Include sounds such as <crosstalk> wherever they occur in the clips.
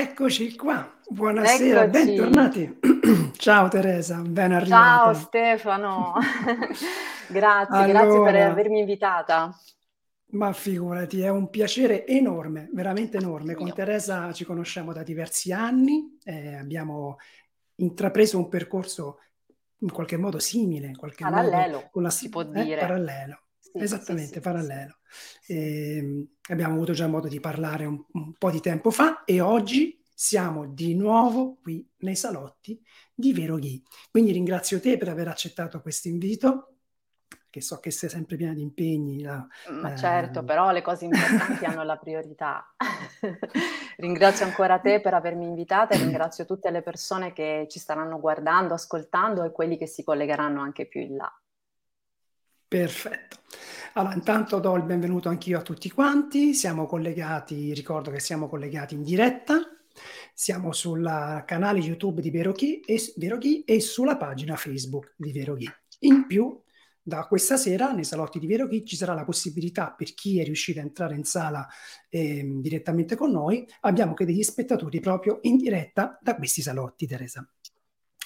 Eccoci qua, buonasera, Eccoci. bentornati. <clears throat> Ciao Teresa, ben arrivata. Ciao Stefano, <laughs> grazie, allora, grazie per avermi invitata. Ma figurati, è un piacere enorme, veramente enorme. Con Teresa ci conosciamo da diversi anni, eh, abbiamo intrapreso un percorso in qualche modo simile, in qualche parallelo, modo con la, si può eh, dire. Parallelo, sì, esattamente, sì, parallelo. E, ehm, abbiamo avuto già modo di parlare un, un po' di tempo fa e oggi siamo di nuovo qui nei salotti di Vero Ghi. Quindi ringrazio te per aver accettato questo invito che so che sei sempre piena di impegni. La, Ma eh, certo, però le cose importanti hanno la priorità. <laughs> ringrazio ancora te per avermi invitata e ringrazio tutte le persone che ci staranno guardando, ascoltando e quelli che si collegheranno anche più in là. Perfetto. Allora, intanto do il benvenuto anch'io a tutti quanti. Siamo collegati, ricordo che siamo collegati in diretta. Siamo sul canale YouTube di Verochi e, Verochi e sulla pagina Facebook di Verochi. In più, da questa sera nei salotti di Vero Chi ci sarà la possibilità per chi è riuscito a entrare in sala eh, direttamente con noi, abbiamo che degli spettatori proprio in diretta da questi salotti, Teresa.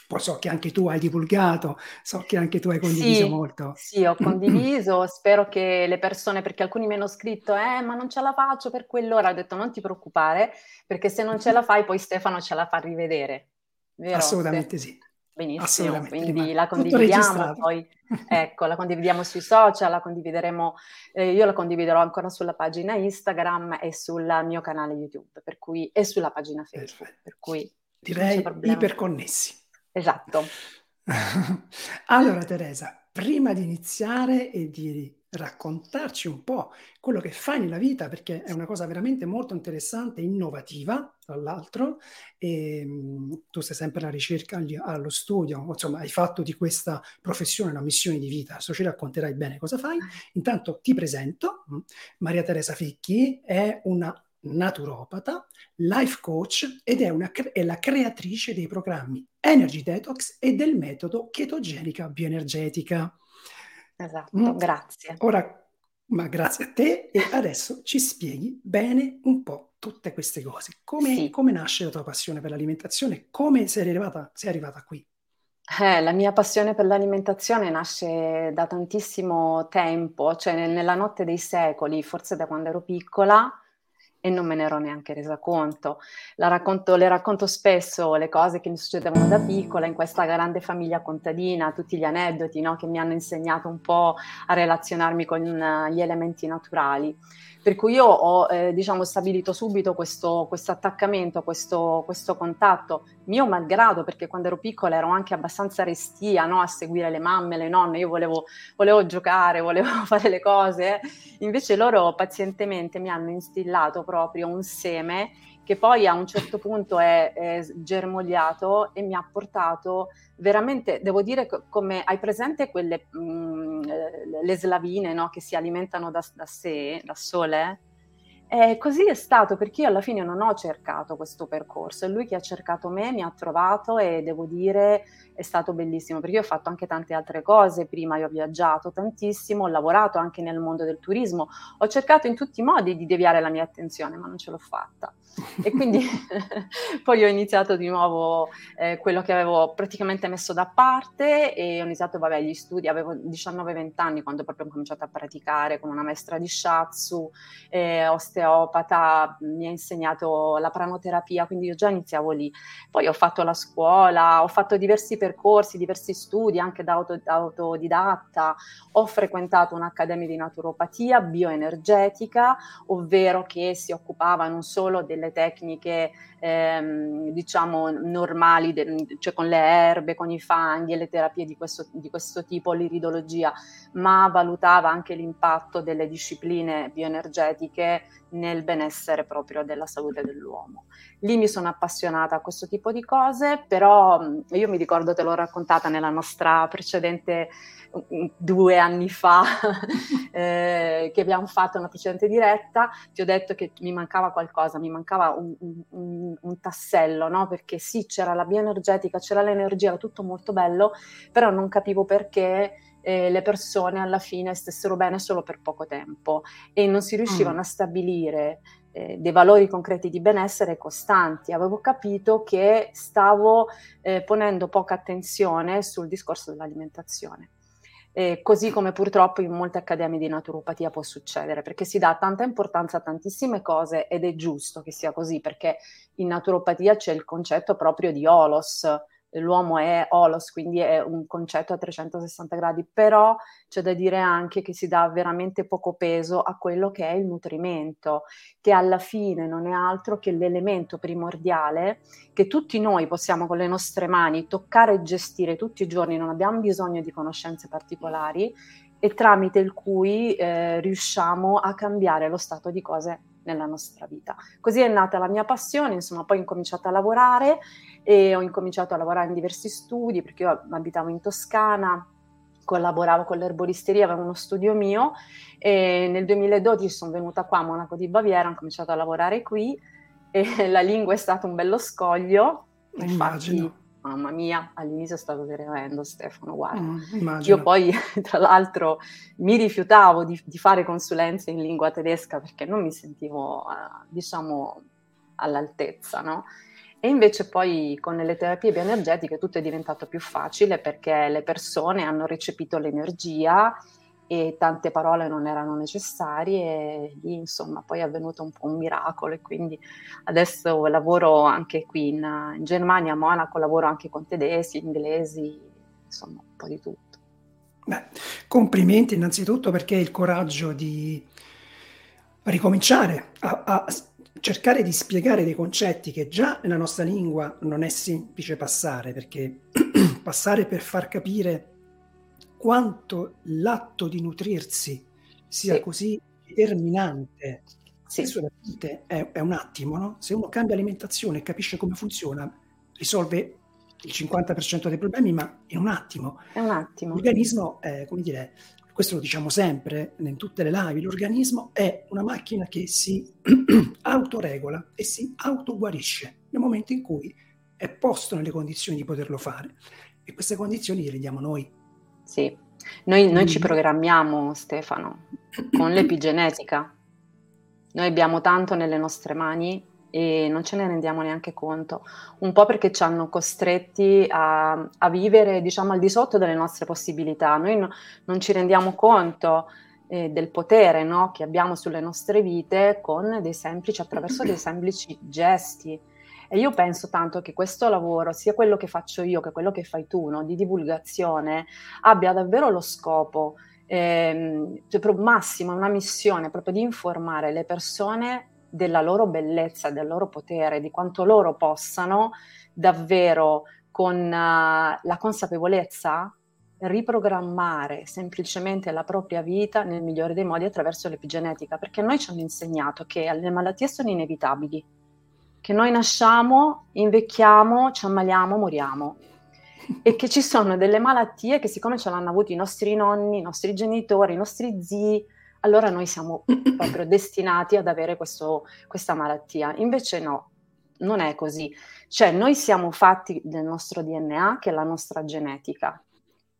Poi so che anche tu hai divulgato, so che anche tu hai condiviso sì, molto. Sì, ho <clears throat> condiviso, spero che le persone, perché alcuni mi hanno scritto, eh, ma non ce la faccio per quell'ora, ho detto non ti preoccupare, perché se non ce la fai poi Stefano ce la fa rivedere. Vero? Assolutamente sì. Benissimo, quindi la condividiamo, poi <laughs> ecco, la condividiamo sui social, la condivideremo, eh, io la condividerò ancora sulla pagina Instagram e sul mio canale YouTube, per cui, e sulla pagina Facebook, Perfetto. per cui direi iperconnessi. Esatto. <laughs> allora Teresa, prima di iniziare e di raccontarci un po' quello che fai nella vita, perché è una cosa veramente molto interessante e innovativa, tra l'altro, e ehm, tu sei sempre alla ricerca, allo studio, insomma, hai fatto di questa professione una missione di vita, adesso ci racconterai bene cosa fai. Intanto ti presento, Maria Teresa Ficchi è una naturopata, life coach ed è, una, è la creatrice dei programmi Energy Detox e del metodo chetogenica bioenergetica. Esatto, mm. grazie. Ora, ma grazie a te e adesso ci spieghi bene un po' tutte queste cose. Come, sì. come nasce la tua passione per l'alimentazione? Come sei arrivata, sei arrivata qui? Eh, la mia passione per l'alimentazione nasce da tantissimo tempo, cioè nella notte dei secoli, forse da quando ero piccola, e non me ne ero neanche resa conto. Racconto, le racconto spesso le cose che mi succedevano da piccola in questa grande famiglia contadina, tutti gli aneddoti no, che mi hanno insegnato un po' a relazionarmi con uh, gli elementi naturali. Per cui io ho eh, diciamo, stabilito subito questo, questo attaccamento, questo, questo, contatto, mio malgrado, perché quando ero piccola ero anche abbastanza restia no? a seguire le mamme, le nonne, io volevo, volevo giocare, volevo <laughs> fare le cose, invece loro pazientemente mi hanno instillato proprio un seme che poi a un certo punto è, è germogliato e mi ha portato veramente, devo dire, come hai presente quelle, mh, mm, le slavine no? che si alimentano da, da sé, da sole? E così è stato perché io alla fine non ho cercato questo percorso, è lui che ha cercato me, mi ha trovato e devo dire è stato bellissimo perché io ho fatto anche tante altre cose, prima io ho viaggiato tantissimo, ho lavorato anche nel mondo del turismo, ho cercato in tutti i modi di deviare la mia attenzione ma non ce l'ho fatta. E quindi <laughs> poi ho iniziato di nuovo eh, quello che avevo praticamente messo da parte e ho iniziato, vabbè, gli studi, avevo 19-20 anni quando proprio ho cominciato a praticare con una maestra di shiatsu, eh, osteopata, mi ha insegnato la pranoterapia, quindi io già iniziavo lì. Poi ho fatto la scuola, ho fatto diversi percorsi, diversi studi anche da, auto, da autodidatta, ho frequentato un'accademia di naturopatia bioenergetica, ovvero che si occupava non solo delle delle tecniche ehm, diciamo normali, de, cioè con le erbe, con i fanghi e le terapie di questo, di questo tipo, l'iridologia, ma valutava anche l'impatto delle discipline bioenergetiche nel benessere proprio della salute dell'uomo. Lì mi sono appassionata a questo tipo di cose, però io mi ricordo, te l'ho raccontata nella nostra precedente due anni fa <laughs> eh, che abbiamo fatto una precedente diretta, ti ho detto che mi mancava qualcosa, mi mancava un, un, un tassello, no? perché sì, c'era la bioenergetica, c'era l'energia, era tutto molto bello, però non capivo perché eh, le persone alla fine stessero bene solo per poco tempo e non si riuscivano mm. a stabilire eh, dei valori concreti di benessere costanti. Avevo capito che stavo eh, ponendo poca attenzione sul discorso dell'alimentazione. Eh, così come purtroppo in molte accademie di naturopatia può succedere, perché si dà tanta importanza a tantissime cose ed è giusto che sia così, perché in naturopatia c'è il concetto proprio di olos, l'uomo è olos, quindi è un concetto a 360 gradi, però c'è da dire anche che si dà veramente poco peso a quello che è il nutrimento, che alla fine non è altro che l'elemento primordiale che tutti noi possiamo con le nostre mani toccare e gestire tutti i giorni, non abbiamo bisogno di conoscenze particolari e tramite il cui eh, riusciamo a cambiare lo stato di cose nella nostra vita. Così è nata la mia passione, insomma, poi ho incominciato a lavorare e ho incominciato a lavorare in diversi studi perché io abitavo in Toscana, collaboravo con l'erboristeria, avevo uno studio mio e nel 2012 sono venuta qua a Monaco di Baviera, ho cominciato a lavorare qui e <laughs> la lingua è stato un bello scoglio. Immagino. Mamma mia, all'inizio è stato tremendo Stefano, guarda. Mm, Io poi, <laughs> tra l'altro, mi rifiutavo di, di, fare consulenze in lingua tedesca perché non mi sentivo, uh, diciamo, all'altezza, no? E invece poi con le terapie bioenergetiche tutto è diventato più facile perché le persone hanno recepito l'energia e tante parole non erano necessarie e lì insomma poi è avvenuto un po' un miracolo e quindi adesso lavoro anche qui in, in Germania, a Monaco, lavoro anche con tedeschi, inglesi, insomma un po' di tutto. Beh, complimenti innanzitutto perché il coraggio di ricominciare a, a cercare di spiegare dei concetti che già nella nostra lingua non è semplice passare, perché <clears throat> passare per far capire quanto l'atto di nutrirsi sia sì. così determinante sì. sulla mente è, è, un attimo, no? Se uno cambia alimentazione e capisce come funziona, risolve il 50% dei problemi, ma in un attimo. È un attimo. L'organismo, è, come dire, questo lo diciamo sempre in tutte le live, l'organismo è una macchina che si <clears throat> autoregola e si autoguarisce nel momento in cui è posto nelle condizioni di poterlo fare. E queste condizioni le diamo noi. Sì, noi, noi ci programmiamo, Stefano, con <clears throat> l'epigenetica. Noi abbiamo tanto nelle nostre mani e non ce ne rendiamo neanche conto, un po' perché ci hanno costretti a, a vivere diciamo al di sotto delle nostre possibilità, noi no, non ci rendiamo conto eh, del potere no, che abbiamo sulle nostre vite con dei semplici, attraverso dei semplici gesti. E io penso tanto che questo lavoro, sia quello che faccio io che quello che fai tu, no, di divulgazione, abbia davvero lo scopo ehm, cioè, massimo, una missione proprio di informare le persone della loro bellezza, del loro potere, di quanto loro possano davvero con uh, la consapevolezza riprogrammare semplicemente la propria vita nel migliore dei modi attraverso l'epigenetica, perché noi ci hanno insegnato che le malattie sono inevitabili, che noi nasciamo, invecchiamo, ci ammaliamo, moriamo e che ci sono delle malattie che siccome ce l'hanno avuto i nostri nonni, i nostri genitori, i nostri zii, allora noi siamo proprio <clears throat> destinati ad avere questo, questa malattia. Invece no, non è così. Cioè noi siamo fatti del nostro DNA, che è la nostra genetica,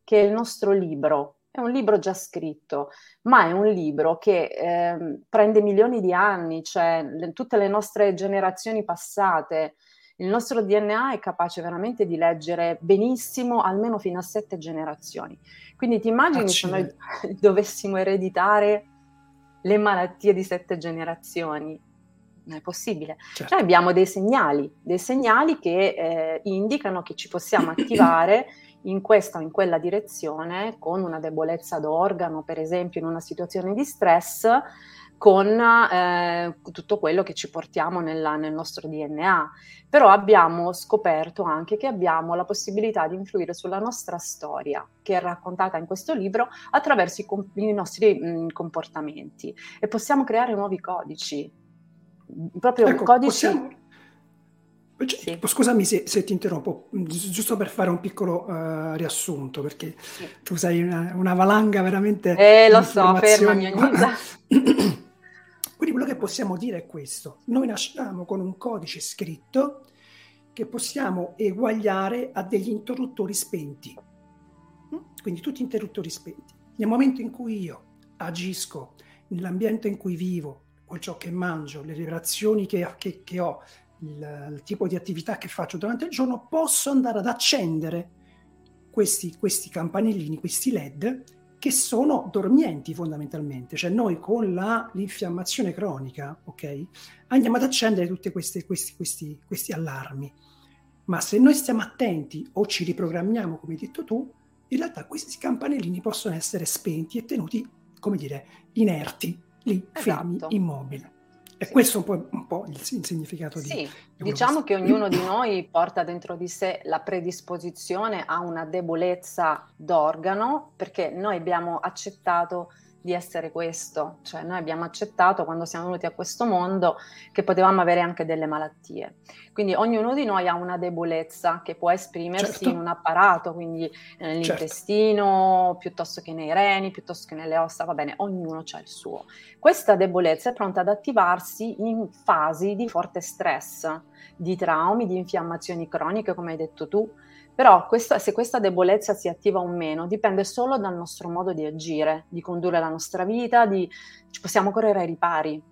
che è il nostro libro. È un libro già scritto, ma è un libro che eh, prende milioni di anni, cioè le, tutte le nostre generazioni passate, il nostro DNA è capace veramente di leggere benissimo almeno fino a sette generazioni. Quindi ti immagini se noi <laughs> dovessimo ereditare le malattie di sette generazioni. Non è possibile. Certo. Cioè abbiamo dei segnali, dei segnali che eh, indicano che ci possiamo attivare in questa o in quella direzione con una debolezza d'organo, per esempio in una situazione di stress, con eh, tutto quello che ci portiamo nella, nel nostro DNA. Però abbiamo scoperto anche che abbiamo la possibilità di influire sulla nostra storia, che è raccontata in questo libro, attraverso i, com- i nostri mh, comportamenti e possiamo creare nuovi codici, proprio ecco, codici... Possiamo... Sì. Scusami se, se, ti interrompo, giusto per fare un piccolo uh, riassunto, perché sì. tu sei una, una valanga veramente... Eh, lo so, fermami ogni <coughs> Quindi quello che possiamo dire è questo. Noi nasciamo con un codice scritto che possiamo eguagliare a degli interruttori spenti. quindi tutti interruttori spenti. Nel momento in cui io agisco nell'ambiente in cui vivo, con ciò che mangio, le relazioni che, che, che ho, il, il, tipo di attività che faccio durante il giorno, posso andare ad accendere questi, questi campanellini, questi LED che sono dormienti fondamentalmente, cioè noi con la, l'infiammazione cronica, ok, andiamo ad accendere tutti questi, questi, questi, questi allarmi. Ma se noi stiamo attenti o ci riprogrammiamo, come hai detto tu, in realtà questi campanellini possono essere spenti e tenuti, come dire, inerti, lì, esatto. fermi, immobili. E sì. questo è un po', un po il, il, significato sì, di... Sì, diciamo che ognuno di noi porta dentro di sé la predisposizione a una debolezza d'organo perché noi abbiamo accettato di essere questo, cioè noi abbiamo accettato quando siamo venuti a questo mondo che potevamo avere anche delle malattie. Quindi ognuno di noi ha una debolezza che può esprimersi certo. in un apparato, quindi nell'intestino, certo. piuttosto che nei reni, piuttosto che nelle ossa, va bene, ognuno ha il suo. Questa debolezza è pronta ad attivarsi in fasi di forte stress, di traumi, di infiammazioni croniche, come hai detto tu, però questa, se questa debolezza si attiva o meno dipende solo dal nostro modo di agire, di condurre la nostra vita, di, ci possiamo correre ai ripari.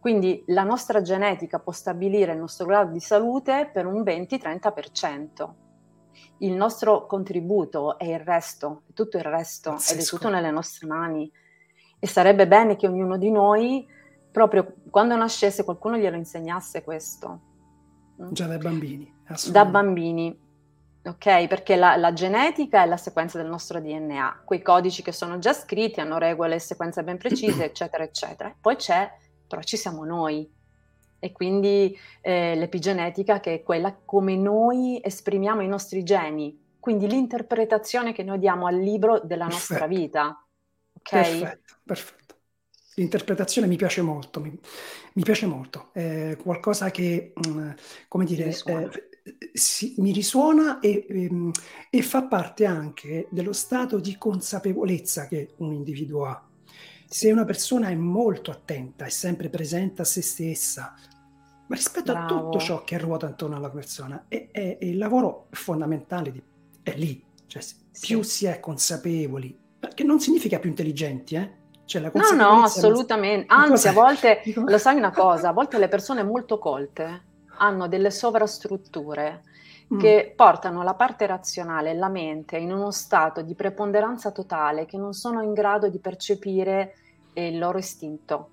Quindi la nostra genetica può stabilire il nostro grado di salute per un 20-30%. Il nostro contributo è il resto, è tutto il resto, Pazzesco. ed è tutto nelle nostre mani. E sarebbe bene che ognuno di noi, proprio quando nascesse, qualcuno glielo insegnasse questo. Già dai bambini. Da bambini ok? Perché la, la, genetica è la sequenza del nostro DNA, quei codici che sono già scritti hanno regole e sequenze ben precise, <clears throat> eccetera, eccetera. Poi c'è, però ci siamo noi. E quindi eh, l'epigenetica che è quella come noi esprimiamo i nostri geni, quindi l'interpretazione che noi diamo al libro della perfetto. nostra vita. Ok? Perfetto, perfetto. L'interpretazione mi piace molto, mi, mi piace molto, è qualcosa che, mh, mm, come dire, si, mi risuona e, e, ehm, e, fa parte anche dello stato di consapevolezza che un individuo ha. Se una persona è molto attenta, è sempre presente a se stessa, ma rispetto Bravo. a tutto ciò che ruota intorno alla persona, è, è, è il lavoro fondamentale di, è lì. Cioè, più sì. si è consapevoli, che non significa più intelligenti, eh? Cioè, no, no, assolutamente. <laughs> Anzi, a volte, lo sai una cosa, a volte le persone molto colte hanno delle sovrastrutture mm. che portano la parte razionale, la mente, in uno stato di preponderanza totale che non sono in grado di percepire il loro istinto.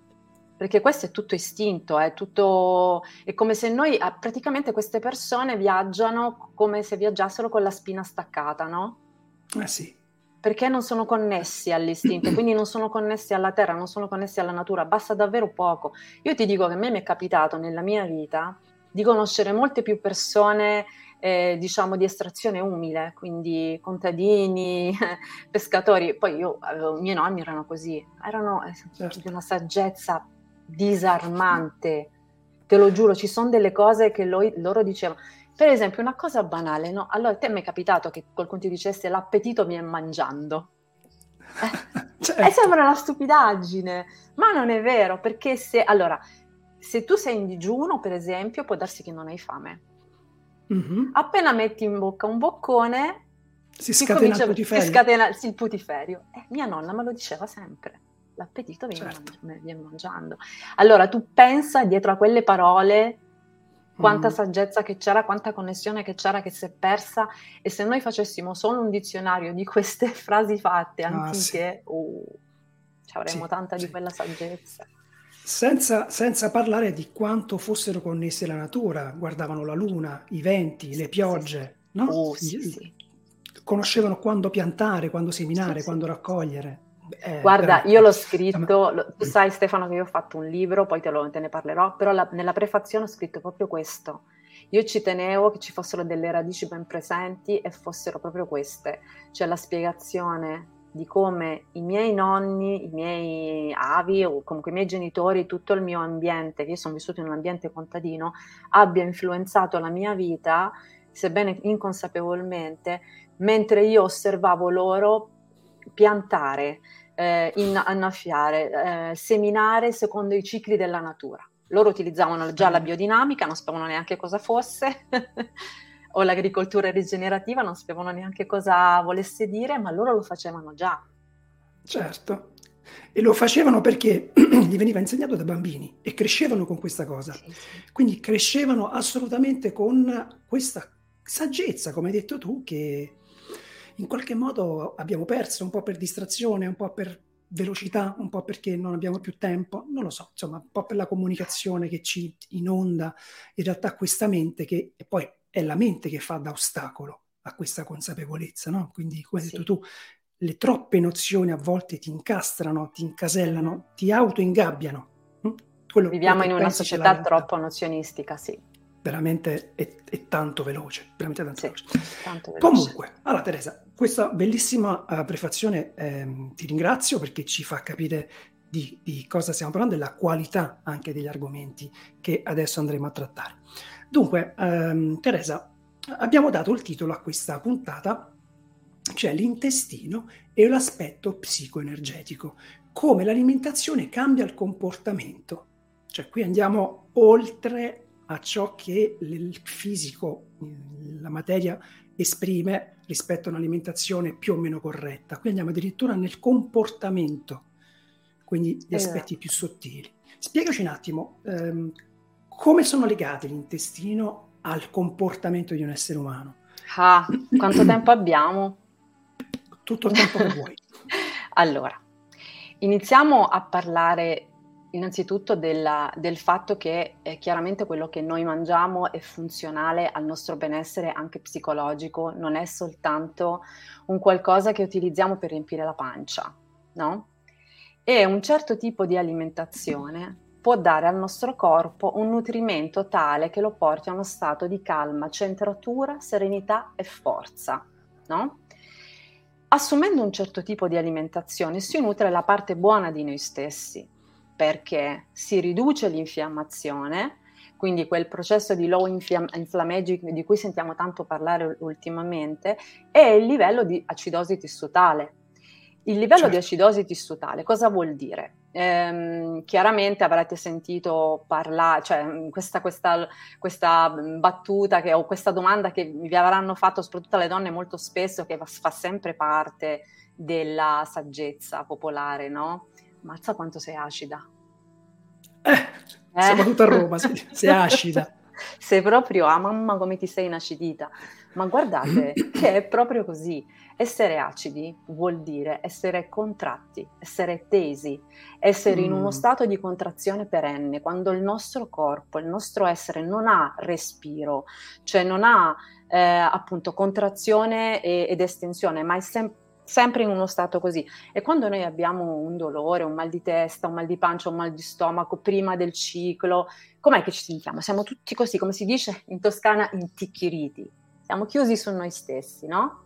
Perché questo è tutto istinto, è, tutto, è come se noi, ah, praticamente queste persone viaggiano come se viaggiassero con la spina staccata, no? Eh sì. Perché non sono connessi all'istinto, quindi non sono connessi alla terra, non sono connessi alla natura, basta davvero poco. Io ti dico che a me mi è capitato nella mia vita di conoscere molte più persone eh, diciamo di estrazione umile, quindi contadini, <laughs> pescatori. Poi io avevo, i miei nonni erano così, erano eh, certo. di una saggezza disarmante. Te lo giuro, ci sono delle cose che lo, loro dicevano. Per esempio, una cosa banale, no? Allora, a te mi è capitato che qualcuno ti dicesse l'appetito viene mangiando. <laughs> Eh, certo. E sembra una stupidaggine, ma non è vero, perché se... Allora, se tu sei in digiuno, per esempio, può darsi che non hai fame. Mm-hmm. Appena metti in bocca un boccone, si scatena comincia, il putiferio. Si scatena il putiferio. Eh, mia nonna me lo diceva sempre. L'appetito viene, certo. man- viene mangiando. Allora tu pensa dietro a quelle parole quanta mm. saggezza che c'era, quanta connessione che c'era che si è persa e se noi facessimo solo un dizionario di queste <laughs> frasi fatte antiche, ah, sì. ci avremmo sì, tanta sì. di quella saggezza. Senza, senza, parlare di quanto fossero connessi alla natura, guardavano la luna, i venti, le piogge, no? oh, sì, sì. conoscevano quando piantare, quando seminare, sì, quando raccogliere. Eh, Guarda, io l'ho scritto, lo, tu sai Stefano che io ho fatto un libro, poi te, lo, te ne parlerò, però la, nella prefazione ho scritto proprio questo. Io ci tenevo che ci fossero delle radici ben presenti e fossero proprio queste, cioè la spiegazione di come i miei nonni, i miei avi o comunque i miei genitori, tutto il mio ambiente, che io sono vissuto in un ambiente contadino, abbia influenzato la mia vita, sebbene inconsapevolmente, mentre io osservavo loro piantare, eh, annaffiare, eh, seminare secondo i cicli della natura. Loro utilizzavano già la biodinamica, non sapevano neanche cosa fosse. <laughs> o l'agricoltura rigenerativa, non sapevano neanche cosa volesse dire, ma loro lo facevano già. Certo, e lo facevano perché <clears throat> gli veniva insegnato da bambini e crescevano con questa cosa. Sì, sì. Quindi crescevano assolutamente con questa saggezza, come hai detto tu, che in qualche modo abbiamo perso un po' per distrazione, un po' per velocità, un po' perché non abbiamo più tempo, non lo so, insomma, un po' per la comunicazione che ci inonda in realtà questa mente che poi è la mente che fa da ostacolo a questa consapevolezza, no? Quindi, come hai sì. detto tu, le troppe nozioni a volte ti incastrano, ti incasellano, ti autoingabbiano. Quello, Viviamo in una società troppo nozionistica, sì. Veramente è, è tanto veloce, veramente tanto, sì, veloce. tanto veloce. Comunque, allora Teresa, questa bellissima uh, prefazione eh, ti ringrazio perché ci fa capire di, di, cosa stiamo parlando e la qualità anche degli argomenti che adesso andremo a trattare. Dunque, um, Teresa, abbiamo dato il titolo a questa puntata cioè l'intestino e l'aspetto psicoenergetico, come l'alimentazione cambia il comportamento. Cioè qui andiamo oltre a ciò che il fisico, la materia esprime rispetto a un'alimentazione più o meno corretta. Qui andiamo addirittura nel comportamento, quindi gli esatto. aspetti più sottili. Spiegaci un attimo ehm, come sono legati l'intestino al comportamento di un essere umano. Ah, quanto tempo abbiamo? tutto il tempo che vuoi. <laughs> allora, iniziamo a parlare innanzitutto della, del fatto che eh, chiaramente quello che noi mangiamo è funzionale al nostro benessere anche psicologico, non è soltanto un qualcosa che utilizziamo per riempire la pancia, no? E un certo tipo di alimentazione può dare al nostro corpo un nutrimento tale che lo porti a uno stato di calma, centratura, serenità e forza, no? Assumendo un certo tipo di alimentazione si nutre la parte buona di noi stessi, perché si riduce l'infiammazione, quindi quel processo di low inflammation di cui sentiamo tanto parlare ultimamente, e il livello di acidosi tissutale. Il livello certo. di acidosi tissutale cosa vuol dire? Ehm, chiaramente avrete sentito parlare, cioè mm, questa, questa, questa, mm, battuta che, o questa domanda che vi avranno fatto soprattutto alle donne molto spesso, che fa, fa sempre parte della saggezza popolare, no? Mazza quanto sei acida. Eh, eh? soprattutto a Roma, sei, sei acida. <laughs> sei proprio, ah mamma come ti sei inacidita. Ma guardate che è proprio così. Essere acidi vuol dire essere contratti, essere tesi, essere mm. in uno mm. stato di contrazione perenne, quando il nostro corpo, il nostro essere non ha respiro, cioè non ha eh, appunto contrazione e, ed estensione, ma è sempre sempre in uno stato così. E quando noi abbiamo un dolore, un mal di testa, un mal di pancia, un mal di stomaco prima del ciclo, com'è che ci sentiamo? Siamo tutti così, come si dice in Toscana, inticchiriti. Siamo chiusi su noi stessi, no?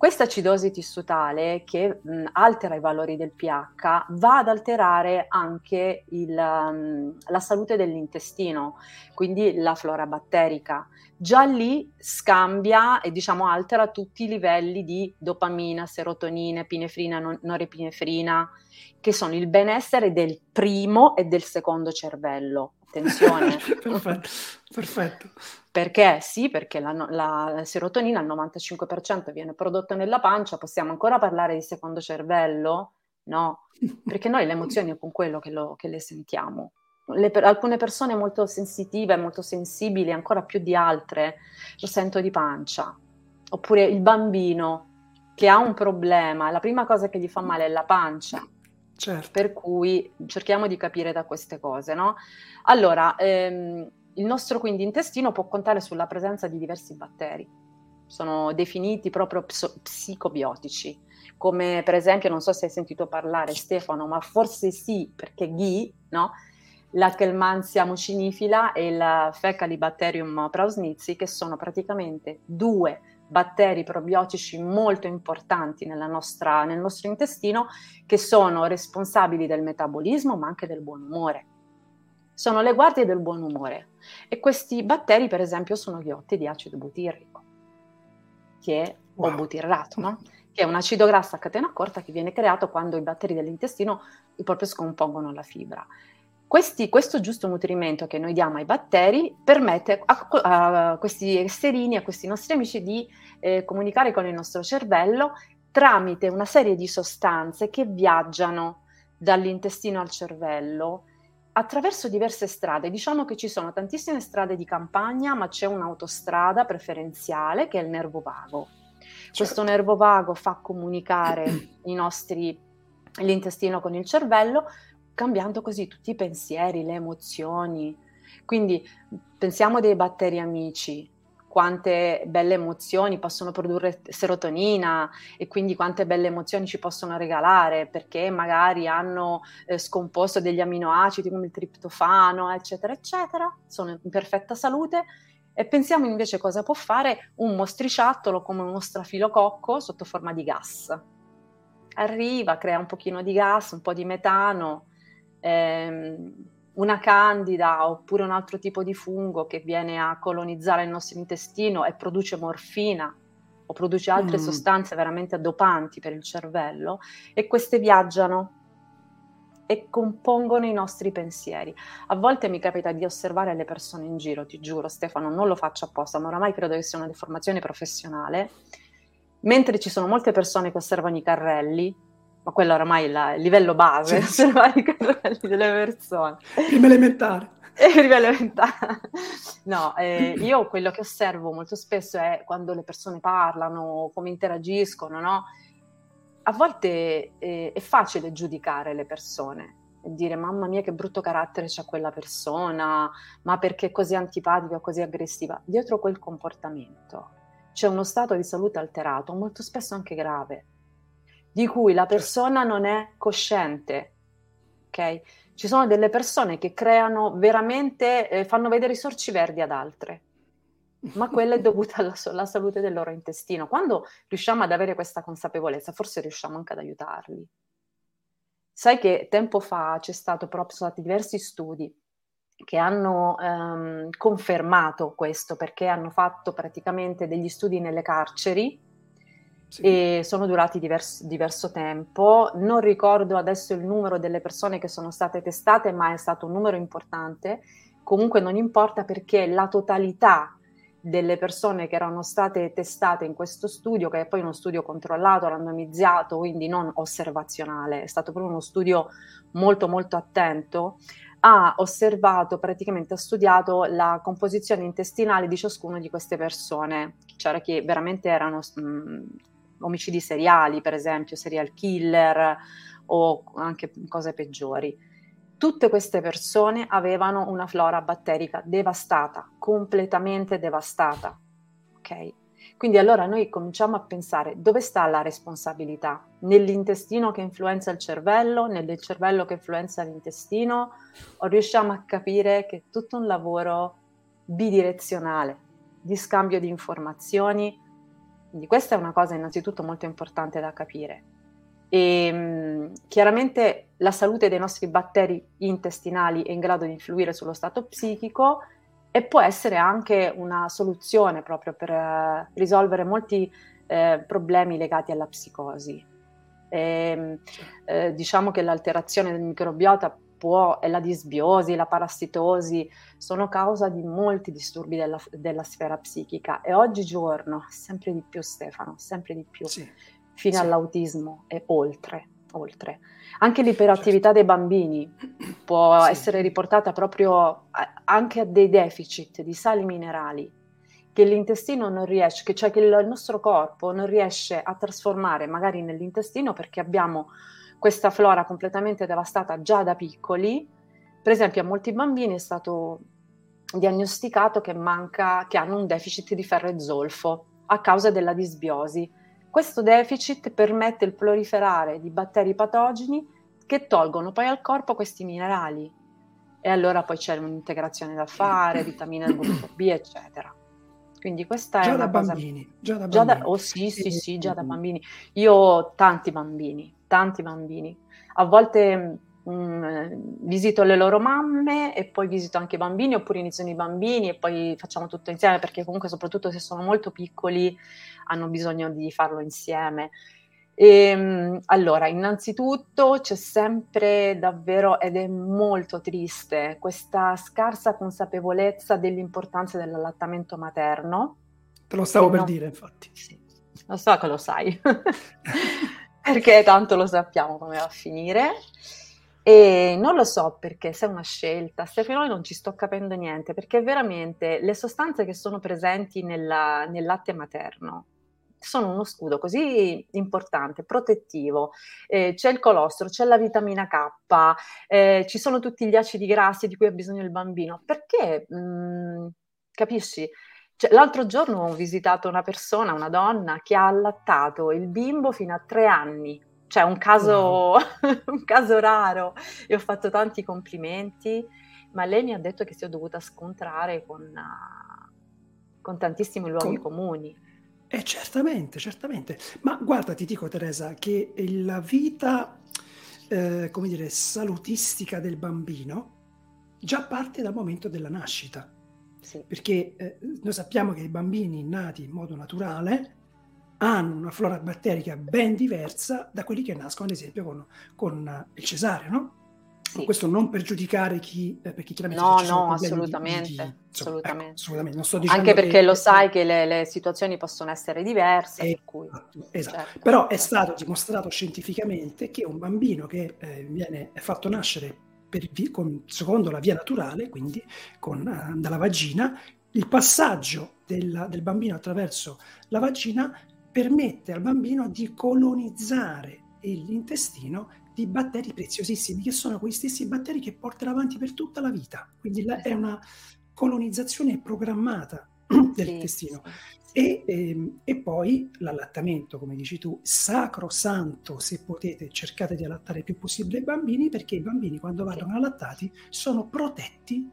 Questa acidosi tissutale che mh, altera i valori del pH va ad alterare anche il, um, la salute dell'intestino, quindi la flora batterica. Già lì scambia e diciamo altera tutti i livelli di dopamina, serotonina, epinefrina, non- norepinefrina, che sono il benessere del primo e del secondo cervello. Attenzione. <laughs> perfetto, perfetto. Perché sì, perché la, la, serotonina al 95% viene prodotta nella pancia, possiamo ancora parlare di secondo cervello? No, <laughs> perché noi le emozioni è con quello che, lo, che le sentiamo. Le, alcune persone molto sensitive, molto sensibili, ancora più di altre, lo sento di pancia. Oppure il bambino che ha un problema, la prima cosa che gli fa male è la pancia. Certo. Per cui cerchiamo di capire da queste cose, no? Allora, ehm, il nostro quindi intestino può contare sulla presenza di diversi batteri, sono definiti proprio pso- psicobiotici, come per esempio, non so se hai sentito parlare Stefano, ma forse sì, perché Ghi, no? la Kelmansia mucinifila e il Fecalibacterium prausnitzi, che sono praticamente due batteri probiotici molto importanti nostra, nel nostro intestino, che sono responsabili del metabolismo, ma anche del buon umore sono le guardie del buon umore e questi batteri per esempio sono ghiotti di acido butirrico che è, wow. o butirrato, no? che è un acido grasso a catena corta che viene creato quando i batteri dell'intestino proprio scompongono la fibra. Questi, questo giusto nutrimento che noi diamo ai batteri permette a, a questi esserini, a questi nostri amici di eh, comunicare con il nostro cervello tramite una serie di sostanze che viaggiano dall'intestino al cervello attraverso diverse strade. Diciamo che ci sono tantissime strade di campagna, ma c'è un'autostrada preferenziale che è il nervo vago. Certo. Questo nervo vago fa comunicare nostri, l'intestino con il cervello cambiando così tutti i pensieri, le emozioni. Quindi pensiamo dei batteri amici, quante belle emozioni possono produrre serotonina e quindi quante belle emozioni ci possono regalare perché magari hanno eh, scomposto degli aminoacidi come il triptofano, eccetera, eccetera, sono in perfetta salute. E pensiamo invece cosa può fare un mostriciattolo come uno strafilococco sotto forma di gas. Arriva, crea un pochino di gas, un po' di metano, ehm, una candida oppure un altro tipo di fungo che viene a colonizzare il nostro intestino e produce morfina o produce altre mm. sostanze veramente dopanti per il cervello e queste viaggiano e compongono i nostri pensieri. A volte mi capita di osservare le persone in giro, ti giuro Stefano, non lo faccio apposta, ma oramai credo che sia una deformazione professionale. Mentre ci sono molte persone che osservano i carrelli, ma quello oramai è il livello base, sì. <laughs> carrelli delle persone. Prima elementare. <laughs> Prima elementare. No, eh, io quello che osservo molto spesso è quando le persone parlano, come interagiscono, no? A volte eh, è facile giudicare le persone e dire mamma mia che brutto carattere c'ha quella persona, ma perché è così antipatica così aggressiva. Dietro quel comportamento c'è uno stato di salute alterato, molto spesso anche grave di cui la persona non è cosciente. Ok? Ci sono delle persone che creano veramente, eh, fanno vedere i sorci verdi ad altre, ma quella è <laughs> dovuta alla, alla, salute del loro intestino. Quando riusciamo ad avere questa consapevolezza, forse riusciamo anche ad aiutarli. Sai che tempo fa c'è stato, però sono stati diversi studi che hanno ehm, confermato questo perché hanno fatto praticamente degli studi nelle carceri sì. e sono durati divers- diverso tempo. Non ricordo adesso il numero delle persone che sono state testate, ma è stato un numero importante. Comunque non importa perché la totalità delle persone che erano state testate in questo studio, che è poi uno studio controllato, randomizzato, quindi non osservazionale, è stato proprio uno studio molto molto attento, ha osservato, praticamente ha studiato la composizione intestinale di ciascuna di queste persone, c'era chi veramente erano mh, omicidi seriali, per esempio, serial killer o anche cose peggiori. Tutte queste persone avevano una flora batterica devastata, completamente devastata. Ok? Quindi allora noi cominciamo a pensare dove sta la responsabilità? Nell'intestino che influenza il cervello, nel cervello che influenza l'intestino, o riusciamo a capire che è tutto un lavoro bidirezionale, di scambio di informazioni, quindi questa è una cosa innanzitutto molto importante da capire. E, mh, chiaramente la salute dei nostri batteri intestinali è in grado di influire sullo stato psichico e può essere anche una soluzione proprio per uh, risolvere molti uh, problemi legati alla psicosi. E, uh, diciamo che l'alterazione del microbiota può, la disbiosi, la parassitosi, sono causa di molti disturbi della, della sfera psichica e oggigiorno, sempre di più Stefano, sempre di più, sì. fino sì. all'autismo e oltre, oltre. Anche l'iperattività certo. dei bambini <clears throat> può sì. essere riportata proprio a, anche a dei deficit di sali minerali che l'intestino non riesce, cioè che il nostro corpo non riesce a trasformare magari nell'intestino perché abbiamo questa flora completamente devastata già da piccoli. Per esempio, a molti bambini è stato diagnosticato che, manca, che hanno un deficit di ferro e zolfo a causa della disbiosi. Questo deficit permette il proliferare di batteri patogeni che tolgono poi al corpo questi minerali. E allora poi c'è un'integrazione da fare, vitamina gruppo B, eccetera. Quindi questa già è una da cosa... bambini, già da bambini. Già da... Oh sì, sì, sì, già da bambini. Io ho tanti bambini, tanti bambini. A volte mh, mm, visito le loro mamme e poi visito anche i bambini oppure iniziano i bambini e poi facciamo tutto insieme perché comunque soprattutto se sono molto piccoli hanno bisogno di farlo insieme. E, ehm, allora, innanzitutto c'è sempre davvero, ed è molto triste, questa scarsa consapevolezza dell'importanza dell'allattamento materno. Te lo stavo per no, dire, infatti. Sì, lo so che lo sai, <laughs> perché tanto lo sappiamo come va a finire. E non lo so perché se è una scelta, se fino non ci sto capendo niente, perché veramente le sostanze che sono presenti nella, nel latte materno sono uno scudo così importante, protettivo. Eh, c'è il colostro, c'è la vitamina K, eh, ci sono tutti gli acidi grassi di cui ha bisogno il bambino. Perché, mh, mm, capisci? Cioè, l'altro giorno ho visitato una persona, una donna, che ha allattato il bimbo fino a tre anni. Cioè, un caso, wow. <laughs> un caso raro. E ho fatto tanti complimenti, ma lei mi ha detto che si è dovuta scontrare con, uh, con tantissimi luoghi con... comuni. Eh, certamente, certamente. Ma guarda, ti dico Teresa, che la vita, eh, come dire, salutistica del bambino già parte dal momento della nascita. Sì. Perché eh, noi sappiamo che i bambini nati in modo naturale hanno una flora batterica ben diversa da quelli che nascono, ad esempio, con, con il cesareo, no? Sì. Questo non per giudicare chi, eh, perché chiaramente no, no, assolutamente, di, di, insomma, assolutamente. Ecco, assolutamente. Non sto Anche perché che, lo sai che le, le, situazioni possono essere diverse. Eh, cui, esatto. Certo. Però è stato dimostrato scientificamente che un bambino che eh, viene fatto nascere per, con, secondo la via naturale, quindi con, uh, dalla vagina, il passaggio della, del bambino attraverso la vagina permette al bambino di colonizzare l'intestino di batteri preziosissimi, che sono quei stessi batteri che porterà avanti per tutta la vita. Quindi la, è una colonizzazione programmata <clears throat> dell'intestino. Sì, sì. E, ehm, e, poi l'allattamento, come dici tu, sacrosanto, se potete cercate di allattare il più possibile i bambini, perché i bambini quando vanno allattati sono protetti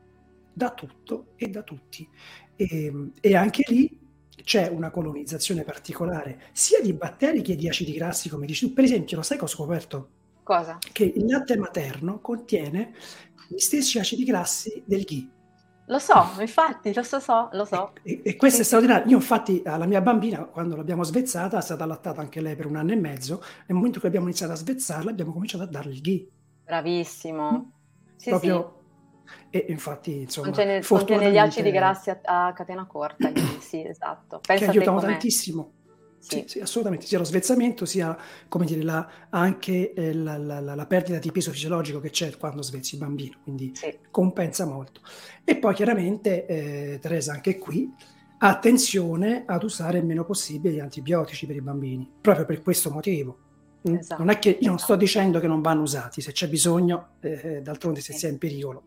da tutto e da tutti. E, ehm, e anche lì c'è una colonizzazione particolare sia di batteri che di acidi grassi, come dici tu. Per esempio, lo sai cosa ho scoperto? Cosa? Che il latte materno contiene gli stessi acidi grassi del ghee. Lo so, infatti, lo so, so lo so. E, e questo sì. è straordinario. Io infatti alla mia bambina, quando l'abbiamo svezzata, è stata allattata anche lei per un anno e mezzo, nel momento che abbiamo iniziato a svezzarla abbiamo cominciato a darle il ghee. Bravissimo. Mm? Sì, Proprio... Sì. E infatti, insomma, contiene, contiene gli acidi grassi a, a catena corta, sì, esatto. Pensa che aiutano tantissimo. Sì. Sì, assolutamente, sia lo svezzamento sia come dire, la, anche eh, la, la, la, perdita di peso fisiologico che c'è quando svezzi il bambino, quindi sì. compensa molto. E poi chiaramente, eh, Teresa, anche qui, attenzione ad usare il meno possibile gli antibiotici per i bambini, proprio per questo motivo. Mm? Esatto. Non è che io non sto dicendo che non vanno usati, se c'è bisogno, eh, eh d'altronde se si è in pericolo.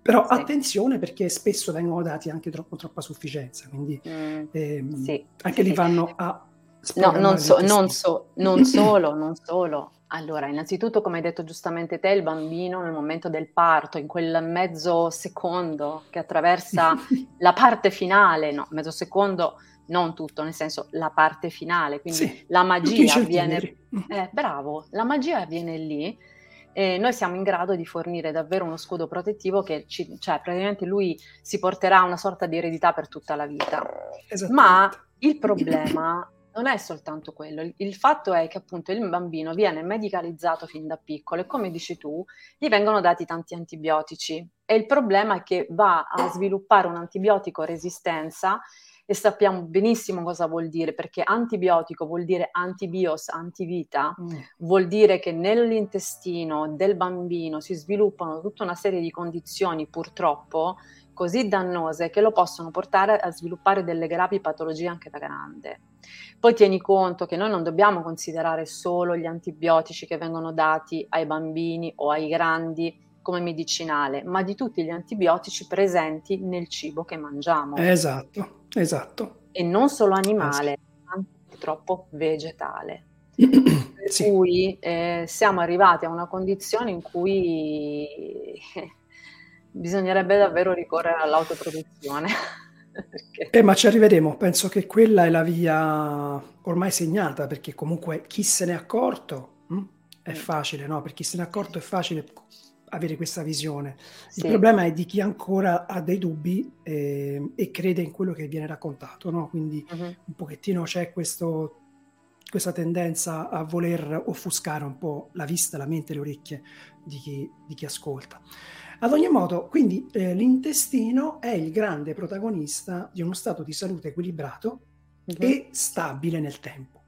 Però attenzione perché spesso vengono dati anche troppo, troppa sufficienza, quindi mm, ehm, anche lì vanno a No, non, so, non, so, non solo, non solo. Allora, innanzitutto, come hai detto giustamente te, il bambino nel momento del parto, in quel mezzo secondo che attraversa <laughs> la parte finale, no, mezzo secondo, non tutto, nel senso la parte finale, quindi sì, la magia avviene... Eh, bravo, la magia avviene lì e noi siamo in grado di fornire davvero uno scudo protettivo che ci, cioè praticamente lui si porterà una sorta di eredità per tutta la vita. Ma il problema non è soltanto quello, il, il, fatto è che appunto il bambino viene medicalizzato fin da piccolo e come dici tu, gli vengono dati tanti antibiotici e il problema è che va a sviluppare un'antibiotico resistenza e sappiamo benissimo cosa vuol dire, perché antibiotico vuol dire antibios, antivita, mm. vuol dire che nell'intestino del bambino si sviluppano tutta una serie di condizioni purtroppo così dannose che lo possono portare a sviluppare delle gravi patologie anche da grande. Poi tieni conto che noi non dobbiamo considerare solo gli antibiotici che vengono dati ai bambini o ai grandi come medicinale, ma di tutti gli antibiotici presenti nel cibo che mangiamo. Esatto, esatto. E non solo animale, ma anche purtroppo vegetale. <clears throat> per sì. cui eh, siamo arrivati a una condizione in cui <laughs> bisognerebbe davvero ricorrere all'autoproduzione. <laughs> <laughs> perché... eh, ma ci arriveremo, penso che quella è la via ormai segnata, perché comunque chi se n'è accorto mh? Hm, è facile, no? Per chi se n'è accorto è facile avere questa visione. Il sì. problema è di chi ancora ha dei dubbi eh, e crede in quello che viene raccontato, no? Quindi uh-huh. un pochettino c'è questo questa tendenza a voler offuscare un po' la vista, la mente, le orecchie di chi, di chi ascolta. Ad ogni modo, quindi eh, l'intestino è il grande protagonista di uno stato di salute equilibrato mm-hmm. e stabile nel tempo.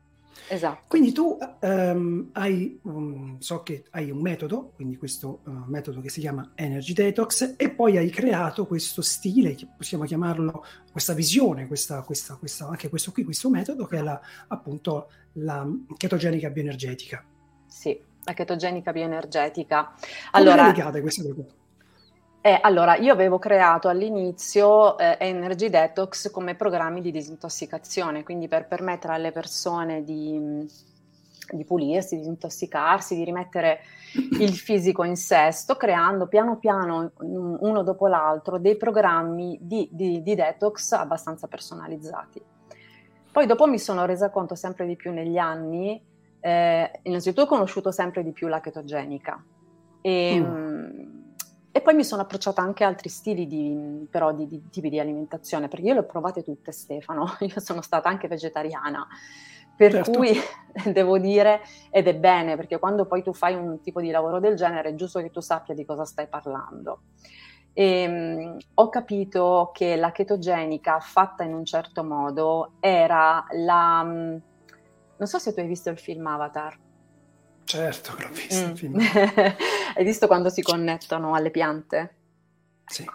Esatto. Quindi tu um, hai, um, so che hai un metodo, quindi questo uh, metodo che si chiama Energy Detox, e poi hai creato questo stile, possiamo chiamarlo, questa visione, questa, questa, questa, anche questo qui, questo metodo che è la, appunto la chetogenica bioenergetica. Sì, la chetogenica bioenergetica. Allora, Come legate queste due cose? Eh, allora, io avevo creato all'inizio eh, Energy Detox come programmi di disintossicazione, quindi per permettere alle persone di, di pulirsi, di disintossicarsi, di rimettere il fisico in sé, sto creando piano piano, uno dopo l'altro, dei programmi di, di, di detox abbastanza personalizzati. Poi dopo mi sono resa conto sempre di più negli anni, eh, innanzitutto ho conosciuto sempre di più la chetogenica e... Mm e poi mi sono approcciata anche a altri stili di, però di, di, tipi di alimentazione, perché io le ho provate tutte, Stefano. <laughs> Io sono stata anche vegetariana. Per certo. cui <laughs> devo dire, ed è bene, perché quando poi tu fai un tipo di lavoro del genere è giusto che tu sappia di cosa stai parlando. E, um, ho capito che la chetogenica fatta in un certo modo era la... Um, non so se tu hai visto il film Avatar. Certo che l'ho visto mm. il film. <laughs> Hai visto quando si connettono alle piante? Sì.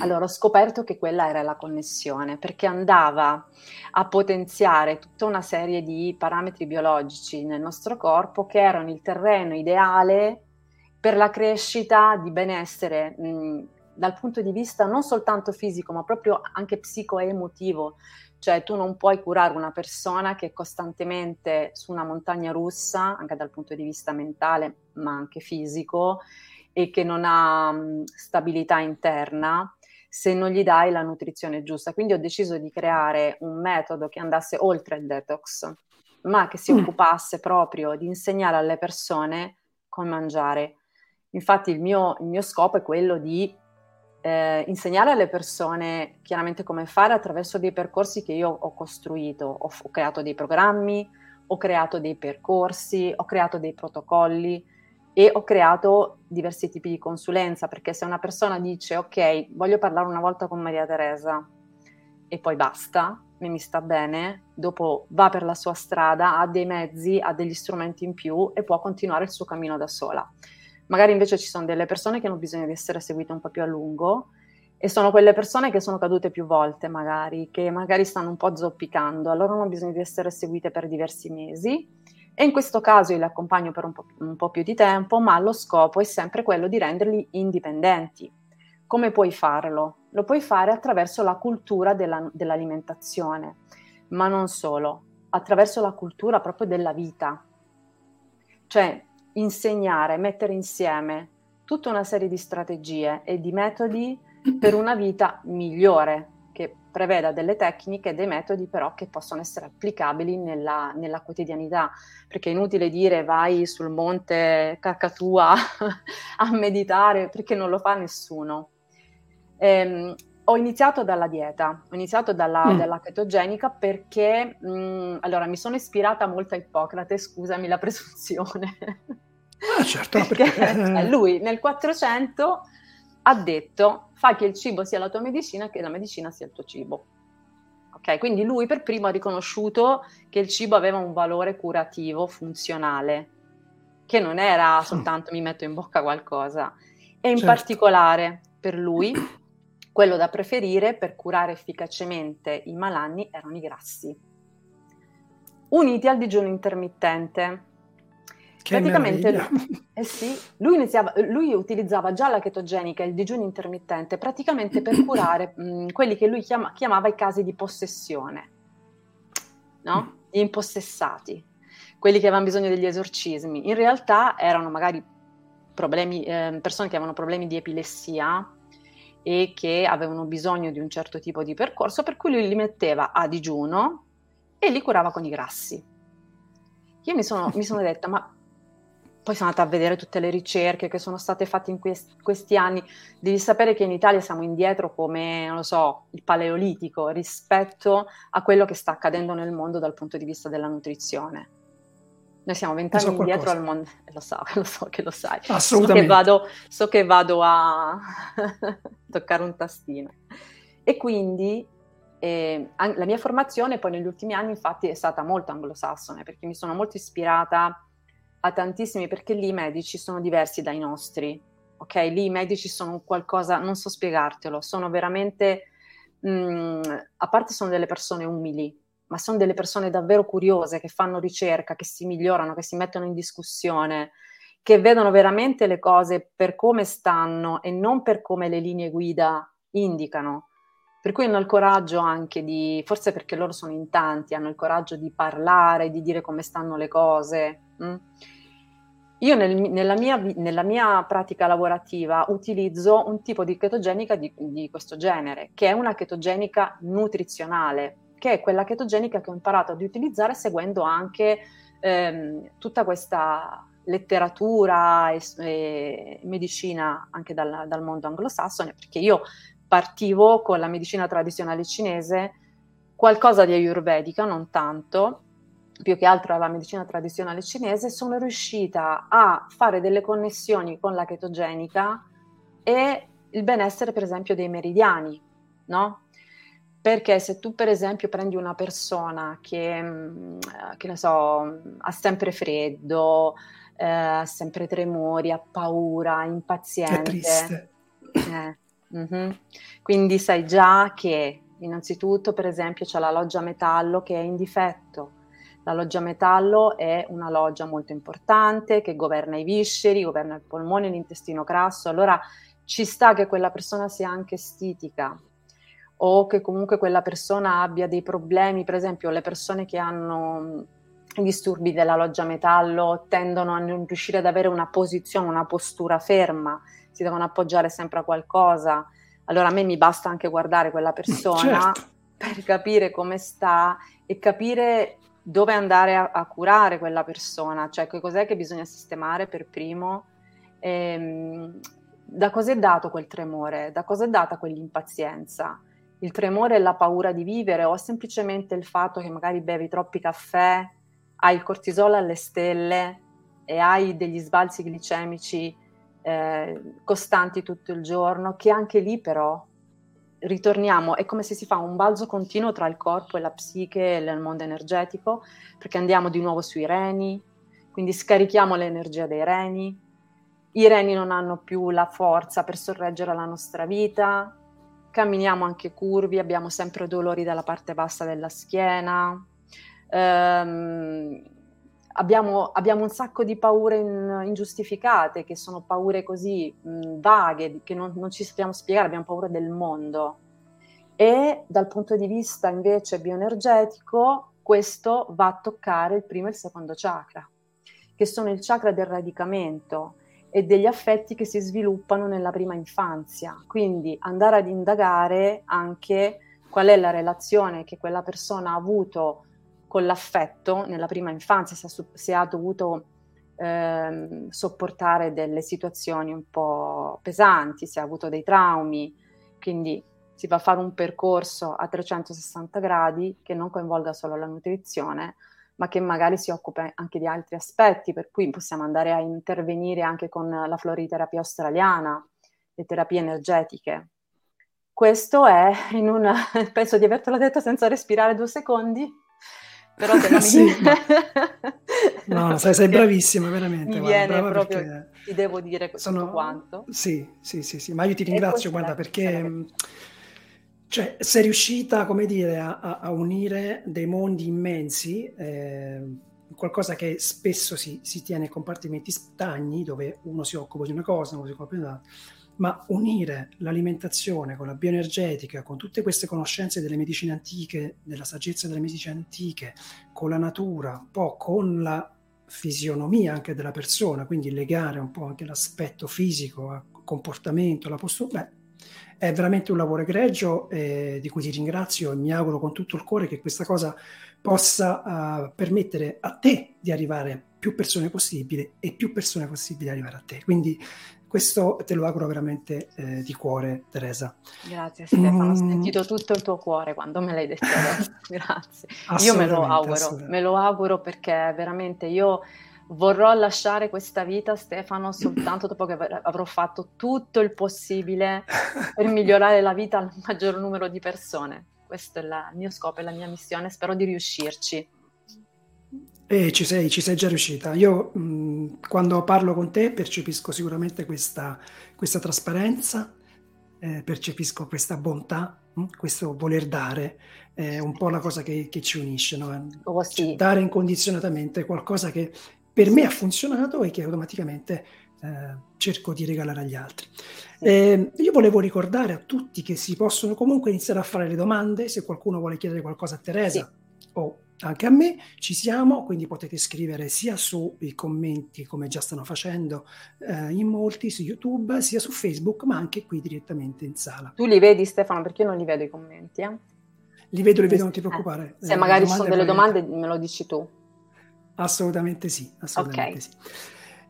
Allora ho scoperto che quella era la connessione, perché andava a potenziare tutta una serie di parametri biologici nel nostro corpo che erano il terreno ideale per la crescita di benessere mh, dal punto di vista non soltanto fisico, ma proprio anche psico-emotivo. Cioè tu non puoi curare una persona che è costantemente su una montagna russa, anche dal punto di vista mentale, ma anche fisico, e che non ha mh, stabilità interna se non gli dai la nutrizione giusta. Quindi ho deciso di creare un metodo che andasse oltre il detox, ma che si mm. occupasse proprio di insegnare alle persone come mangiare. Infatti il mio, il mio scopo è quello di eh, insegnare alle persone chiaramente come fare attraverso dei percorsi che io ho costruito, ho, ho creato dei programmi, ho creato dei percorsi, ho creato dei protocolli e ho creato diversi tipi di consulenza, perché se una persona dice ok, voglio parlare una volta con Maria Teresa e poi basta, mi sta bene, dopo va per la sua strada, ha dei mezzi, ha degli strumenti in più e può continuare il suo cammino da sola. Magari invece ci sono delle persone che hanno bisogno di essere seguite un po' più a lungo e sono quelle persone che sono cadute più volte, magari, che magari stanno un po' zoppicando, allora hanno bisogno di essere seguite per diversi mesi. E in questo caso io le accompagno per un po', un po', più di tempo, ma lo scopo è sempre quello di renderli indipendenti. Come puoi farlo? Lo puoi fare attraverso la cultura della, dell'alimentazione, ma non solo, attraverso la cultura proprio della vita. Cioè, insegnare, mettere insieme tutta una serie di strategie e di metodi per una vita migliore, che preveda delle tecniche, dei metodi però che possono essere applicabili nella, nella quotidianità, perché è inutile dire vai sul monte Cacatua <laughs> a meditare, perché non lo fa nessuno. Ehm, ho iniziato dalla dieta, ho iniziato dalla, mm. dalla chetogenica perché, mh, mm, allora, mi sono ispirata molto a Ippocrate, scusami la presunzione. Ah, certo, perché, perché <laughs> lui nel 400 ha detto fai che il cibo sia la tua medicina e che la medicina sia il tuo cibo. Ok, quindi lui per primo ha riconosciuto che il cibo aveva un valore curativo, funzionale, che non era soltanto mi metto in bocca qualcosa. E in certo. particolare per lui quello da preferire per curare efficacemente i malanni erano i grassi, uniti al digiuno intermittente. Che Praticamente <laughs> eh sì, lui, iniziava, lui, utilizzava già la chetogenica e il digiuno intermittente praticamente per <coughs> curare mh, quelli che lui chiama, chiamava i casi di possessione, no? Gli impossessati, quelli che avevano bisogno degli esorcismi. In realtà erano magari problemi, eh, persone che avevano problemi di epilessia e che avevano bisogno di un certo tipo di percorso, per cui lui li metteva a digiuno e li curava con i grassi. Io mi sono, mi sono detta, ma poi sono andata a vedere tutte le ricerche che sono state fatte in quest- questi anni. Devi sapere che in Italia siamo indietro come, non lo so, il paleolitico rispetto a quello che sta accadendo nel mondo dal punto di vista della nutrizione. Noi siamo vent'anni so indietro al mondo, lo so, <laughs> lo so che lo sai. Assolutamente. So che vado, so che vado a <laughs> toccare un tastino. E quindi eh, la mia formazione poi negli ultimi anni infatti è stata molto anglosassone perché mi sono molto ispirata a tantissimi, perché lì i medici sono diversi dai nostri, ok? Lì i medici sono qualcosa, non so spiegartelo, sono veramente, mh, mm, a parte sono delle persone umili, ma sono delle persone davvero curiose, che fanno ricerca, che si migliorano, che si mettono in discussione, che vedono veramente le cose per come stanno e non per come le linee guida indicano. Per cui hanno il coraggio anche di, forse perché loro sono in tanti, hanno il coraggio di parlare, di dire come stanno le cose. Mm? Io nel, nella, mia, nella, mia, pratica lavorativa utilizzo un tipo di chetogenica di, di, questo genere, che è una chetogenica nutrizionale, che è quella chetogenica che ho imparato ad utilizzare seguendo anche ehm, tutta questa letteratura e, e medicina anche dal, dal mondo anglosassone, perché io partivo con la medicina tradizionale cinese, qualcosa di ayurvedica, non tanto, più che altro alla medicina tradizionale cinese, sono riuscita a fare delle connessioni con la chetogenica e il benessere, per esempio, dei meridiani, no? Perché se tu, per esempio, prendi una persona che, mm, che ne so, ha sempre freddo, eh, ha sempre tremori, ha paura, impaziente. È triste. Eh, Mm-hmm. Quindi sai già che innanzitutto, per esempio, c'è la loggia metallo che è in difetto. La loggia metallo è una loggia molto importante che governa i visceri, governa il polmone, l'intestino grasso. Allora ci sta che quella persona sia anche stitica o che comunque quella persona abbia dei problemi, per esempio le persone che hanno i disturbi della loggia metallo tendono a non riuscire ad avere una posizione, una postura ferma si devono appoggiare sempre a qualcosa. Allora a me mi basta anche guardare quella persona certo. per capire come sta e capire dove andare a, a, curare quella persona, cioè che cos'è che bisogna sistemare per primo. Ehm, da cosa è dato quel tremore? Da cosa è data quell'impazienza? Il tremore è la paura di vivere o semplicemente il fatto che magari bevi troppi caffè, hai il cortisolo alle stelle e hai degli sbalzi glicemici eh, costanti tutto il giorno, che anche lì però ritorniamo, è come se si fa un balzo continuo tra il corpo e la psiche e il mondo energetico, perché andiamo di nuovo sui reni, quindi scarichiamo l'energia dei reni, i reni non hanno più la forza per sorreggere la nostra vita, camminiamo anche curvi, abbiamo sempre dolori dalla parte bassa della schiena. Ehm, abbiamo, abbiamo, un sacco di paure in, ingiustificate, che sono paure così mh, vaghe, che non, non, ci sappiamo spiegare, abbiamo paura del mondo. E dal punto di vista invece bioenergetico, questo va a toccare il primo e il secondo chakra, che sono il chakra del radicamento e degli affetti che si sviluppano nella prima infanzia. Quindi andare ad indagare anche qual è la relazione che quella persona ha avuto con l'affetto nella prima infanzia, se ha, se ha dovuto eh, sopportare delle situazioni un po' pesanti, se ha avuto dei traumi, quindi si va a fare un percorso a 360 gradi che non coinvolga solo la nutrizione, ma che magari si occupa anche di altri aspetti, per cui possiamo andare a intervenire anche con la floriterapia australiana, le terapie energetiche. Questo è in una, <laughs> penso di avertelo detto senza respirare due secondi, però te <laughs> non sì, ma... <laughs> no, sei, sei bravissima veramente. Mi guarda, viene proprio, ti devo dire sono... quanto. Sì, sì, sì, sì, ma io ti ringrazio, guarda, perché cioè, sei riuscita, come dire, a, a unire dei mondi immensi, eh, qualcosa che spesso si, si tiene in compartimenti stagni, dove uno si occupa di una cosa, uno si occupa di un'altra ma unire l'alimentazione con la bioenergetica, con tutte queste conoscenze delle medicine antiche, della saggezza delle medicine antiche, con la natura, un po' con la fisionomia anche della persona, quindi legare un po' anche l'aspetto fisico al comportamento, alla postura, beh, è veramente un lavoro egregio eh, di cui ti ringrazio e mi auguro con tutto il cuore che questa cosa possa uh, permettere a te di arrivare più persone possibili e più persone possibili arrivare a te. Quindi questo te lo auguro veramente eh, di cuore, Teresa. Grazie Stefano, mm. ho sentito tutto il tuo cuore quando me l'hai detto. <laughs> Grazie. Io me lo auguro, me lo auguro perché veramente io vorrò lasciare questa vita, Stefano, soltanto dopo che avrò fatto tutto il possibile per <laughs> migliorare la vita al maggior numero di persone. Questo è la, il mio scopo e la mia missione, spero di riuscirci. E ci sei, ci sei già riuscita. Io mh, quando parlo con te percepisco sicuramente questa, questa trasparenza, eh, percepisco questa bontà, mh, questo voler dare, è un po' la cosa che, che ci unisce, no? oh, sì. cioè, dare incondizionatamente qualcosa che per me ha funzionato e che automaticamente eh, cerco di regalare agli altri. Eh, io volevo ricordare a tutti che si possono comunque iniziare a fare le domande, se qualcuno vuole chiedere qualcosa a Teresa sì. o anche a me ci siamo, quindi potete scrivere sia sui commenti come già stanno facendo eh, in molti su YouTube, sia su Facebook, ma anche qui direttamente in sala. Tu li vedi Stefano? Perché io non li vedo i commenti. Eh? Li vedo, li vedo, non ti preoccupare. Eh, se magari ci sono delle domande me lo dici tu. Assolutamente sì, assolutamente okay. sì.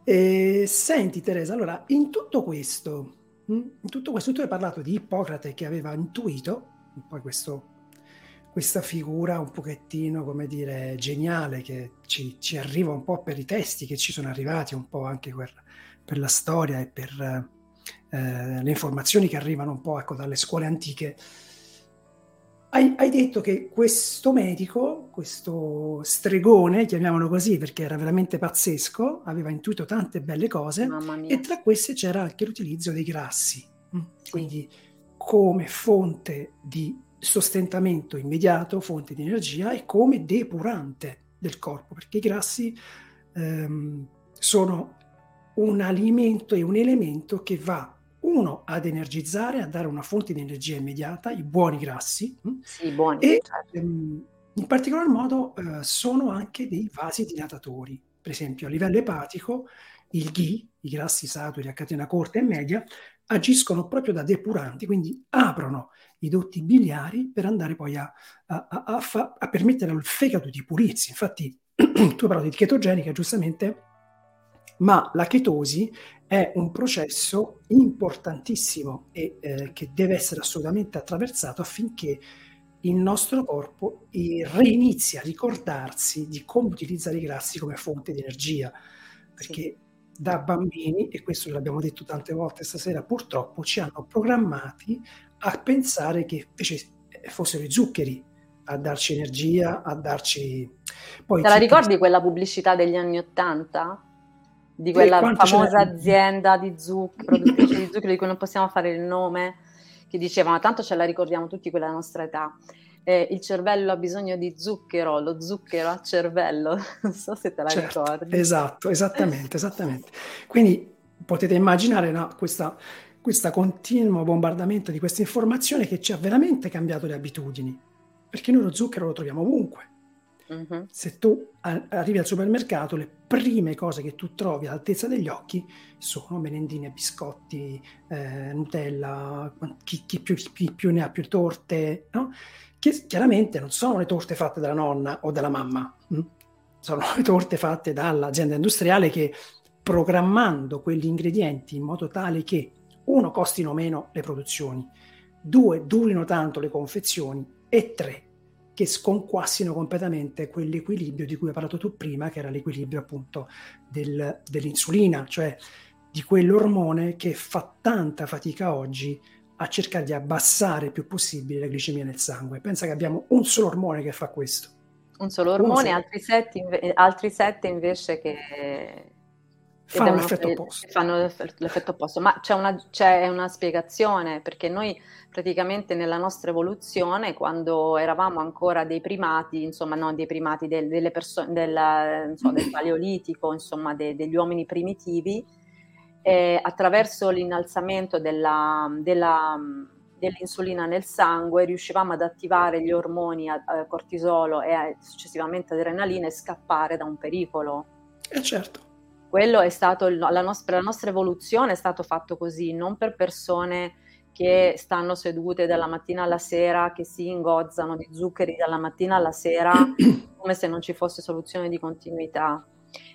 E, senti Teresa, allora in tutto questo, hm, in tutto questo tu hai parlato di Ippocrate che aveva intuito, poi questo questa figura un pochettino, come dire, geniale che ci, ci, arriva un po' per i testi che ci sono arrivati, un po' anche per, per la storia e per eh, le informazioni che arrivano un po' ecco, dalle scuole antiche. Hai, hai, detto che questo medico, questo stregone, chiamiamolo così perché era veramente pazzesco, aveva intuito tante belle cose e tra queste c'era anche l'utilizzo dei grassi, mm, quindi come fonte di sostentamento immediato, fonte di energia e come depurante del corpo, perché i grassi ehm, sono un alimento e un elemento che va uno ad energizzare, a dare una fonte di energia immediata, i buoni grassi, hm? sì, buoni, e certo. ehm, in particolar modo eh, sono anche dei vasi dilatatori. Per esempio, a livello epatico, il ghi, i grassi saturi a catena corta e media, agiscono proprio da depuranti, quindi aprono i dotti biliari per andare poi a, a, a, fa, a permettere al fegato di pulirsi. Infatti <clears throat> tu hai parlato di chetogenica giustamente, ma la chetosi è un processo importantissimo e eh, che deve essere assolutamente attraversato affinché il nostro corpo reinizi a ricordarsi di come utilizzare i grassi come fonte di energia, perché da bambini, e questo l'abbiamo detto tante volte stasera, purtroppo ci hanno programmati a pensare che invece fossero i zuccheri a darci energia, a darci... Poi Te la ricordi quella pubblicità degli anni Ottanta? Di quella famosa azienda di zuccheri, produttrice di <coughs> zuccheri di cui non possiamo fare il nome, che diceva, ma tanto ce la ricordiamo tutti quella nostra età. Eh, il cervello ha bisogno di zucchero, lo zucchero ha cervello, <laughs> non so se te la certo, ricordi. Esatto, esattamente, esattamente. Quindi potete immaginare no, questa questo continuo bombardamento di queste informazioni che ci ha veramente cambiato le abitudini, perché noi lo zucchero lo troviamo ovunque. Se tu arrivi al supermercato, le prime cose che tu trovi all'altezza degli occhi sono merendine, biscotti, eh, Nutella, chi, chi, più, chi, più, ne ha più torte, no? che chiaramente non sono le torte fatte dalla nonna o dalla mamma, hm? sono le torte fatte dall'azienda industriale che programmando quegli ingredienti in modo tale che uno, costino meno le produzioni, due, durino tanto le confezioni e tre, che sconquassino completamente quell'equilibrio di cui hai parlato tu prima, che era l'equilibrio appunto del, dell'insulina, cioè di quell'ormone che fa tanta fatica oggi a cercare di abbassare il più possibile la glicemia nel sangue. Pensa che abbiamo un solo ormone che fa questo. Un solo ormone, altri sette, altri sette invece che fanno l'effetto opposto. Fanno l'effetto opposto, ma c'è una, c'è una, spiegazione perché noi praticamente nella nostra evoluzione, quando eravamo ancora dei primati, insomma, non dei primati, del, delle persone, del, insomma, del <laughs> paleolitico, insomma, de, degli uomini primitivi, eh, attraverso l'innalzamento della, della, dell'insulina nel sangue riuscivamo ad attivare gli ormoni a, a cortisolo e a, successivamente adrenalina e scappare da un pericolo. Eh certo quello è stato il, la, nostra, la nostra evoluzione è stato fatto così, non per persone che stanno sedute dalla mattina alla sera, che si ingozzano di zuccheri dalla mattina alla sera <coughs> come se non ci fosse soluzione di continuità.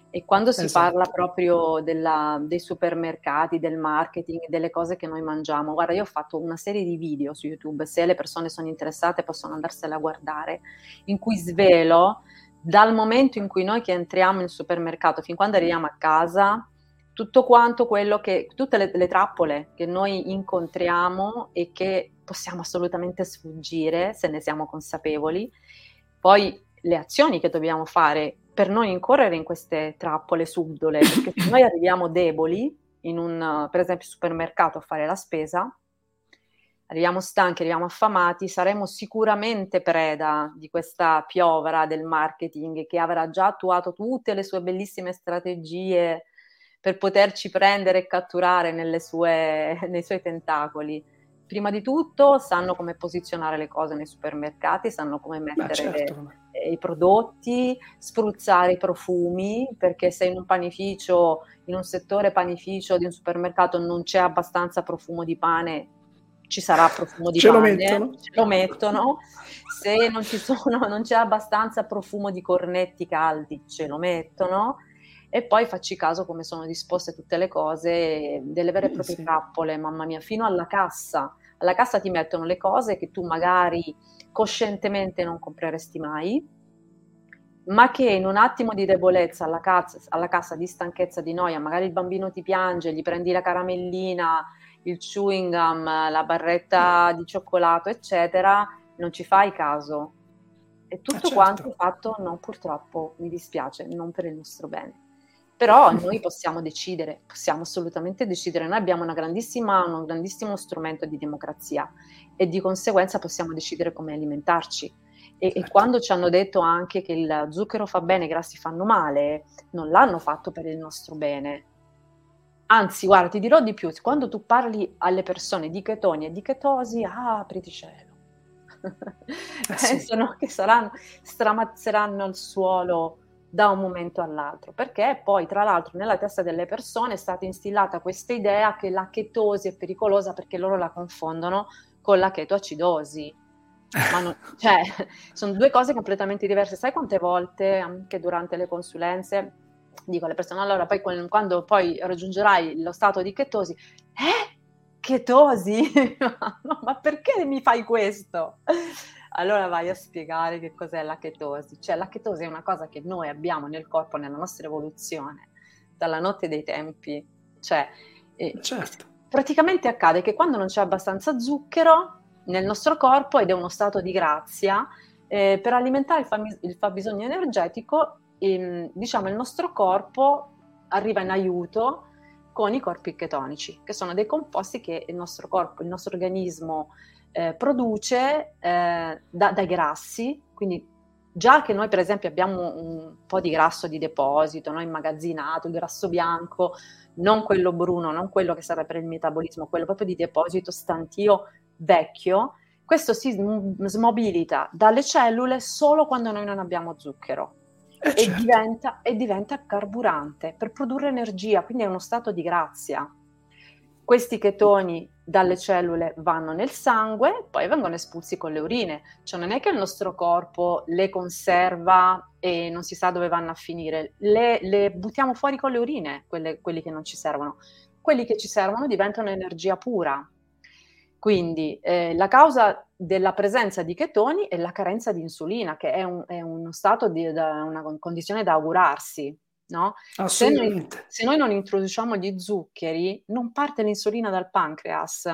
E quando si esatto. parla proprio della, dei supermercati, del marketing, delle cose che noi mangiamo, guarda, io ho fatto una serie di video su YouTube, se le persone sono interessate possono andarsela a guardare, in cui svelo dal momento in cui noi che entriamo in supermercato fin quando arriviamo a casa, tutto quanto quello che, tutte le, le trappole che noi incontriamo e che possiamo assolutamente sfuggire se ne siamo consapevoli, poi le azioni che dobbiamo fare per non incorrere in queste trappole subdole, perché se noi <laughs> arriviamo deboli in un, per esempio, supermercato a fare la spesa, arriviamo stanchi, arriviamo affamati, saremo sicuramente preda di questa piovra del marketing che avrà già attuato tutte le sue bellissime strategie per poterci prendere e catturare sue, <laughs> nei suoi tentacoli. Prima di tutto sanno come posizionare le cose nei supermercati, sanno come mettere certo. le, i prodotti, spruzzare i profumi, perché se in un panificio, in un settore panificio di un supermercato non c'è abbastanza profumo di pane, ci sarà profumo di ce pane, lo mettono. ce lo mettono. Se non, sono, non c'è abbastanza profumo di cornetti caldi, ce lo mettono e poi facci caso come sono disposte tutte le cose, delle vere e proprie sì. trappole, mamma mia, fino alla cassa. Alla cassa ti mettono le cose che tu magari coscientemente non compreresti mai, ma che in un attimo di debolezza alla cassa, alla cassa di stanchezza, di noia, magari il bambino ti piange, gli prendi la caramellina, il chewing gum, la barretta di cioccolato, eccetera, non ci fai caso. E tutto eh certo. quanto fatto, no, purtroppo, mi dispiace, non per il nostro bene. Però <laughs> noi possiamo decidere, possiamo assolutamente decidere. Noi abbiamo una grandissima, un grandissimo strumento di democrazia e di conseguenza possiamo decidere come alimentarci e, certo. e, quando ci hanno detto anche che il zucchero fa bene, i grassi fanno male, non l'hanno fatto per il nostro bene. Anzi, guarda, ti dirò di più, quando tu parli alle persone di ketoni e di chetosi, ah, apriti cielo. Eh <laughs> sì. Pensano che saranno, stramazzeranno al suolo da un momento all'altro, perché poi tra l'altro nella testa delle persone è stata instillata questa idea che la chetosi è pericolosa perché loro la confondono con la chetoacidosi <laughs> ma non, cioè, sono due cose completamente diverse. Sai quante volte anche durante le consulenze dico alle persone, allora poi quando poi raggiungerai lo stato di chetosi, eh? Chetosi? <laughs> no, ma perché mi fai questo? Allora vai a spiegare che cos'è la chetosi. Cioè la chetosi è una cosa che noi abbiamo nel corpo, nella nostra evoluzione, dalla notte dei tempi. Cioè, eh, certo. praticamente accade che quando non c'è abbastanza zucchero, nel nostro corpo ed è uno stato di grazia. Eh, per alimentare il, fami- il fabbisogno energetico, ehm, diciamo, il nostro corpo arriva in aiuto con i corpi chetonici, che sono dei composti che il nostro corpo, il nostro organismo eh, produce eh, da, dai grassi, quindi già che noi per esempio abbiamo un po' di grasso di deposito, no, immagazzinato, il grasso bianco, non quello bruno, non quello che serve per il metabolismo, quello proprio di deposito stantio vecchio, questo si smobilita dalle cellule solo quando noi non abbiamo zucchero eh e, certo. diventa, e diventa carburante per produrre energia, quindi è uno stato di grazia. Questi chetoni dalle cellule vanno nel sangue, poi vengono espulsi con le urine. Cioè non è che il nostro corpo le conserva e non si sa dove vanno a finire, le, le buttiamo fuori con le urine, quelle, quelli che non ci servono. Quelli che ci servono diventano energia pura, quindi eh, la causa della presenza di chetoni è la carenza di insulina, che è, un, è uno stato di da, una condizione da augurarsi. No? Se, noi, se noi non introduciamo gli zuccheri, non parte l'insulina dal pancreas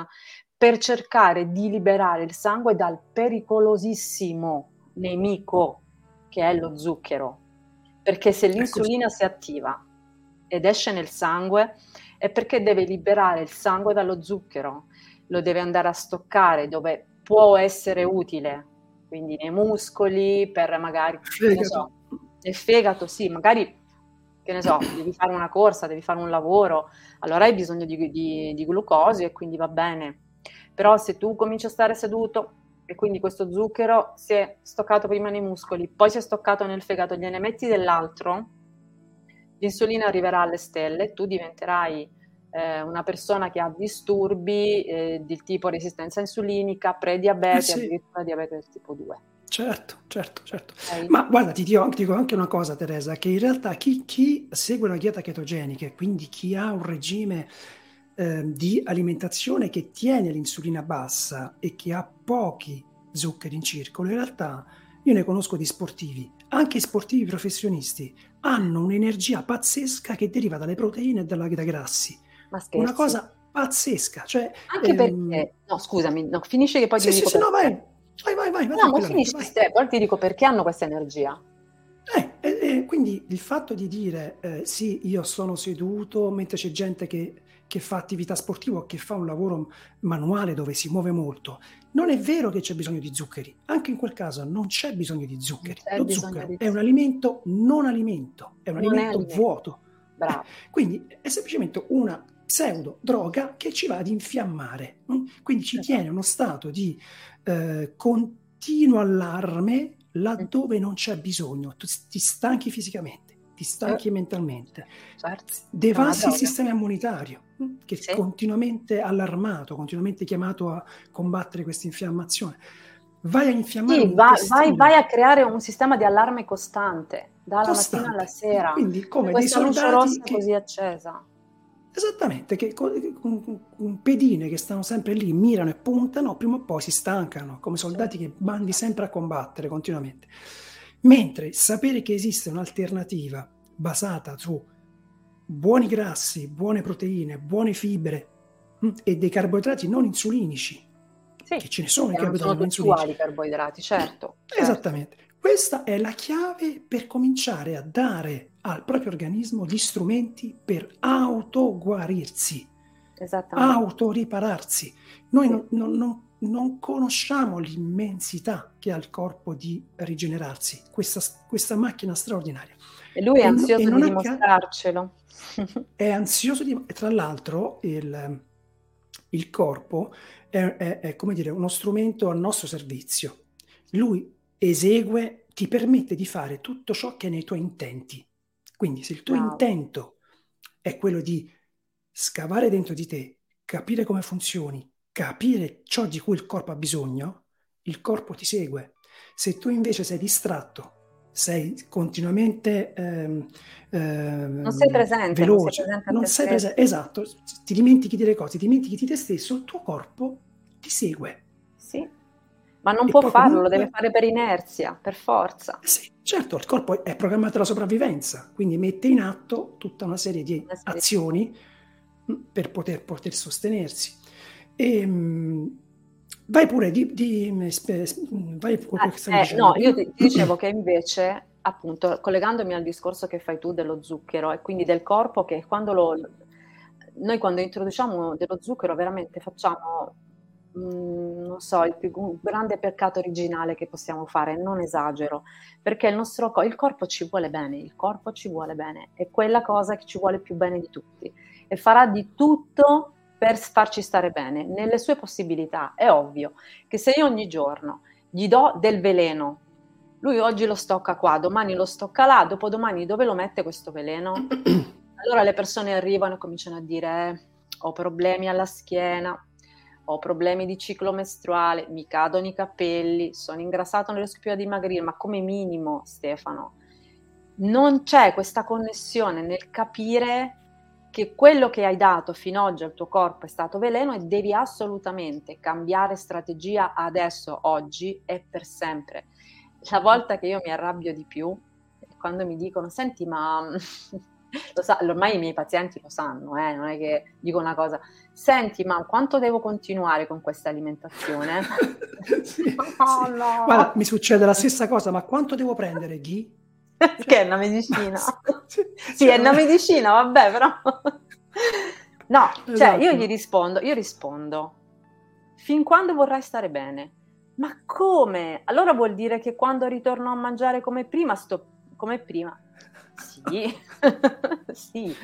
per cercare di liberare il sangue dal pericolosissimo nemico che è lo zucchero. Perché se l'insulina si attiva ed esce nel sangue, è perché deve liberare il sangue dallo zucchero lo deve andare a stoccare dove può essere utile, quindi nei muscoli, per magari, fegato. So, nel fegato, sì, magari, che ne so, devi fare una corsa, devi fare un lavoro, allora hai bisogno di, di, di glucosio e quindi va bene. Però se tu cominci a stare seduto e quindi questo zucchero si è stoccato prima nei muscoli, poi si è stoccato nel fegato, gliene metti dell'altro, l'insulina arriverà alle stelle, tu diventerai eh, una persona che ha disturbi eh, del tipo resistenza insulinica, prediabete, sì. addirittura diabete del tipo 2. Certo, certo, certo. Okay. Ma guarda, ti dico, ti dico, anche una cosa, Teresa, che in realtà chi, chi segue una dieta chetogenica, quindi chi ha un regime eh, di alimentazione che tiene l'insulina bassa e che ha pochi zuccheri in circolo, in realtà io ne conosco di sportivi, anche sportivi professionisti, hanno un'energia pazzesca che deriva dalle proteine e dalla, dai grassi. Ma Una cosa pazzesca. Cioè, anche ehm... perché, no scusami, no, finisce che poi sì, ti sì, dico... Sì, no, vai, vai, vai, vai. No, ma finisci vai. te, poi ti dico perché hanno questa energia. Eh, eh, eh, quindi il fatto di dire eh, sì, io sono seduto mentre c'è gente che, che fa attività sportiva o che fa un lavoro manuale dove si muove molto, non è vero che c'è bisogno di zuccheri, anche in quel caso non c'è bisogno di zuccheri. Lo zucchero di... è un alimento non alimento, è un alimento, è alimento vuoto. Bravo. <laughs> Quindi è semplicemente una pseudo droga che ci va ad infiammare. Mm? Quindi ci esatto. tiene uno stato di eh, continuo allarme laddove non c'è bisogno, tu ti stanchi fisicamente, ti stanchi eh. mentalmente, certo. devasti il sistema immunitario mm? che sì. è continuamente allarmato, continuamente chiamato a combattere questa infiammazione. Vai a infiammare. Sì, vai, vai, vai, a creare un sistema di allarme costante, dalla costante. mattina alla sera. Quindi come dei soldati che... così accesa Esattamente, che con, pedine che stanno sempre lì, mirano e puntano, prima o poi si stancano, come soldati che bandi sempre a combattere continuamente. Mentre sapere che esiste un'alternativa basata su buoni grassi, buone proteine, buone fibre hm, e dei carboidrati non insulinici, sì, che ce ne sono i carboidrati non insulinici. carboidrati, certo, certo. Esattamente. Questa è la chiave per cominciare a dare al proprio organismo gli strumenti per autoguarirsi, autoripararsi. Noi non, non, non, non, conosciamo l'immensità che ha il corpo di rigenerarsi, questa, questa macchina straordinaria. E lui è ansioso e, di dimostrarcelo. <laughs> è ansioso di... Tra l'altro il, il corpo è, è, è, come dire, uno strumento a nostro servizio. Lui esegue, ti permette di fare tutto ciò che è nei tuoi intenti. Quindi se il tuo wow. intento è quello di scavare dentro di te, capire come funzioni, capire ciò di cui il corpo ha bisogno, il corpo ti segue. Se tu invece sei distratto, sei continuamente ehm, ehm, non sei presente, veloce, non sei presente, non sei presente esatto, ti dimentichi delle cose, ti dimentichi di te stesso, il tuo corpo ti segue. Ma non e può farlo, comunque... lo deve fare per inerzia, per forza. Sì, certo, il corpo è programmato alla sopravvivenza, quindi mette in atto tutta una serie di una serie azioni. Mm, per poter, poter sostenersi. E, um, vai pure, di, di, vai pure ah, eh, No, io ti, ti dicevo che invece, appunto, collegandomi al discorso che fai tu dello zucchero e quindi del corpo, che quando lo... Noi quando introduciamo dello zucchero veramente facciamo Mm, non so, il più grande peccato originale che possiamo fare, non esagero, perché il nostro il corpo ci vuole bene, il corpo ci vuole bene, è quella cosa che ci vuole più bene di tutti e farà di tutto per farci stare bene, nelle sue possibilità. È ovvio che se io ogni giorno gli do del veleno, lui oggi lo stocca qua, domani lo stocca là, dopodomani dove lo mette questo veleno? <clears throat> Allora le persone arrivano e cominciano a dire eh, ho problemi alla schiena, ho problemi di ciclo mestruale, mi cadono i capelli, sono ingrassato, non riesco più a dimagrire, ma come minimo, Stefano, non c'è questa connessione nel capire che quello che hai dato fino ad oggi al tuo corpo è stato veleno e devi assolutamente cambiare strategia adesso, oggi e per sempre. La volta che io mi arrabbio di più quando mi dicono, senti ma <laughs> lo sa, ormai i miei pazienti lo sanno, eh, non è che dico una cosa, senti ma quanto devo continuare con questa alimentazione? <laughs> sì, <laughs> oh, sì. No. Guarda, mi succede la stessa cosa, ma quanto devo prendere, Ghi? che è una medicina. sì, sì è una medicina, vabbè, però... no, esatto. cioè io gli rispondo, io rispondo, fin quando vorrai stare bene? Ma come? Allora vuol dire che quando ritorno a mangiare come prima, sto come prima sì, <laughs> sì.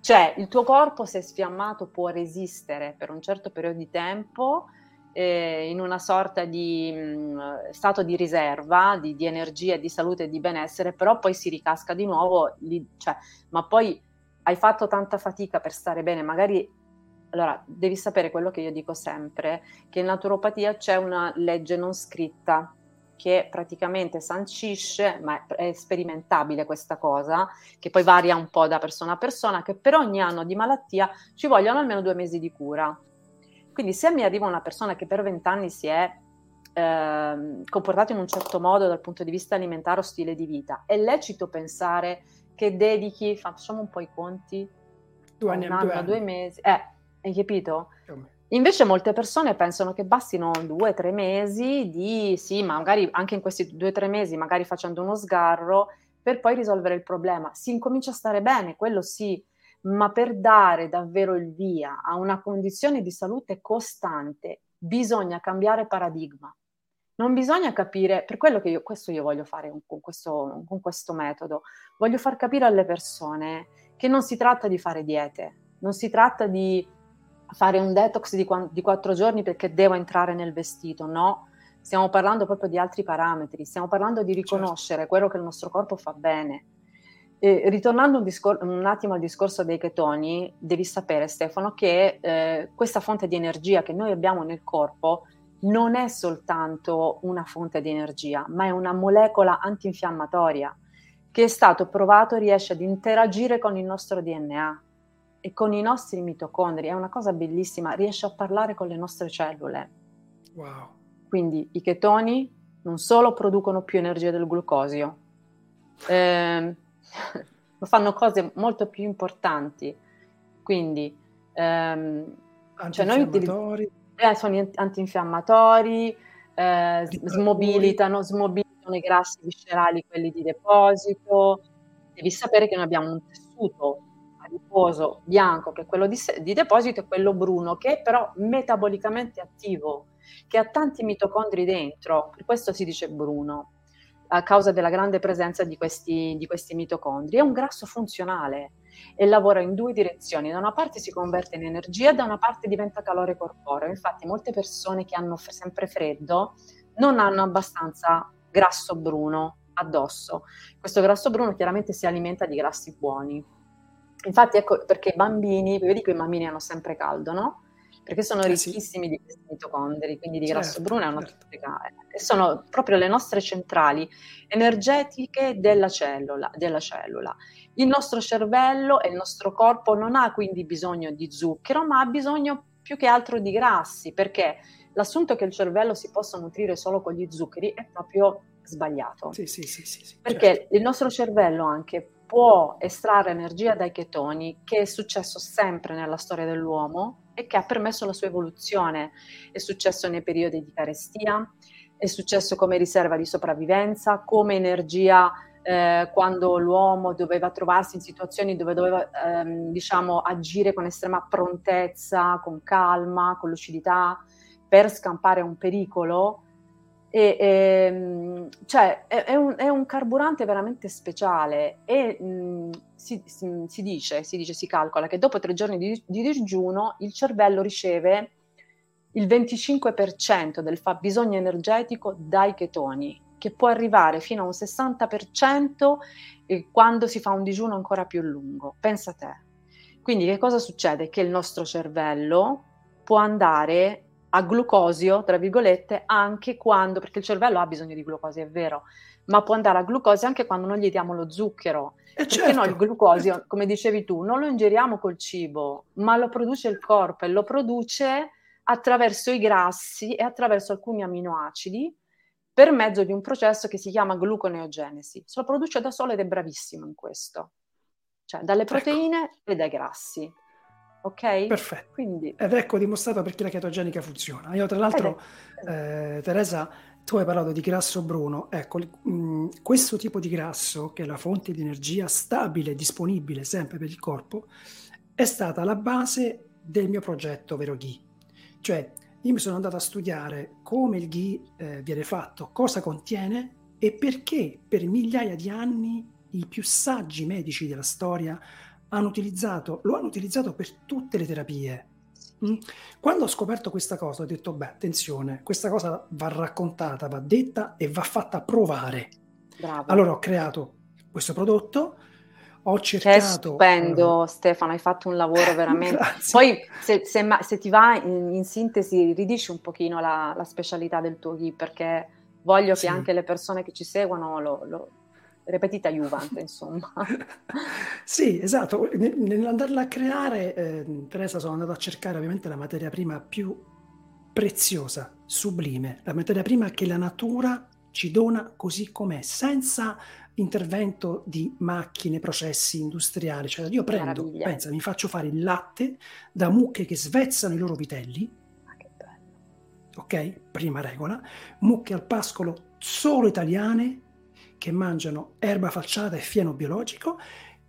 Cioè, il tuo corpo, se sfiammato, può resistere per un certo periodo di tempo eh, in una sorta di mh, mm, stato di riserva, di, di, energia, di salute e di benessere, però poi si ricasca di nuovo, lì, cioè, ma poi hai fatto tanta fatica per stare bene, magari allora, devi sapere quello che io dico sempre, che in naturopatia c'è una legge non scritta che praticamente sancisce, ma è sperimentabile questa cosa, che poi varia un po' da persona a persona, che per ogni anno di malattia ci vogliono almeno due mesi di cura. Quindi se mi arriva una persona che per vent'anni si è eh, comportata in un certo modo dal punto di vista alimentare o stile di vita, è lecito pensare che dedichi, facciamo un po' i conti, due anni, un anno, due, due mesi, eh, hai capito? Invece molte persone pensano che bastino due o tre mesi di, sì, magari anche in questi due o tre mesi, magari facendo uno sgarro, per poi risolvere il problema. Si incomincia a stare bene, quello sì, ma per dare davvero il via a una condizione di salute costante bisogna cambiare paradigma. Non bisogna capire, per quello che io, questo io voglio fare con questo, con questo metodo, voglio far capire alle persone che non si tratta di fare diete, non si tratta di fare un detox di, di quattro giorni perché devo entrare nel vestito, no. Stiamo parlando proprio di altri parametri, stiamo parlando di certo. riconoscere certo. quello che il nostro corpo fa bene. E, ritornando un, discor- un, attimo al discorso dei chetoni, devi sapere Stefano che eh, questa fonte di energia che noi abbiamo nel corpo non è soltanto una fonte di energia, ma è una molecola antinfiammatoria che è stato provato riesce ad interagire con il nostro DNA e con i nostri mitocondri, è una cosa bellissima, riesce a parlare con le nostre cellule. Wow. Quindi i chetoni non solo producono più energia del glucosio, eh, <laughs> ma fanno cose molto più importanti. Quindi ehm, cioè noi eh, sono antinfiammatori, eh, smobilitano, smobilitano i grassi viscerali, quelli di deposito. Devi sapere che noi abbiamo un tessuto adiposo bianco, che è quello di, di deposito, e quello bruno, che è però metabolicamente attivo, che ha tanti mitocondri dentro, per questo si dice bruno, a causa della grande presenza di questi, di questi mitocondri. È un grasso funzionale e lavora in due direzioni. Da una parte si converte in energia, da una parte diventa calore corporeo. Infatti molte persone che hanno f- sempre freddo non hanno abbastanza grasso bruno addosso. Questo grasso bruno chiaramente si alimenta di grassi buoni. Infatti ecco perché i bambini, vedi che i bambini hanno sempre caldo, no? Perché sono eh ricchissimi sì. di questi mitocondri, quindi di grasso certo, bruno è una certo. e sono proprio le nostre centrali energetiche della cellula, della cellula. Il nostro cervello e il nostro corpo non ha quindi bisogno di zucchero, ma ha bisogno più che altro di grassi, perché l'assunto che il cervello si possa nutrire solo con gli zuccheri è proprio sbagliato. Sì, sì, sì, sì perché certo. il nostro cervello anche può estrarre energia dai chetoni, che è successo sempre nella storia dell'uomo e che ha permesso la sua evoluzione. È successo nei periodi di carestia, è successo come riserva di sopravvivenza, come energia eh, quando l'uomo doveva trovarsi in situazioni dove doveva ehm, diciamo, agire con estrema prontezza, con calma, con lucidità, per scampare un pericolo e, e, ehm, cioè, è, è, un, è, un, carburante veramente speciale e mh, si, si, dice, si, dice, si calcola che dopo tre giorni di, di digiuno il cervello riceve il 25% del fabbisogno energetico dai chetoni, che può arrivare fino a un 60% quando si fa un digiuno ancora più lungo. Pensa a te. Quindi che cosa succede? Che il nostro cervello può andare a glucosio, tra virgolette, anche quando, perché il cervello ha bisogno di glucosio, è vero, ma può andare a glucosio anche quando noi gli diamo lo zucchero. Eh perché certo. noi il glucosio, come dicevi tu, non lo ingeriamo col cibo, ma lo produce il corpo e lo produce attraverso i grassi e attraverso alcuni aminoacidi per mezzo di un processo che si chiama gluconeogenesi. Se lo produce da solo ed è bravissimo in questo, cioè dalle ecco. proteine ecco. e dai grassi ok? Perfetto. Quindi... Ed ecco dimostrato perché la chetogenica funziona. Io tra l'altro, eh, Teresa, tu hai parlato di grasso bruno. Ecco, mh, mm, questo tipo di grasso, che è la fonte di energia stabile, disponibile sempre per il corpo, è stata la base del mio progetto Vero Ghi. Cioè, io mi sono andato a studiare come il ghee eh, viene fatto, cosa contiene e perché per migliaia di anni i più saggi medici della storia hanno utilizzato, lo hanno utilizzato per tutte le terapie. Mm? Quando ho scoperto questa cosa ho detto, beh, attenzione, questa cosa va raccontata, va detta e va fatta provare. Bravo. Allora ho creato questo prodotto, ho cercato... Che stupendo uh, Stefano, hai fatto un lavoro <laughs> veramente... Poi se, se, se, ti va in, in, sintesi ridici un pochino la, la specialità del tuo ghee perché voglio sì. che anche le persone che ci seguono lo, lo repetita Juventus, insomma. <laughs> sì, esatto. Nell'andarla a creare, eh, Teresa, sono andato a cercare ovviamente la materia prima più preziosa, sublime, la materia prima che la natura ci dona così com'è, senza intervento di macchine, processi industriali. Cioè, io prendo, Meraviglia. pensa, mi faccio fare il latte da mucche che svezzano i loro vitelli. Ah, che bello. Ok? Prima regola. Mucche al pascolo solo italiane che mangiano erba falciata e fieno biologico.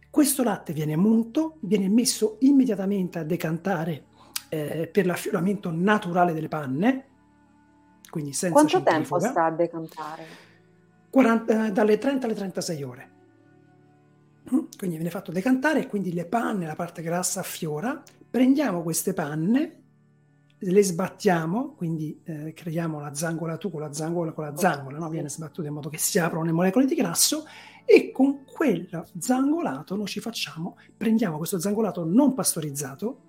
Questo latte viene munto, viene messo immediatamente a decantare eh, per l'affioramento naturale delle panne, quindi senza Quanto tempo sta a decantare? 40, eh, dalle 30 alle 36 ore. Quindi viene fatto decantare e quindi le panne, la parte grassa affiora. Prendiamo queste panne, le sbattiamo, quindi eh, creiamo la zangola tu con la zangola con la zangola, no? viene sbattuta in modo che si aprono le molecole di grasso e con quel zangolato noi ci facciamo, prendiamo questo zangolato non pastorizzato,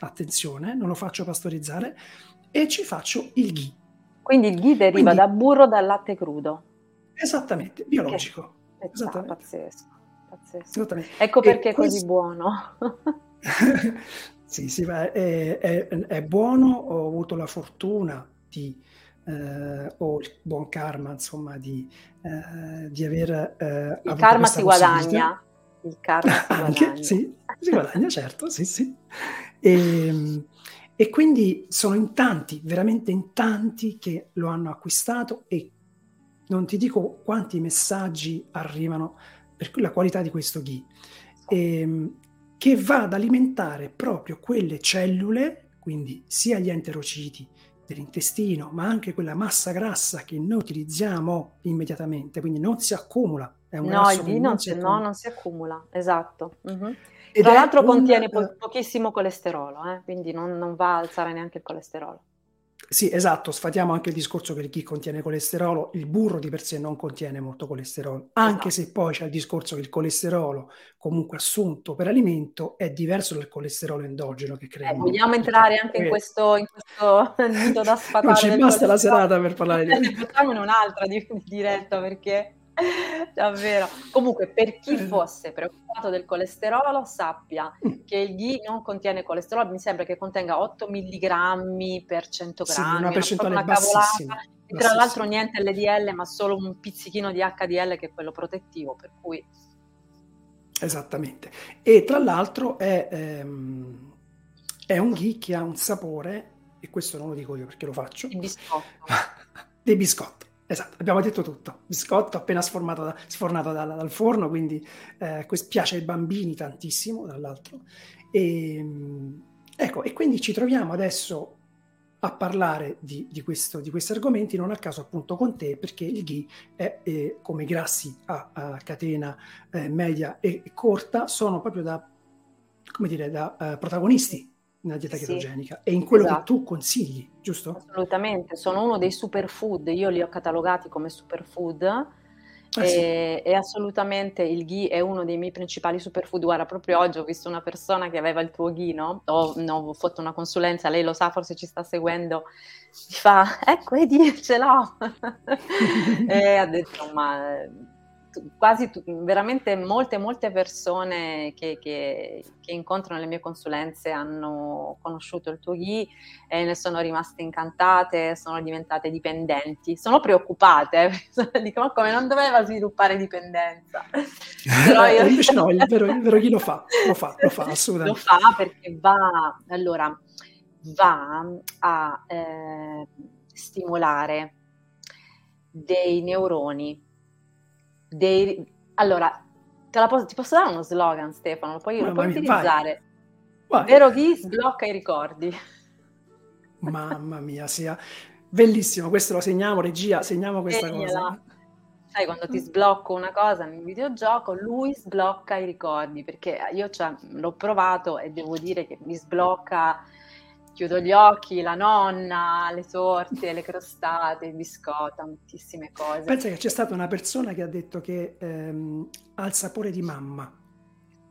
attenzione, non lo faccio pastorizzare, e ci faccio il ghee. Quindi il ghee deriva Quindi, da burro dal latte crudo. Esattamente, biologico. Che... Esattamente. Pazzesco, pazzesco. Esattamente. Ecco perché è questo... così buono. <laughs> <laughs> sì, sì, è, è, è, buono, ho avuto la fortuna di, eh, o il buon karma, insomma, di, eh, di aver... Eh, il karma si guadagna. Il karma si <laughs> guadagna. sì, si guadagna, certo, sì, sì. E, ehm, e quindi sono in tanti, veramente in tanti che lo hanno acquistato e non ti dico quanti messaggi arrivano per la qualità di questo ghee, ehm, che va ad alimentare proprio quelle cellule, quindi sia gli enterociti dell'intestino, ma anche quella massa grassa che noi utilizziamo immediatamente, quindi non si accumula. È un no, il ghee non, si no, non si accumula, esatto. Uh-huh. Tra l'altro un... contiene po- pochissimo colesterolo, eh? quindi non, non va a alzare neanche il colesterolo. Sì, esatto, sfatiamo anche il discorso che il ghee contiene colesterolo, il burro di per sé non contiene molto colesterolo, anche esatto. se poi c'è il discorso che il colesterolo comunque assunto per alimento è diverso dal colesterolo endogeno che crea. Eh, vogliamo entrare anche in questo, in questo nido da sfatare? <laughs> non ci basta la serata per parlare di... <laughs> Facciamone un'altra di diretta perché <laughs> Davvero. Comunque, per chi fosse preoccupato del colesterolo, sappia che il ghee non contiene colesterolo, mi sembra che contenga 8 mg per 100 grammi, sì, una percentuale una bassissima. E tra l'altro niente LDL, ma solo un pizzichino di HDL che è quello protettivo, per cui... Esattamente. E tra l'altro è, ehm, è un ghee che ha un sapore, e questo non lo dico io perché lo faccio, di biscotto. <laughs> dei biscotti. Esatto, abbiamo detto tutto. Biscotto appena da, sfornato da, dal forno, quindi eh, piace ai bambini tantissimo, dall'altro. E, ecco, e quindi ci troviamo adesso a parlare di, di, questo, di, questi argomenti, non a caso appunto con te, perché il ghee è, è come i grassi a, a catena eh, media e, e, corta, sono proprio da, come dire, da uh, protagonisti nella dieta sì, chetogenica e in quello esatto. che tu consigli, giusto? Assolutamente, sono uno dei superfood, io li ho catalogati come superfood ah, e, sì. e, assolutamente il ghee è uno dei miei principali superfood. Guarda, proprio oggi ho visto una persona che aveva il tuo ghee, no? Ho, no, ho fatto una consulenza, lei lo sa, forse ci sta seguendo, mi fa, ecco, vedi, ce l'ho. <laughs> e ha detto, ma quasi veramente molte, molte persone che, che, che, incontro nelle mie consulenze hanno conosciuto il tuo ghee e ne sono rimaste incantate, sono diventate dipendenti, sono preoccupate, <laughs> dicono come non doveva sviluppare dipendenza. <laughs> Però io... Invece no, il vero, il vero ghee lo fa, lo fa, lo fa assolutamente. Lo fa perché va, allora, va a eh, stimolare dei neuroni dei... Allora, posso, ti posso dare uno slogan, Stefano? Lo puoi, lo puoi utilizzare. Vai. Vero chi sblocca i ricordi. <laughs> Mamma mia, sia bellissimo. Questo lo segniamo, regia, segniamo questa Segnala. cosa. Sai, quando ti sblocco una cosa nel videogioco, lui sblocca i ricordi, perché io cioè, l'ho provato e devo dire che mi sblocca chiudo gli occhi, la nonna, le torte, le crostate, il biscotto, tantissime cose. Pensa che c'è stata una persona che ha detto che ehm, ha il sapore di mamma.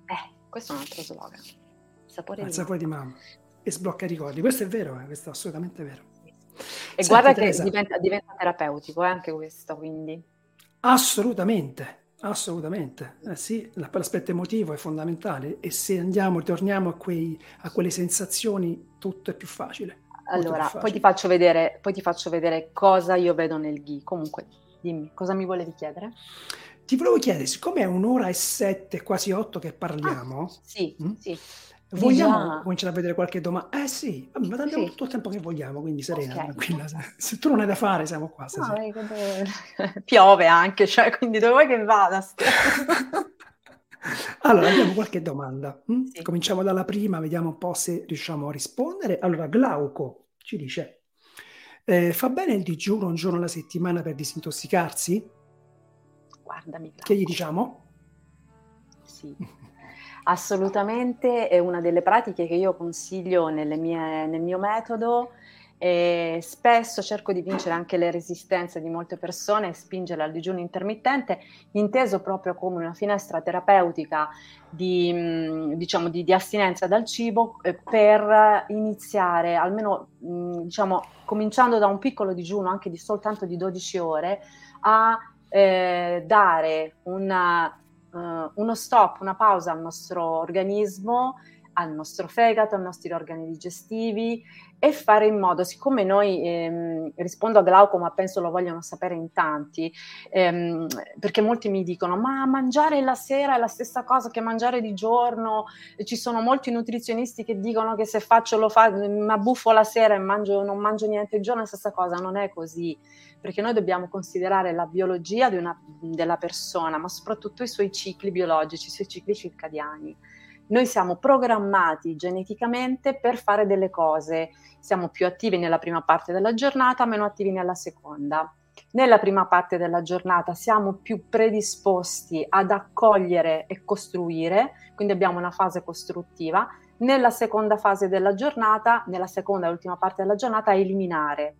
Eh, questo è un altro slogan. Sapore, di, sapore mamma. di mamma. E sblocca i ricordi. Questo è vero, eh? questo è assolutamente vero. E Senti, guarda Teresa. che diventa, diventa terapeutico eh, anche questo, quindi. Assolutamente, assolutamente. Eh sì, l'aspetto emotivo è fondamentale e se andiamo, torniamo a, quei, a quelle sensazioni, tutto è più facile. Allora, poi ti, faccio vedere, poi ti faccio vedere cosa io vedo nel GHI. Comunque, dimmi, cosa mi volevi chiedere? Ti volevo chiedere, siccome è un'ora e sette, quasi otto che parliamo, ah, sì, mh? sì. Vogliamo cominciare a vedere qualche domanda? Eh sì, ma abbiamo sì. tutto il tempo che vogliamo, quindi serena, okay. tranquilla. Se tu non hai da fare, siamo qua. No, <laughs> Piove anche, cioè, quindi dove vuoi che vada? <laughs> allora, abbiamo qualche domanda. Hm? Sì. Cominciamo dalla prima, vediamo un po' se riusciamo a rispondere. Allora, Glauco ci dice, eh, fa bene il digiuno un giorno alla settimana per disintossicarsi? Guardami. Glauco. Che gli diciamo? Sì. <laughs> Assolutamente è una delle pratiche che io consiglio mie, nel mio metodo e spesso cerco di vincere anche le resistenze di molte persone e spingere al digiuno intermittente, inteso proprio come una finestra terapeutica di, mm, diciamo, di, di astinenza dal cibo eh, per iniziare, almeno diciamo, cominciando da un piccolo digiuno anche di soltanto di 12 ore, a eh, dare una uh, uno stop, una pausa al nostro organismo, al nostro fegato, ai nostri organi digestivi e fare in modo, siccome noi ehm, rispondo a Glauco, ma penso lo vogliono sapere in tanti, ehm, perché molti mi dicono: Ma mangiare la sera è la stessa cosa che mangiare di giorno. Ci sono molti nutrizionisti che dicono che se faccio lo fa, ma buffo la sera e mangio, non mangio niente di giorno è la stessa cosa. Non è così, perché noi dobbiamo considerare la biologia una, della persona, ma soprattutto i suoi cicli biologici, i suoi cicli circadiani noi siamo programmati geneticamente per fare delle cose, siamo più attivi nella prima parte della giornata, meno attivi nella seconda. Nella prima parte della giornata siamo più predisposti ad accogliere e costruire, quindi abbiamo una fase costruttiva. Nella seconda fase della giornata, nella seconda e ultima parte della giornata, a eliminare.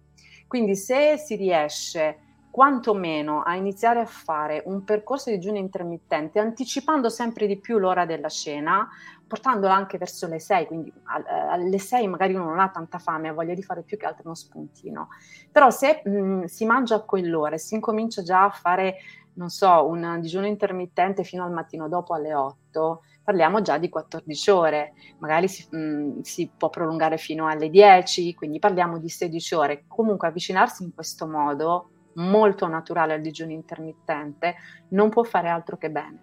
Quindi se si riesce quantomeno a iniziare a fare un percorso di digiuno intermittente, anticipando sempre di più l'ora della cena, portandola anche verso le 6, quindi alle 6 magari uno non ha tanta fame, ha voglia di fare più che altro uno spuntino. Però se mh, si mangia a quell'ora e si incomincia già a fare, non so, un digiuno intermittente fino al mattino dopo alle 8, parliamo già di 14 ore, magari si, mh, si, può prolungare fino alle 10, quindi parliamo di 16 ore. Comunque avvicinarsi in questo modo molto naturale al digiuno intermittente, non può fare altro che bene.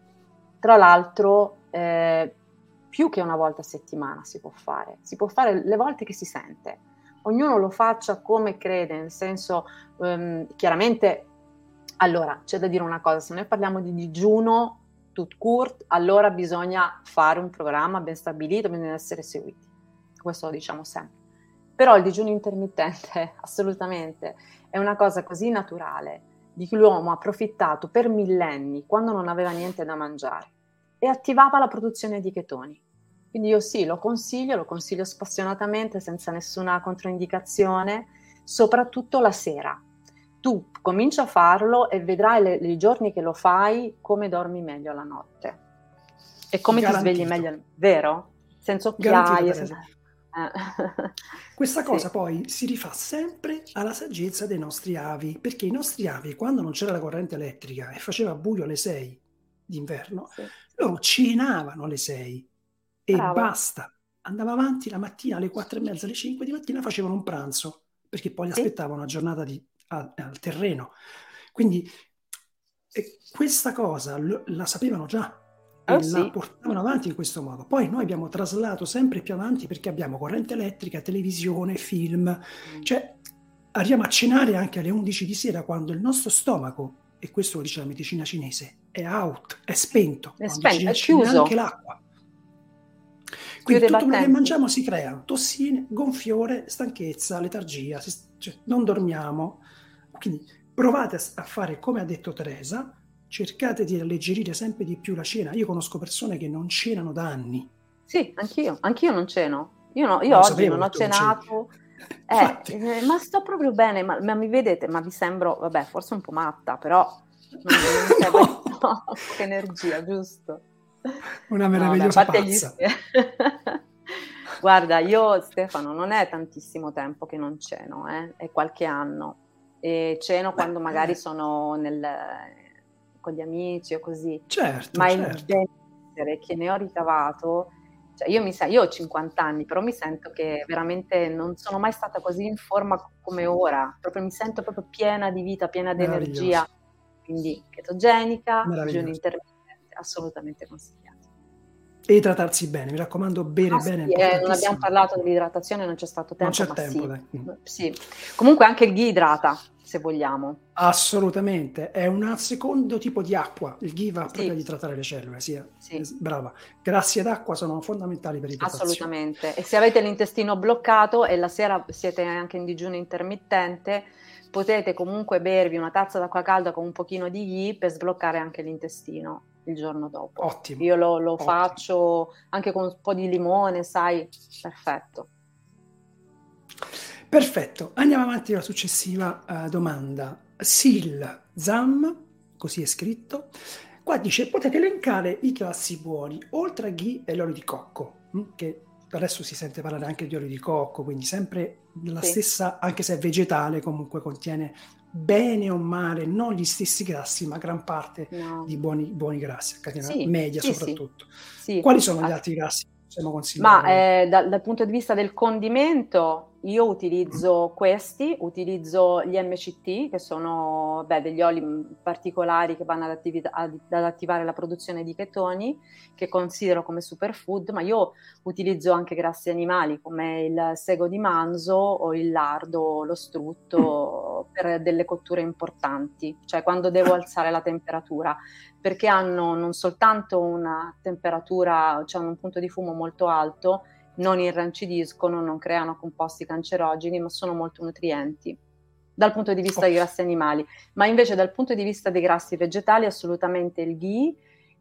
Tra l'altro, eh, più che una volta a settimana si può fare, si può fare le volte che si sente. Ognuno lo faccia come crede, nel senso, ehm, chiaramente, allora, c'è da dire una cosa, se noi parliamo di digiuno tout court, allora bisogna fare un programma ben stabilito, bisogna essere seguiti. Questo lo diciamo sempre. Però il digiuno intermittente, <laughs> assolutamente, è una cosa così naturale di cui l'uomo ha approfittato per millenni quando non aveva niente da mangiare e attivava la produzione di chetoni. Quindi io sì, lo consiglio, lo consiglio spassionatamente, senza nessuna controindicazione, soprattutto la sera. Tu comincia a farlo e vedrai le, i giorni che lo fai come dormi meglio la notte e come Garantito. ti svegli meglio, vero? Senza occhiaie, senza... Eh. <laughs> Questa cosa sì. poi si rifà sempre alla saggezza dei nostri avi, perché i nostri avi, quando non c'era la corrente elettrica e faceva buio alle 6 d'inverno, sì. loro cenavano alle 6 e Bravo. basta. Andava avanti la mattina alle 4 e mezza, alle 5 di mattina facevano un pranzo, perché poi sì. aspettavano una giornata di, a, al terreno. Quindi questa cosa l- la sapevano già e oh, sì. la portavano avanti in questo modo. Poi noi abbiamo traslato sempre più avanti perché abbiamo corrente elettrica, televisione, film, mm. cioè arriviamo a cenare anche alle 11 di sera quando il nostro stomaco, e questo lo dice la medicina cinese, è out, è spento, è, spento, è chiuso. anche l'acqua. Quindi tutto quello che mangiamo si crea tossine, gonfiore, stanchezza, letargia, si, cioè, non dormiamo. Quindi provate a, fare come ha detto Teresa, cercate di alleggerire sempre di più la cena. Io conosco persone che non cenano da anni. Sì, anch'io, anch'io non ceno. Io, no, io oggi non ho cenato. <laughs> Eh, eh, ma sto proprio bene, ma, ma, mi vedete, ma vi sembro, vabbè, forse un po' matta, però non, non <laughs> no. <laughs> energia, giusto? Una meravigliosa no, pazza. Guarda, io Stefano, non è tantissimo tempo che non ceno, eh? è qualche anno. E ceno Beh, quando magari eh. sono nel, con gli amici o così. Certo, Ma certo. il benessere che ne ho ricavato, cioè io, mi, io ho 50 anni, però mi sento che veramente non sono mai stata così in forma come ora. Proprio mi sento proprio piena di vita, piena di energia. Quindi chetogenica, digiuno intermittente, assolutamente consigliato. E idratarsi bene, mi raccomando, bere ah, bene. Sì, eh, non abbiamo parlato dell'idratazione, non c'è stato tempo. Non c'è tempo, sì. sì. Comunque anche il ghee idrata, se vogliamo. Assolutamente, è un secondo tipo di acqua. Il ghee va proprio ad idratare le cellule, sì. sì. Brava. Grassi ed acqua sono fondamentali per l'idratazione. Assolutamente. E se avete l'intestino bloccato e la sera siete anche in digiuno intermittente, potete comunque bervi una tazza d'acqua calda con un pochino di ghee per sbloccare anche l'intestino il giorno dopo. Ottimo. Io lo, lo faccio anche con un po' di limone, sai, perfetto. Perfetto, andiamo avanti alla successiva uh, domanda. Sil Zam, così è scritto, qua dice potete elencare i classi buoni, oltre a ghee e l'olio di cocco, hm, che adesso si sente parlare anche di olio di cocco, quindi sempre la sì. stessa, anche se è vegetale, comunque contiene bene o male, non gli stessi grassi, ma gran parte no. di buoni, buoni grassi, catena sì, media sì, soprattutto. Sì. Quali sono gli altri grassi che possiamo consigliare? Ma eh, da, dal punto di vista del condimento, io utilizzo questi, utilizzo gli MCT, che sono beh, degli oli particolari che vanno ad, attivi- ad, attivare la produzione di chetoni, che considero come superfood, ma io utilizzo anche grassi animali come il sego di manzo o il lardo, lo strutto, <clears throat> per delle cotture importanti, cioè quando devo alzare la temperatura, perché hanno non soltanto una temperatura, cioè un punto di fumo molto alto, non irrancidiscono, non creano composti cancerogeni, ma sono molto nutrienti dal punto di vista dei grassi animali, ma invece dal punto di vista dei grassi vegetali assolutamente il ghee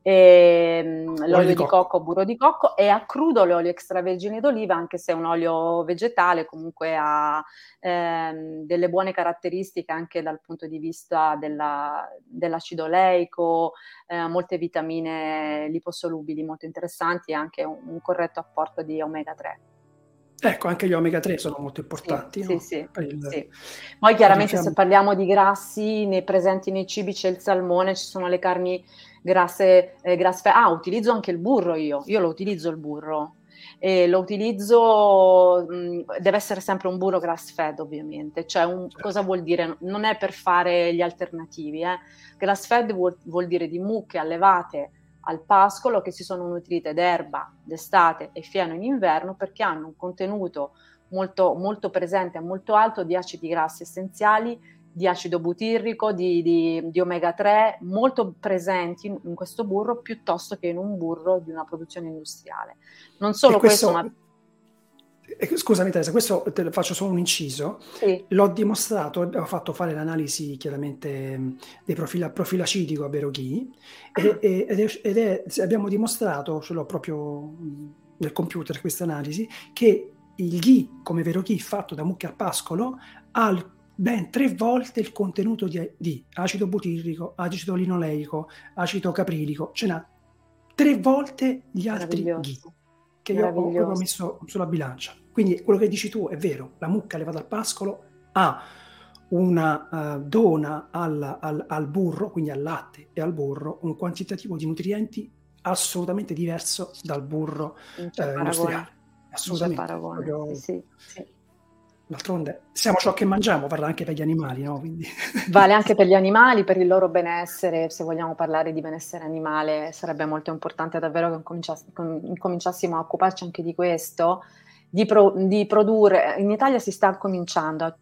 ehm, l'olio di, di cocco. cocco, burro di cocco e a crudo l'olio extravergine d'oliva, anche se è un olio vegetale, comunque ha ehm, delle buone caratteristiche anche dal punto di vista della, dell'acido oleico, eh, molte vitamine liposolubili molto interessanti e anche un, un corretto apporto di omega 3. Ecco, anche gli omega 3 sono molto importanti. Sì, no? sì, il, sì. Poi chiaramente diciamo... se parliamo di grassi, nei presenti nei cibi c'è il salmone, ci sono le carni grasse, eh, grass Ah, utilizzo anche il burro io, io lo utilizzo il burro. E lo utilizzo, mh, deve essere sempre un burro grass fed ovviamente, cioè un, certo. cosa vuol dire? Non è per fare gli alternativi, eh. grass fed vuol, vuol dire di mucche allevate al pascolo che si sono nutrite d'erba d'estate e fieno in inverno perché hanno un contenuto molto, molto presente e molto alto di acidi grassi essenziali di acido butirrico, di, di, di omega 3 molto presenti in, in, questo burro piuttosto che in un burro di una produzione industriale. Non solo questo, questo, ma... Scusami Teresa, questo te faccio solo un inciso. Sì. L'ho dimostrato, ho fatto fare l'analisi chiaramente del profilo, profilacidico a Beroghi ah. ed, è, ed è, abbiamo dimostrato, ce l'ho proprio nel computer questa analisi, che il ghee come vero ghee fatto da mucche a pascolo ha il ben tre volte il contenuto di, di acido butirrico, acido linoleico, acido caprilico, ce n'ha tre volte gli altri ghee che io ho messo sulla bilancia. Quindi quello che dici tu è vero, la mucca levata al pascolo ha una uh, dona al, al, al, burro, quindi al latte e al burro, un quantitativo di nutrienti assolutamente diverso dal burro uh, industriale. Assolutamente. Proprio... Sì, sì. D'altronde siamo ciò che mangiamo, parla anche per gli animali, no? Quindi... <laughs> Vale anche per gli animali, per il loro benessere, se vogliamo parlare di benessere animale sarebbe molto importante davvero che incominciass- incominciassimo a occuparci anche di questo, di, pro- di produrre, in Italia si sta cominciando a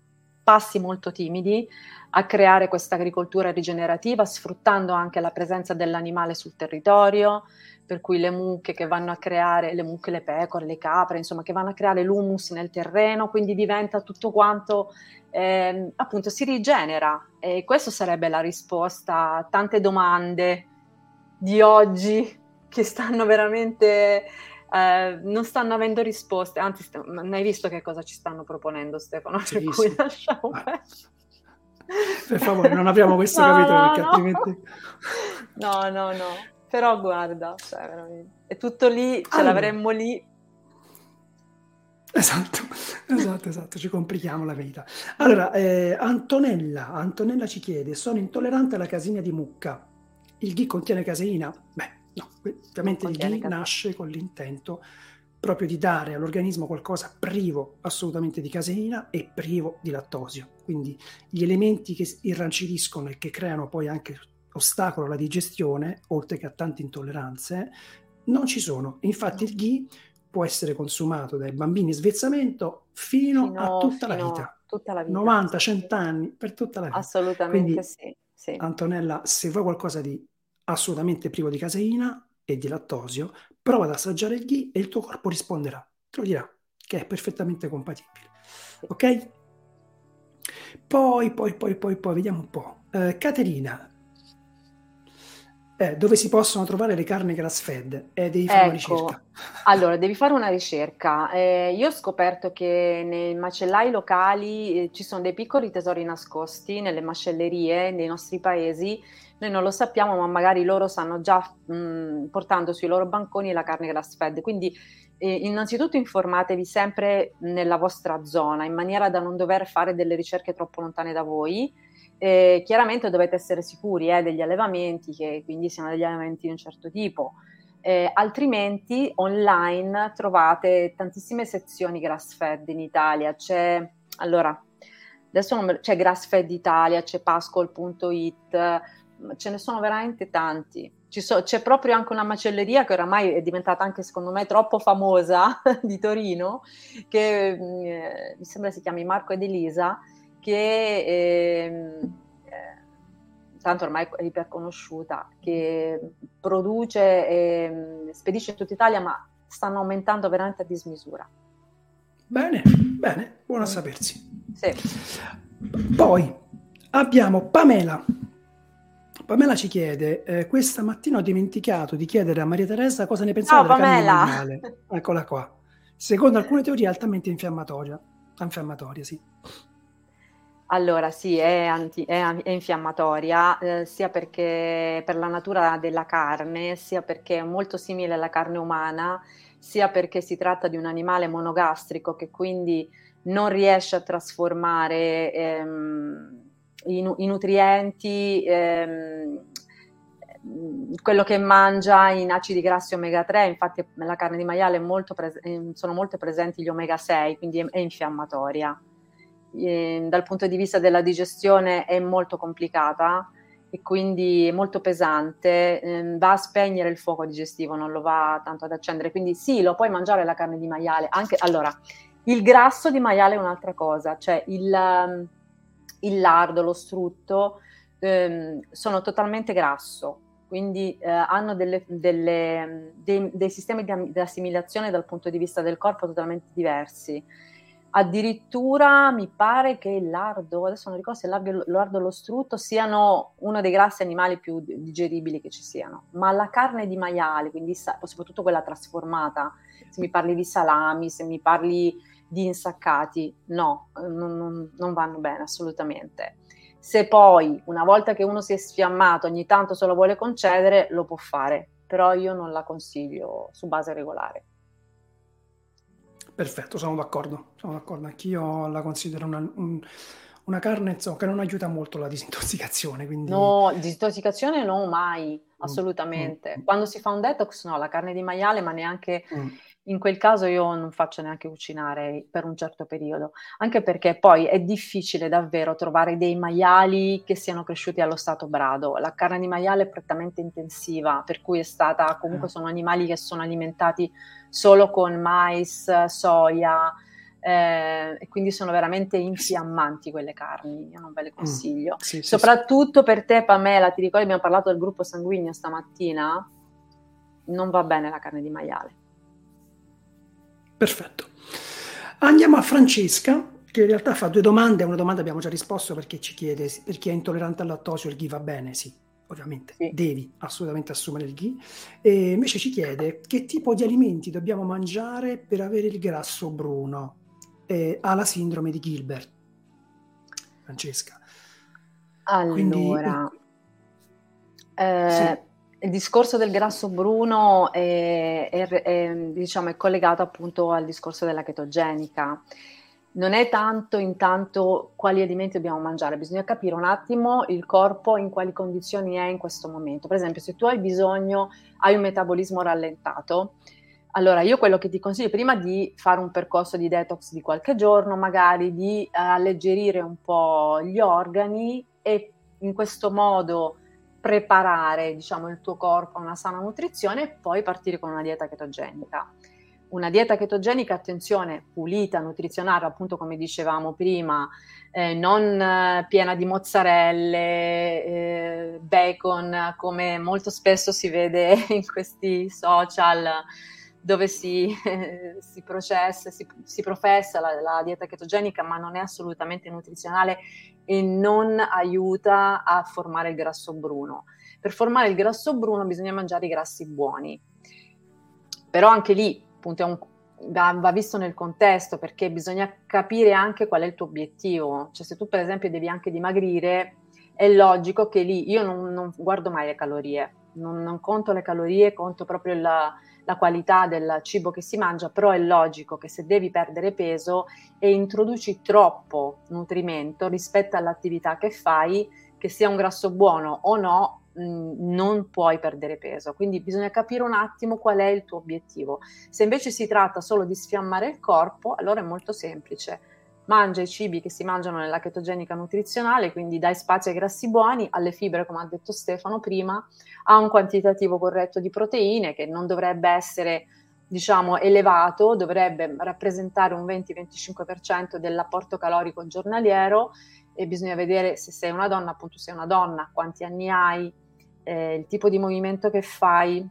passi molto timidi a creare questa agricoltura rigenerativa, sfruttando anche la presenza dell'animale sul territorio, per cui le mucche che vanno a creare, le mucche, le pecore, le capre, insomma, che vanno a creare l'humus nel terreno, quindi diventa tutto quanto, eh, appunto, si rigenera. E questa sarebbe la risposta a tante domande di oggi che stanno veramente... Eh, non stanno avendo risposte, anzi, st- non hai visto che cosa ci stanno proponendo Stefano? Sì, per cui sì. lasciamo ah. Per favore, non apriamo questo no, capitolo no, perché no. altrimenti... No, no, no. Però guarda, cioè, è tutto lì, ce allora. l'avremmo lì. Esatto, <laughs> esatto, esatto, ci complichiamo la vita. Allora, eh, Antonella, Antonella ci chiede, sono intollerante alla caseina di mucca. Il ghee contiene caseina? Beh, no, ovviamente il ghee nasce con l'intento proprio di dare all'organismo qualcosa privo assolutamente di caseina e privo di lattosio. Quindi gli elementi che irrancidiscono e che creano poi anche ostacolo alla digestione, oltre che a tante intolleranze, non ci sono. Infatti il ghee può essere consumato dai bambini in svezzamento fino, fino a tutta, fino la vita. tutta la vita. 90, 100 anni, per tutta la vita. Assolutamente Quindi, sì, sì. Antonella, se vuoi qualcosa di assolutamente privo di caseina e di lattosio, prova ad assaggiare il ghee e il tuo corpo risponderà, te lo dirà, che è perfettamente compatibile. Ok? Poi, poi, poi, poi, poi, vediamo un po'. Eh, Caterina, eh, dove si possono trovare le carni grass fed? Eh, devi fare ecco, una ricerca. Allora, devi fare una ricerca. Eh, io ho scoperto che nei macellai locali eh, ci sono dei piccoli tesori nascosti nelle macellerie nei nostri paesi. Noi non lo sappiamo, ma magari loro stanno già mh, portando sui loro banconi la carne grass fed. Quindi, eh, innanzitutto, informatevi sempre nella vostra zona, in maniera da non dover fare delle ricerche troppo lontane da voi eh, chiaramente dovete essere sicuri eh, degli allevamenti, che quindi siano degli allevamenti di un certo tipo. Eh, altrimenti online trovate tantissime sezioni grass fed in Italia. C'è allora non, c'è grass fed Italia, c'è pascol.it, ce ne sono veramente tanti. So, c'è proprio anche una macelleria che oramai è diventata anche secondo me troppo famosa <laughs> di Torino, che mm, eh, mi sembra si chiami Marco ed Elisa, che ehm, eh, tanto ormai è iperconosciuta, che produce e spedisce in tutta Italia, ma stanno aumentando veramente a dismisura. Bene, bene, buono a sapersi. Sì. Poi abbiamo Pamela. Pamela ci chiede, eh, questa mattina ho dimenticato di chiedere a Maria Teresa cosa ne pensava no, Pamela. Eccola qua. Secondo alcune teorie altamente infiammatoria. Infiammatoria, sì. Allora sì, è, anti, è, è infiammatoria eh, sia perché per la natura della carne, sia perché è molto simile alla carne umana, sia perché si tratta di un animale monogastrico che quindi non riesce a trasformare ehm, i, i, nutrienti, ehm, quello che mangia in acidi grassi omega 3, infatti nella carne di maiale molto pres- sono molto presenti gli omega 6, quindi è, è infiammatoria dal punto di vista della digestione è molto complicata e quindi molto pesante, eh, va a spegnere il fuoco digestivo, non lo va tanto ad accendere. Quindi sì, lo puoi mangiare la carne di maiale, anche allora il grasso di maiale è un'altra cosa, cioè il, ehm, il lardo, lo strutto ehm, sono totalmente grasso, quindi eh, hanno delle, delle, dei, dei, sistemi di, di assimilazione dal punto di vista del corpo totalmente diversi. Addirittura mi pare che il lardo, adesso non ricordo se il lardo o lo strutto siano uno dei grassi animali più digeribili che ci siano, ma la carne di maiale, quindi soprattutto quella trasformata, se mi parli di salami, se mi parli di insaccati, no, non, non vanno bene assolutamente. Se poi una volta che uno si è sfiammato ogni tanto se lo vuole concedere, lo può fare, però io non la consiglio su base regolare. Perfetto, sono d'accordo, sono d'accordo. Anch'io la considero una, un, una carne insomma, che non aiuta molto la disintossicazione. Quindi... No, disintossicazione no, mai, mm, assolutamente. Mm. Quando si fa un detox, no, la carne di maiale, ma neanche mm. in quel caso io non faccio neanche cucinare per un certo periodo, anche perché poi è difficile davvero trovare dei maiali che siano cresciuti allo stato brado. La carne di maiale è prettamente intensiva, per cui è stata, comunque mm. sono animali che sono alimentati solo con mais, soia, eh, e quindi sono veramente infiammanti quelle carni, io non ve le mm, consiglio. Mm, sì, Soprattutto sì. per te, Pamela, ti ricordi abbiamo parlato del gruppo sanguigno stamattina? Non va bene la carne di maiale. Perfetto. Andiamo a Francesca, che in realtà fa due domande. Una domanda abbiamo già risposto perché ci chiede per chi è intollerante al lattosio il ghi va bene, sì ovviamente sì. devi assolutamente assumere il ghee, e invece ci chiede che tipo di alimenti dobbiamo mangiare per avere il grasso bruno. E ha la sindrome di Gilbert. Francesca. Allora, Quindi, eh, sì. il discorso del grasso bruno è, è, è, diciamo, è, collegato appunto al discorso della chetogenica. Non è tanto intanto quali alimenti dobbiamo mangiare, bisogna capire un attimo il corpo in quali condizioni è in questo momento. Per esempio, se tu hai bisogno, hai un metabolismo rallentato, allora io quello che ti consiglio prima di fare un percorso di detox di qualche giorno, magari di alleggerire un po' gli organi e in questo modo preparare diciamo, il tuo corpo a una sana nutrizione e poi partire con una dieta chetogenica. Una dieta chetogenica, attenzione, pulita, nutrizionale, appunto come dicevamo prima, eh, non eh, piena di mozzarelle, eh, bacon, come molto spesso si vede <laughs> in questi social dove si, si processa, si, si professa la, la, dieta chetogenica, ma non è assolutamente nutrizionale e non aiuta a formare il grasso bruno. Per formare il grasso bruno bisogna mangiare i grassi buoni. Però anche lì, appunto, un, va, va, visto nel contesto perché bisogna capire anche qual è il tuo obiettivo. Cioè, se tu, per esempio, devi anche dimagrire, è logico che lì io non, non guardo mai le calorie, non, non, conto le calorie, conto proprio la, la qualità del cibo che si mangia, però è logico che se devi perdere peso e introduci troppo nutrimento rispetto all'attività che fai, che sia un grasso buono o no, mm, non puoi perdere peso. Quindi bisogna capire un attimo qual è il tuo obiettivo. Se invece si tratta solo di sfiammare il corpo, allora è molto semplice mangia i cibi che si mangiano nella chetogenica nutrizionale, quindi dai spazio ai grassi buoni, alle fibre, come ha detto Stefano prima, a un quantitativo corretto di proteine che non dovrebbe essere diciamo elevato, dovrebbe rappresentare un 20-25% dell'apporto calorico giornaliero e bisogna vedere se sei una donna, appunto sei una donna, quanti anni hai, eh, il tipo di movimento che fai,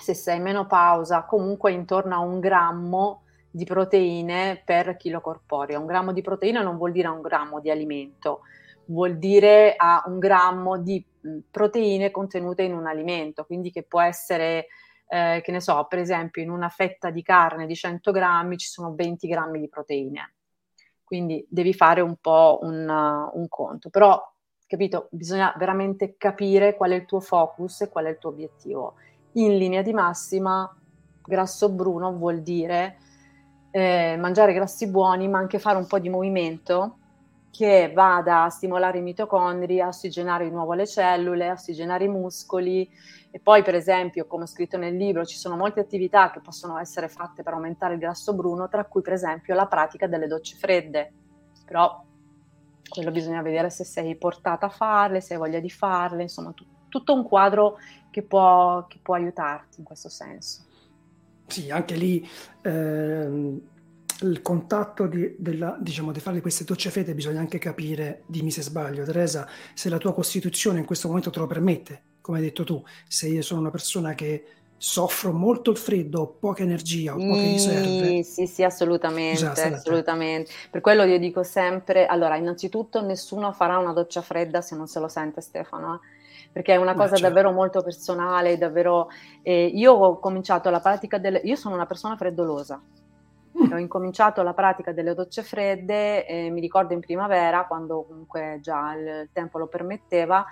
se sei menopausa, comunque intorno a un grammo di proteine per chilo corporeo. Un grammo di proteina non vuol dire un grammo di alimento, vuol dire a un grammo di proteine contenute in un alimento, quindi che può essere, eh, che ne so, per esempio in una fetta di carne di 100 grammi ci sono 20 grammi di proteine. Quindi devi fare un po' un, uh, un conto, però capito, bisogna veramente capire qual è il tuo focus e qual è il tuo obiettivo. In linea di massima, grasso bruno vuol dire eh, mangiare grassi buoni, ma anche fare un po' di movimento che vada a stimolare i mitocondri, a ossigenare di nuovo le cellule, a ossigenare i muscoli. E poi, per esempio, come ho scritto nel libro, ci sono molte attività che possono essere fatte per aumentare il grasso bruno, tra cui, per esempio, la pratica delle docce fredde. Però quello bisogna vedere se sei portata a farle, se hai voglia di farle, insomma, t- tutto un quadro che può, che può aiutarti in questo senso. Sì, anche lì ehm, il contatto di, della, diciamo, di fare queste docce fredde bisogna anche capire, dimmi se sbaglio, Teresa, se la tua costituzione in questo momento te lo permette, come hai detto tu, se io sono una persona che soffro molto il freddo, ho poca energia, ho poche riserve. Sì, sì, assolutamente, assolutamente. Per quello io dico sempre, allora, innanzitutto nessuno farà una doccia fredda se non se lo sente Stefano, eh? perché è una cosa certo. davvero molto personale, davvero... Eh, io ho cominciato la pratica delle... Io sono una persona freddolosa, mm. Ho incominciato la pratica delle docce fredde, eh, mi ricordo in primavera, quando comunque già il tempo lo permetteva,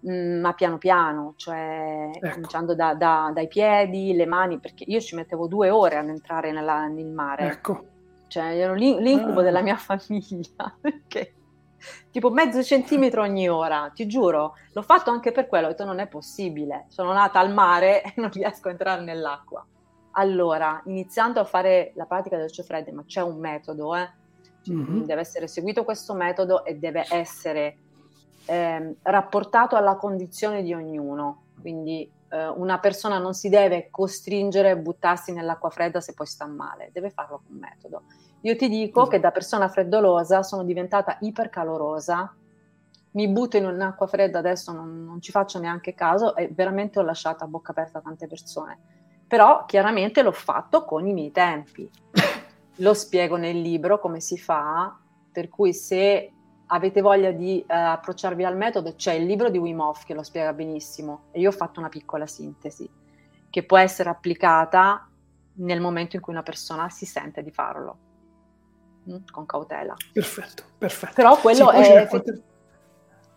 mh, mm, ma piano piano, cioè ecco. cominciando da, da, dai piedi, le mani, perché io ci mettevo due ore ad entrare nella, nel mare. Ecco. Cioè, ero l'incubo ah. della mia famiglia, <laughs> perché tipo mezzo centimetro ogni ora, ti giuro. L'ho fatto anche per quello, ho detto non è possibile, sono nata al mare e non riesco a entrare nell'acqua. Allora, iniziando a fare la pratica del fredde, ma c'è un metodo, eh? Cioè, mm-hmm. deve essere seguito questo metodo e deve essere eh, rapportato alla condizione di ognuno. Quindi eh, una persona non si deve costringere a buttarsi nell'acqua fredda se poi sta male, deve farlo con metodo. Io ti dico esatto. che da persona freddolosa sono diventata ipercalorosa, mi butto in un'acqua fredda adesso, non, non ci faccio neanche caso e veramente ho lasciato a bocca aperta tante persone. Però chiaramente l'ho fatto con i miei tempi. Lo spiego nel libro come si fa, per cui se avete voglia di uh, approcciarvi al metodo, c'è il libro di Wim Hof che lo spiega benissimo e io ho fatto una piccola sintesi che può essere applicata nel momento in cui una persona si sente di farlo. Mm, con cautela. Perfetto, perfetto. Però quello sì, è... Effett...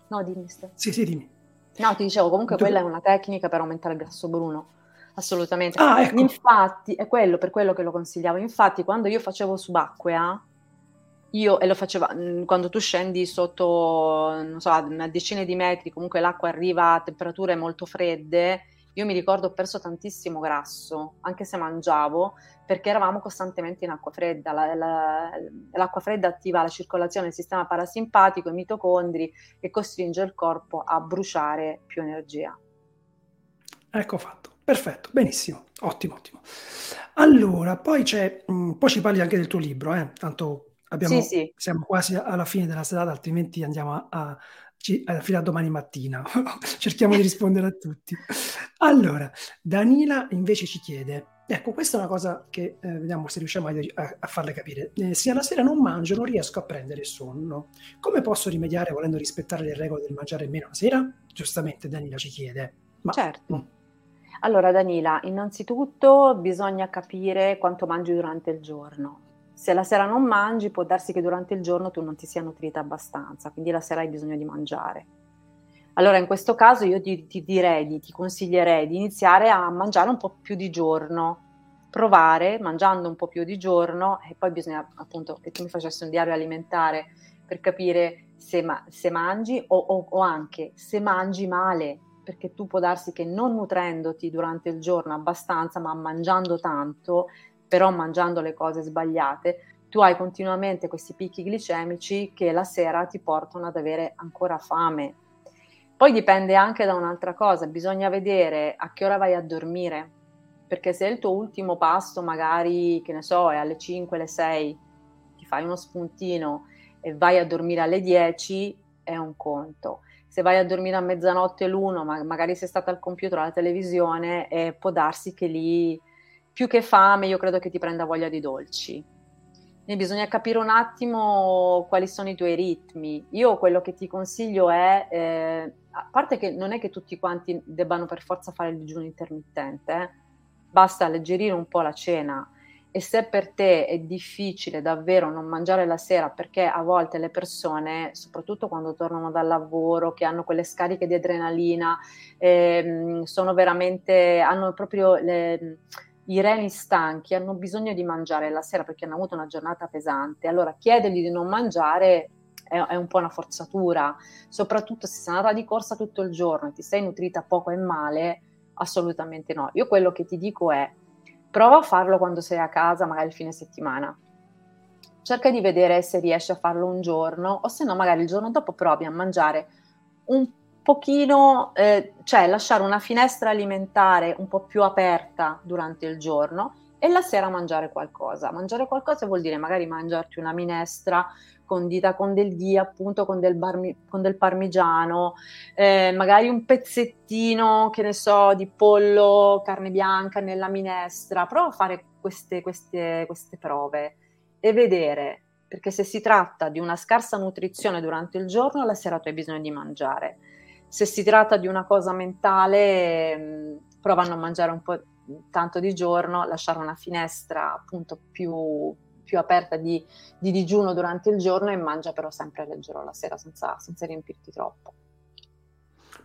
No, dimmi. Sì, sì, dimmi. No, ti dicevo, comunque Dove... quella è una tecnica per aumentare il grasso bruno. Assolutamente. Ah, ecco. Infatti, è quello per quello che lo consigliavo. Infatti, quando io facevo subacquea, io, e lo faceva mm, quando tu scendi sotto, non so, una decina di metri, comunque l'acqua arriva a temperature molto fredde, io mi ricordo ho perso tantissimo grasso, anche se mangiavo, perché eravamo costantemente in acqua fredda. La, la, l'acqua fredda attiva la circolazione del sistema parasimpatico, i mitocondri e costringe il corpo a bruciare più energia. Ecco fatto, perfetto, benissimo, ottimo, ottimo. Allora, poi c'è, mh, mm, poi ci parli anche del tuo libro, eh? tanto abbiamo, sì, sì. siamo quasi alla fine della serata, altrimenti andiamo a, a ci, eh, fino a domani mattina. <laughs> Cerchiamo di rispondere a tutti. Allora, Danila invece ci chiede, ecco, questa è una cosa che eh, vediamo se riusciamo a, a, a farle capire. Eh, se alla sera non mangio, non riesco a prendere sonno. Come posso rimediare volendo rispettare le regole del mangiare meno la sera? Giustamente Danila ci chiede. Ma, certo. Mm. Allora Danila, innanzitutto bisogna capire quanto mangi durante il giorno. Se la sera non mangi, può darsi che durante il giorno tu non ti sia nutrita abbastanza, quindi la sera hai bisogno di mangiare. Allora, in questo caso io ti, ti direi, ti consiglierei di iniziare a mangiare un po' più di giorno, provare mangiando un po' più di giorno e poi bisogna appunto che tu mi facessi un diario alimentare per capire se, ma, se mangi o, o, o anche se mangi male, perché tu può darsi che non nutrendoti durante il giorno abbastanza, ma mangiando tanto, però mangiando le cose sbagliate, tu hai continuamente questi picchi glicemici che la sera ti portano ad avere ancora fame. Poi dipende anche da un'altra cosa, bisogna vedere a che ora vai a dormire, perché se il tuo ultimo pasto magari, che ne so, è alle 5, alle 6, ti fai uno spuntino e vai a dormire alle 10, è un conto. Se vai a dormire a mezzanotte l'uno, ma magari sei stata al computer alla televisione, eh, può darsi che lì più che fame, io credo che ti prenda voglia di dolci. E bisogna capire un attimo quali sono i tuoi ritmi. Io quello che ti consiglio è, eh, a parte che non è che tutti quanti debbano per forza fare il digiuno intermittente, eh? basta alleggerire un po' la cena. E se per te è difficile davvero non mangiare la sera, perché a volte le persone, soprattutto quando tornano dal lavoro, che hanno quelle scariche di adrenalina, eh, sono veramente, hanno proprio le, i reni stanchi hanno bisogno di mangiare la sera perché hanno avuto una giornata pesante, allora chiedergli di non mangiare è, un po' una forzatura, soprattutto se sei andata di corsa tutto il giorno e ti sei nutrita poco e male, assolutamente no. Io quello che ti dico è prova a farlo quando sei a casa, magari il fine settimana. Cerca di vedere se riesci a farlo un giorno o se no magari il giorno dopo provi a mangiare un pochino, eh, cioè lasciare una finestra alimentare un po' più aperta durante il giorno e la sera mangiare qualcosa. Mangiare qualcosa vuol dire magari mangiarti una minestra condita con del ghee, appunto con del, barmi, con del parmigiano, eh, magari un pezzettino, che ne so, di pollo, carne bianca nella minestra. Prova a fare queste, queste, queste prove e vedere, perché se si tratta di una scarsa nutrizione durante il giorno, la sera tu hai bisogno di mangiare se si tratta di una cosa mentale, mh, provano a mangiare un po' tanto di giorno, lasciare una finestra appunto più, più aperta di, di, digiuno durante il giorno e mangia però sempre leggero la sera senza, senza riempirti troppo.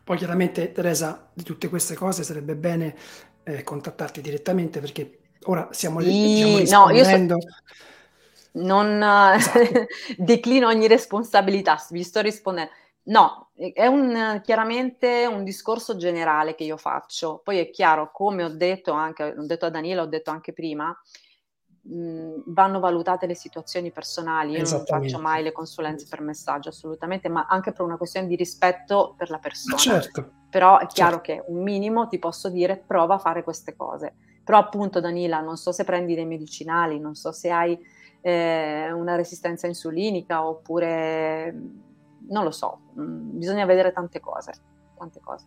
Poi chiaramente Teresa di tutte queste cose sarebbe bene eh, contattarti direttamente perché ora siamo lì, sì, diciamo, no, io so, non esatto. <laughs> declino ogni responsabilità, vi sto rispondendo. No, è un, chiaramente un discorso generale che io faccio. Poi è chiaro, come ho detto anche, ho detto a Daniela, ho detto anche prima, mh, vanno valutate le situazioni personali. Io non faccio mai le consulenze per messaggio, assolutamente, ma anche per una questione di rispetto per la persona. Certo. Però è chiaro certo. che un minimo ti posso dire prova a fare queste cose. Però appunto Danila, non so se prendi dei medicinali, non so se hai eh, una resistenza insulinica oppure non lo so, mm, bisogna vedere tante cose, tante cose.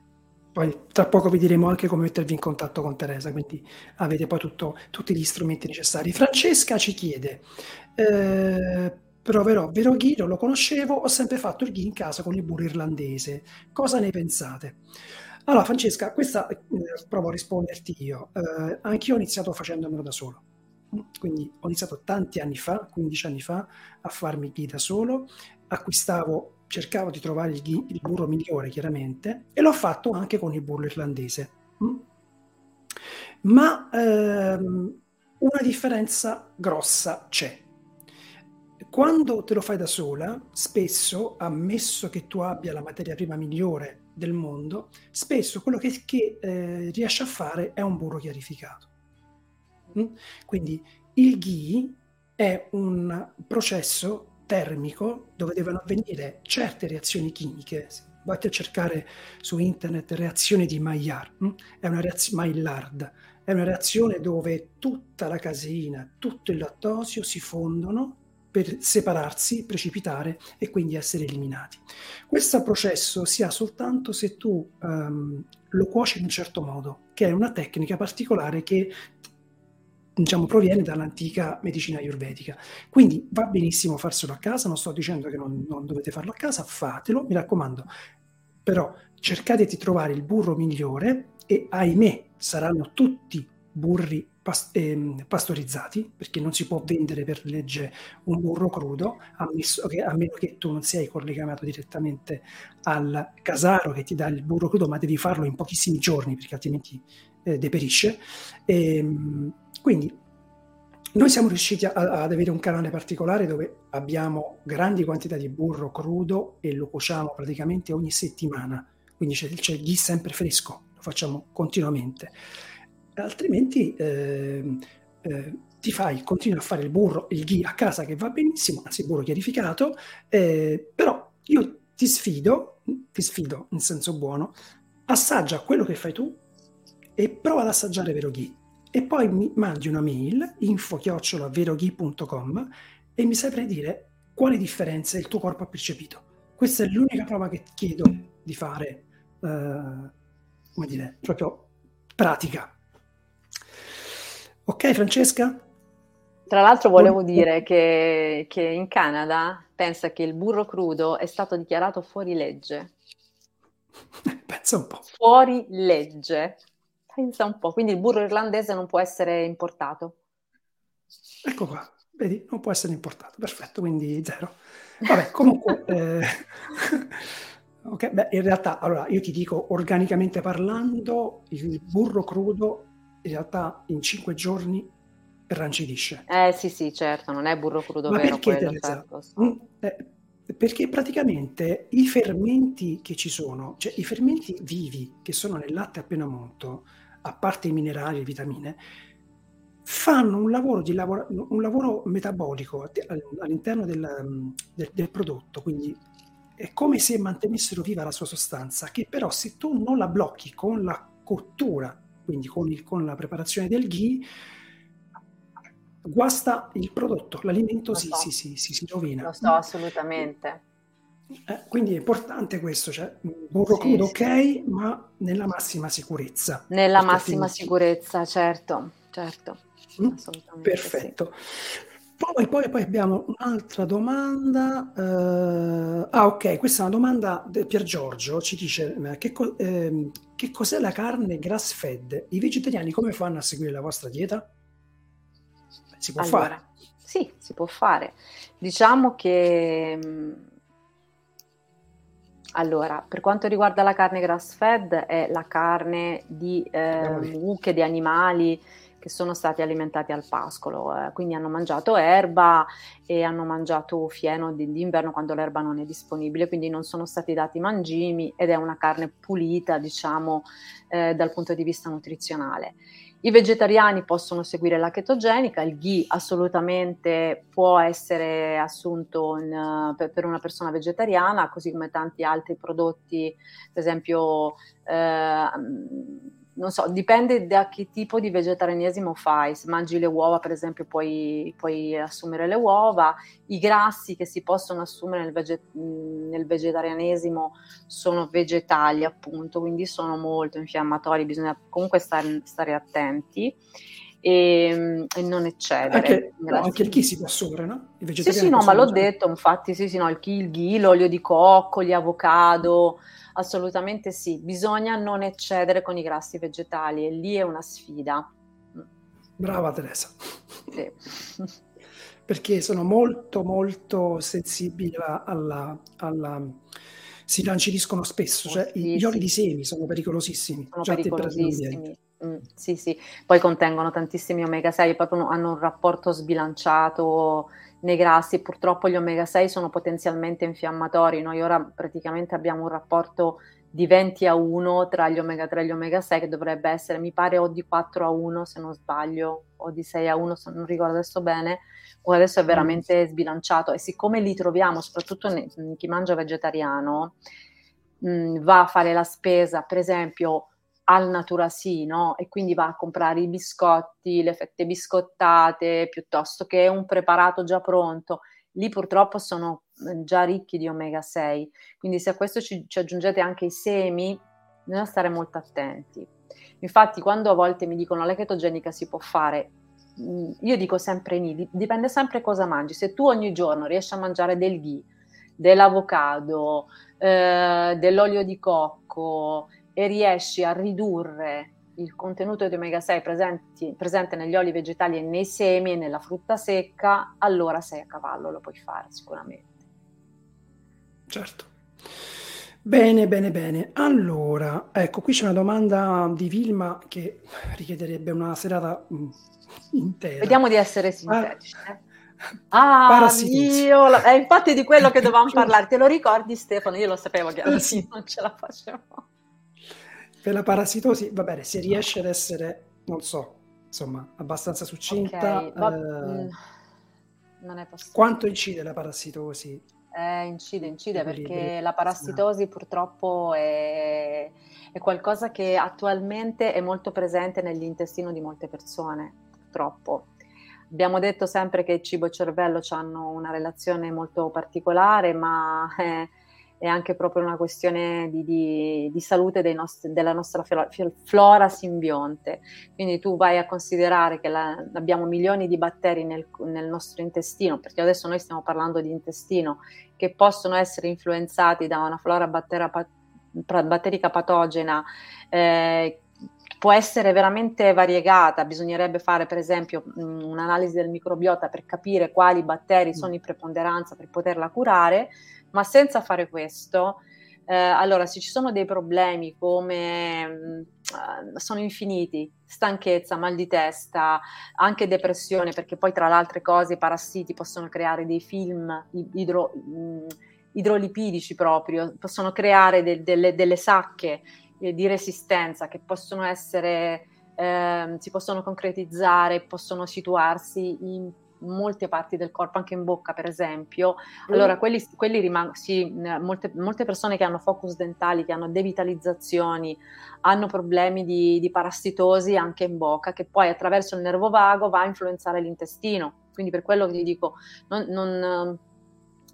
Poi tra poco vi diremo anche come mettervi in contatto con Teresa, quindi avete poi tutto, tutti gli strumenti necessari. Francesca ci chiede, eh, proverò vero ghee, non lo conoscevo, ho sempre fatto il ghee in casa con il burro irlandese, cosa ne pensate? Allora Francesca, questa eh, provo a risponderti io, eh, anch'io ho iniziato facendomelo da solo, quindi ho iniziato tanti anni fa, 15 anni fa, a farmi ghee da solo, acquistavo cercavo di trovare il, ghi, il, burro migliore, chiaramente, e l'ho fatto anche con il burro irlandese. Mm? Ma ehm, una differenza grossa c'è. Quando te lo fai da sola, spesso, ammesso che tu abbia la materia prima migliore del mondo, spesso quello che, che eh, riesci a fare è un burro chiarificato. Mm? Quindi il ghee è un processo termico dove devono avvenire certe reazioni chimiche. Vatti a cercare su internet reazione di Maillard, hm? è una reazione Maillard, è una reazione dove tutta la caseina, tutto il lattosio si fondono per separarsi, precipitare e quindi essere eliminati. Questo processo si ha soltanto se tu um, lo cuoci in un certo modo, che è una tecnica particolare che diciamo, proviene dall'antica medicina ayurvedica. Quindi va benissimo farselo a casa, non sto dicendo che non, non dovete farlo a casa, fatelo, mi raccomando, però cercate di trovare il burro migliore e ahimè saranno tutti burri ehm, pastorizzati perché non si può vendere per legge un burro crudo che, a meno che tu non sei collegato direttamente al casaro che ti dà il burro crudo ma devi farlo in pochissimi giorni perché altrimenti eh, deperisce e, ehm, quindi noi siamo riusciti a, ad avere un canale particolare dove abbiamo grandi quantità di burro crudo e lo cuociamo praticamente ogni settimana, quindi c'è, c'è il ghee sempre fresco, lo facciamo continuamente. Altrimenti eh, eh, ti fai, continui a fare il burro, il ghee a casa che va benissimo, anzi burro chiarificato, eh, però io ti sfido, ti sfido in senso buono, assaggia quello che fai tu e prova ad assaggiare vero ghee e poi mi mandi una mail info-veroghi.com e mi saprai dire quale differenza il tuo corpo ha percepito. Questa è l'unica prova che ti chiedo di fare, eh, come dire, proprio pratica. Ok, Francesca? Tra l'altro volevo dire che, che in Canada pensa che il burro crudo è stato dichiarato fuori legge. <laughs> Pensa un po'. Fuori legge. Pensa un po', quindi il burro irlandese non può essere importato. Ecco qua, vedi, non può essere importato, perfetto, quindi zero. Vabbè, <laughs> comunque, eh, <laughs> ok, beh, in realtà, allora, io ti dico, organicamente parlando, il burro crudo, in realtà, in cinque giorni rancidisce. Eh sì, sì, certo, non è burro crudo Ma vero perché, quello, certo. Mm, eh, perché praticamente i fermenti che ci sono, cioè i fermenti vivi che sono nel latte appena molto, a parte i minerali e le vitamine, fanno un lavoro, lavoro, un lavoro metabolico all'interno del, del, del, prodotto, quindi è come se mantenessero viva la sua sostanza, che però se tu non la blocchi con la cottura, quindi con, il, con la preparazione del ghee, guasta il prodotto, l'alimento si, si, si, si, rovina. Lo so, assolutamente. Eh, quindi è importante questo, cioè burro sì, crudo sì. ok, ma nella massima sicurezza. Nella massima sicurezza, certo, certo. Mm? Perfetto. Sì. Poi, poi, poi, abbiamo un'altra domanda. Uh, ah, ok, questa è una domanda di Pier Giorgio. Ci dice eh, che, co- eh, che cos'è la carne grass fed? I vegetariani come fanno a seguire la vostra dieta? Si può allora, fare? Sì, si può fare. Diciamo che mm, allora, per quanto riguarda la carne grass fed, è la carne di eh, mucche, di animali che sono stati alimentati al pascolo, eh, quindi hanno mangiato erba e hanno mangiato fieno d'inverno quando l'erba non è disponibile, quindi non sono stati dati mangimi ed è una carne pulita, diciamo, eh, dal punto di vista nutrizionale. I vegetariani possono seguire la chetogenica, il ghee assolutamente può essere assunto in, per, per, una persona vegetariana, così come tanti altri prodotti, per esempio eh, non so, dipende da che tipo di vegetarianesimo fai. Se mangi le uova, per esempio, puoi, puoi assumere le uova. I grassi che si possono assumere nel, vege- nel, vegetarianesimo sono vegetali, appunto, quindi sono molto infiammatori. Bisogna comunque stare, stare attenti. E, e, non eccedere. Anche, no, anche il chi si può assumere, no? sì, sì, no, ma l'ho detto, infatti, sì, sì, no, il chi, il ghee, l'olio di cocco, gli avocado, assolutamente sì, bisogna non eccedere con i grassi vegetali e lì è una sfida. Brava Teresa. Sì. <laughs> perché sono molto molto sensibili alla, alla si rancidiscono spesso, cioè sì, gli oli di semi sono pericolosissimi. Sono pericolosissimi. Mm, sì, sì, poi contengono tantissimi omega 6, proprio hanno un rapporto sbilanciato nei grassi, purtroppo gli omega 6 sono potenzialmente infiammatori, noi ora praticamente abbiamo un rapporto di 20 a 1 tra gli omega 3 e gli omega 6 che dovrebbe essere, mi pare, o di 4 a 1 se non sbaglio, o di 6 a 1 se non ricordo adesso bene, o adesso è mm. veramente sbilanciato e siccome li troviamo soprattutto in chi mangia vegetariano, mh, mm, va a fare la spesa, per esempio, al Naturasi, no? E quindi va a comprare i biscotti, le fette biscottate, piuttosto che un preparato già pronto. Lì purtroppo sono eh, già ricchi di omega 6, quindi se a questo ci, ci aggiungete anche i semi, bisogna stare molto attenti. Infatti, quando a volte mi dicono la chetogenica si può fare, mm, io dico sempre ni, dipende sempre cosa mangi. Se tu ogni giorno riesci a mangiare del ghee, dell'avocado, eh, dell'olio di cocco, e riesci a ridurre il contenuto di omega 6 presenti, presente negli oli vegetali e nei semi e nella frutta secca, allora sei a cavallo, lo puoi fare sicuramente. Certo. Bene, bene, bene. Allora, ecco, qui c'è una domanda di Vilma che richiederebbe una serata mm, intera. Vediamo di essere sintetici. Ah. Ah, io, è infatti di quello che dovevamo <laughs> parlare, te lo ricordi Stefano? Io lo sapevo che alla fine non ce la facevo per la parassitosi, va bene, se riesce ad essere, non so, insomma, abbastanza succinta. Okay, va... eh, non è possibile. Quanto incide la parassitosi? Eh, incide, incide perché la parassitosi purtroppo è, è, qualcosa che attualmente è molto presente nell'intestino di molte persone, purtroppo. Abbiamo detto sempre che cibo e cervello hanno una relazione molto particolare, ma eh, è anche proprio una questione di, di, di salute nostri, della nostra flora simbionte. Quindi tu vai a considerare che la, abbiamo milioni di batteri nel, nel, nostro intestino, perché adesso noi stiamo parlando di intestino, che possono essere influenzati da una flora batterica patogena. Eh, può essere veramente variegata, bisognerebbe fare per esempio un'analisi del microbiota per capire quali batteri sono in preponderanza per poterla curare, ma senza fare questo, eh, allora se ci sono dei problemi come mh, mm, sono infiniti, stanchezza, mal di testa, anche depressione, perché poi tra le altre cose i parassiti possono creare dei film idro, mh, mm, idrolipidici proprio, possono creare de, delle, delle, sacche eh, di resistenza che possono essere, eh, si possono concretizzare, possono situarsi in molte parti del corpo, anche in bocca per esempio, allora quelli, quelli rimangono, sì, molte, molte, persone che hanno focus dentali, che hanno devitalizzazioni, hanno problemi di, di parassitosi anche in bocca, che poi attraverso il nervo vago va a influenzare l'intestino. Quindi per quello che ti dico, non, non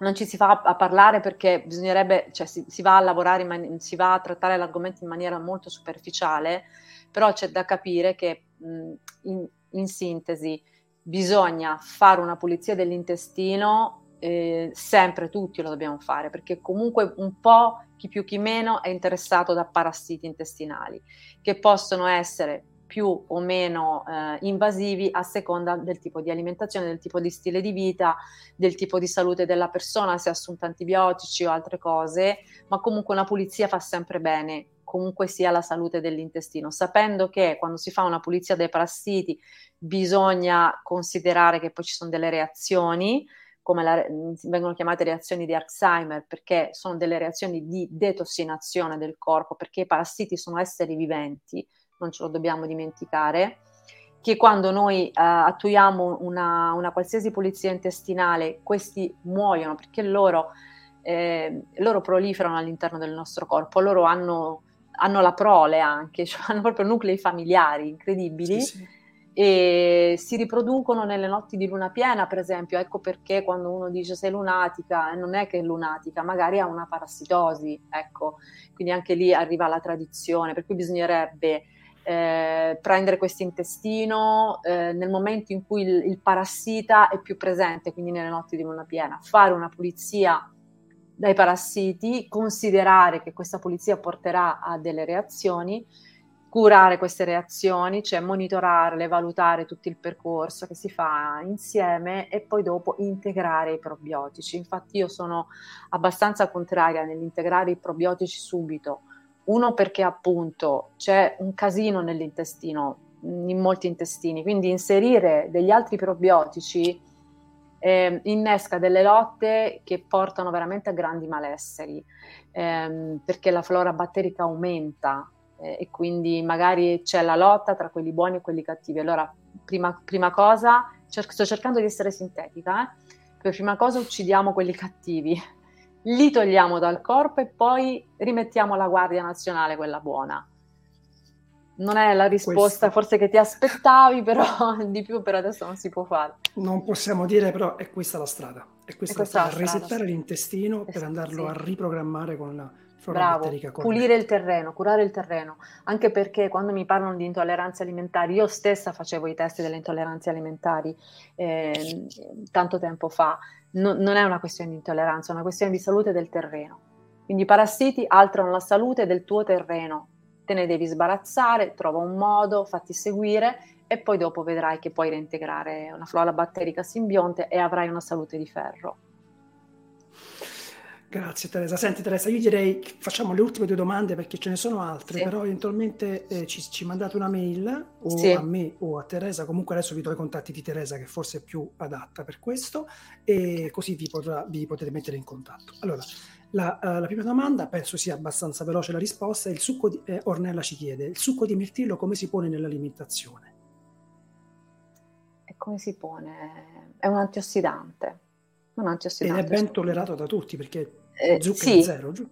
non ci si fa a parlare perché bisognerebbe, cioè si, si va a lavorare, man- si va a trattare l'argomento in maniera molto superficiale, però c'è da capire che mh, in, in, sintesi bisogna fare una pulizia dell'intestino, eh, sempre tutti lo dobbiamo fare, perché comunque un po' chi più chi meno è interessato da parassiti intestinali, che possono essere più o meno eh, invasivi a seconda del tipo di alimentazione, del tipo di stile di vita, del tipo di salute della persona, se ha assunto antibiotici o altre cose, ma comunque una pulizia fa sempre bene comunque sia la salute dell'intestino, sapendo che quando si fa una pulizia dei parassiti bisogna considerare che poi ci sono delle reazioni, come la, vengono chiamate reazioni di Alzheimer, perché sono delle reazioni di detossinazione del corpo, perché i parassiti sono esseri viventi, non ce lo dobbiamo dimenticare, che quando noi uh, attuiamo una, una, qualsiasi pulizia intestinale, questi muoiono perché loro, eh, loro proliferano all'interno del nostro corpo, loro hanno hanno la prole anche, <laughs> cioè hanno proprio nuclei familiari incredibili. Sì, sì. E si riproducono nelle notti di luna piena, per esempio. Ecco perché quando uno dice sei lunatica, non è che è lunatica, magari ha una parassitosi. Ecco, quindi anche lì arriva la tradizione, per cui bisognerebbe eh, prendere questo intestino eh, nel momento in cui il, il, parassita è più presente, quindi nelle notti di luna piena, fare una pulizia dai parassiti, considerare che questa pulizia porterà a delle reazioni curare queste reazioni, cioè monitorarle, valutare tutto il percorso che si fa insieme e poi dopo integrare i probiotici. Infatti io sono abbastanza contraria nell'integrare i probiotici subito. Uno perché appunto c'è un casino nell'intestino, in molti intestini, quindi inserire degli altri probiotici eh, innesca delle lotte che portano veramente a grandi malesseri, ehm, perché la flora batterica aumenta eh, e quindi magari c'è la lotta tra quelli buoni e quelli cattivi. Allora, prima, prima cosa, cer- sto cercando di essere sintetica, eh? per prima cosa uccidiamo quelli cattivi, li togliamo dal corpo e poi rimettiamo la Guardia Nazionale, quella buona. Non è la risposta Questo. forse che ti aspettavi, <laughs> però di più per adesso non si può fare. Non possiamo dire, però è questa la strada. È questa, è questa la strada. Resettare l'intestino per andarlo sì. a riprogrammare con la Bravo, pulire il terreno, curare il terreno, anche perché quando mi parlano di intolleranze alimentari, io stessa facevo i test delle intolleranze alimentari eh, tanto tempo fa, no, non è una questione di intolleranza, è una questione di salute del terreno. Quindi i parassiti alterano la salute del tuo terreno, te ne devi sbarazzare, trova un modo, fatti seguire e poi dopo vedrai che puoi reintegrare una flora batterica simbionte e avrai una salute di ferro. Grazie Teresa. Senti Teresa, io direi che facciamo le ultime due domande perché ce ne sono altre, sì. però eventualmente eh, ci, ci, mandate una mail o sì. a me o a Teresa, comunque adesso vi do i contatti di Teresa che forse è più adatta per questo e così vi, potrà, vi potete mettere in contatto. Allora, la, uh, la, prima domanda penso sia abbastanza veloce la risposta, il succo di, eh, Ornella ci chiede, il succo di mirtillo come si pone nell'alimentazione? E come si pone? È un antiossidante. Un antiossidante Ed è ben tollerato da tutti perché eh, zucchero sì. zero, giù.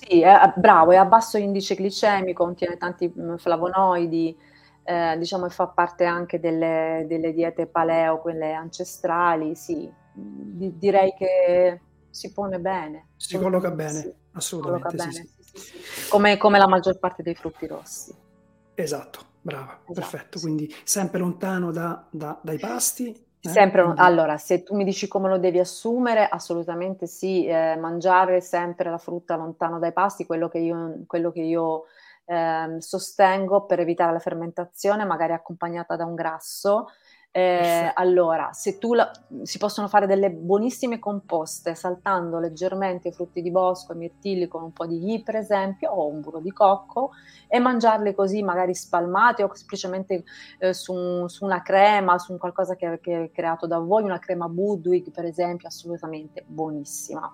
Sì, è bravo, è a basso indice glicemico, contiene tanti mm, flavonoidi, eh, diciamo che fa parte anche delle, delle, diete paleo, quelle ancestrali, sì, di, direi che si pone bene. Si colloca bene, sì, assolutamente. Bene, sì, sì. Come, come, la maggior parte dei frutti rossi. Esatto, brava, esatto, perfetto. Quindi sempre lontano da, da, dai pasti, eh? Sempre, Quindi... allora, se tu mi dici come lo devi assumere, assolutamente sì, eh, mangiare sempre la frutta lontano dai pasti, quello che io, quello che io eh, sostengo per evitare la fermentazione, magari accompagnata da un grasso, eh, allora, se tu la, si possono fare delle buonissime composte saltando leggermente i frutti di bosco, i mirtilli con un po' di ghee per esempio o un burro di cocco e mangiarle così magari spalmate o semplicemente eh, su, su, una crema, su un qualcosa che, che è creato da voi, una crema Budwig per esempio, assolutamente buonissima.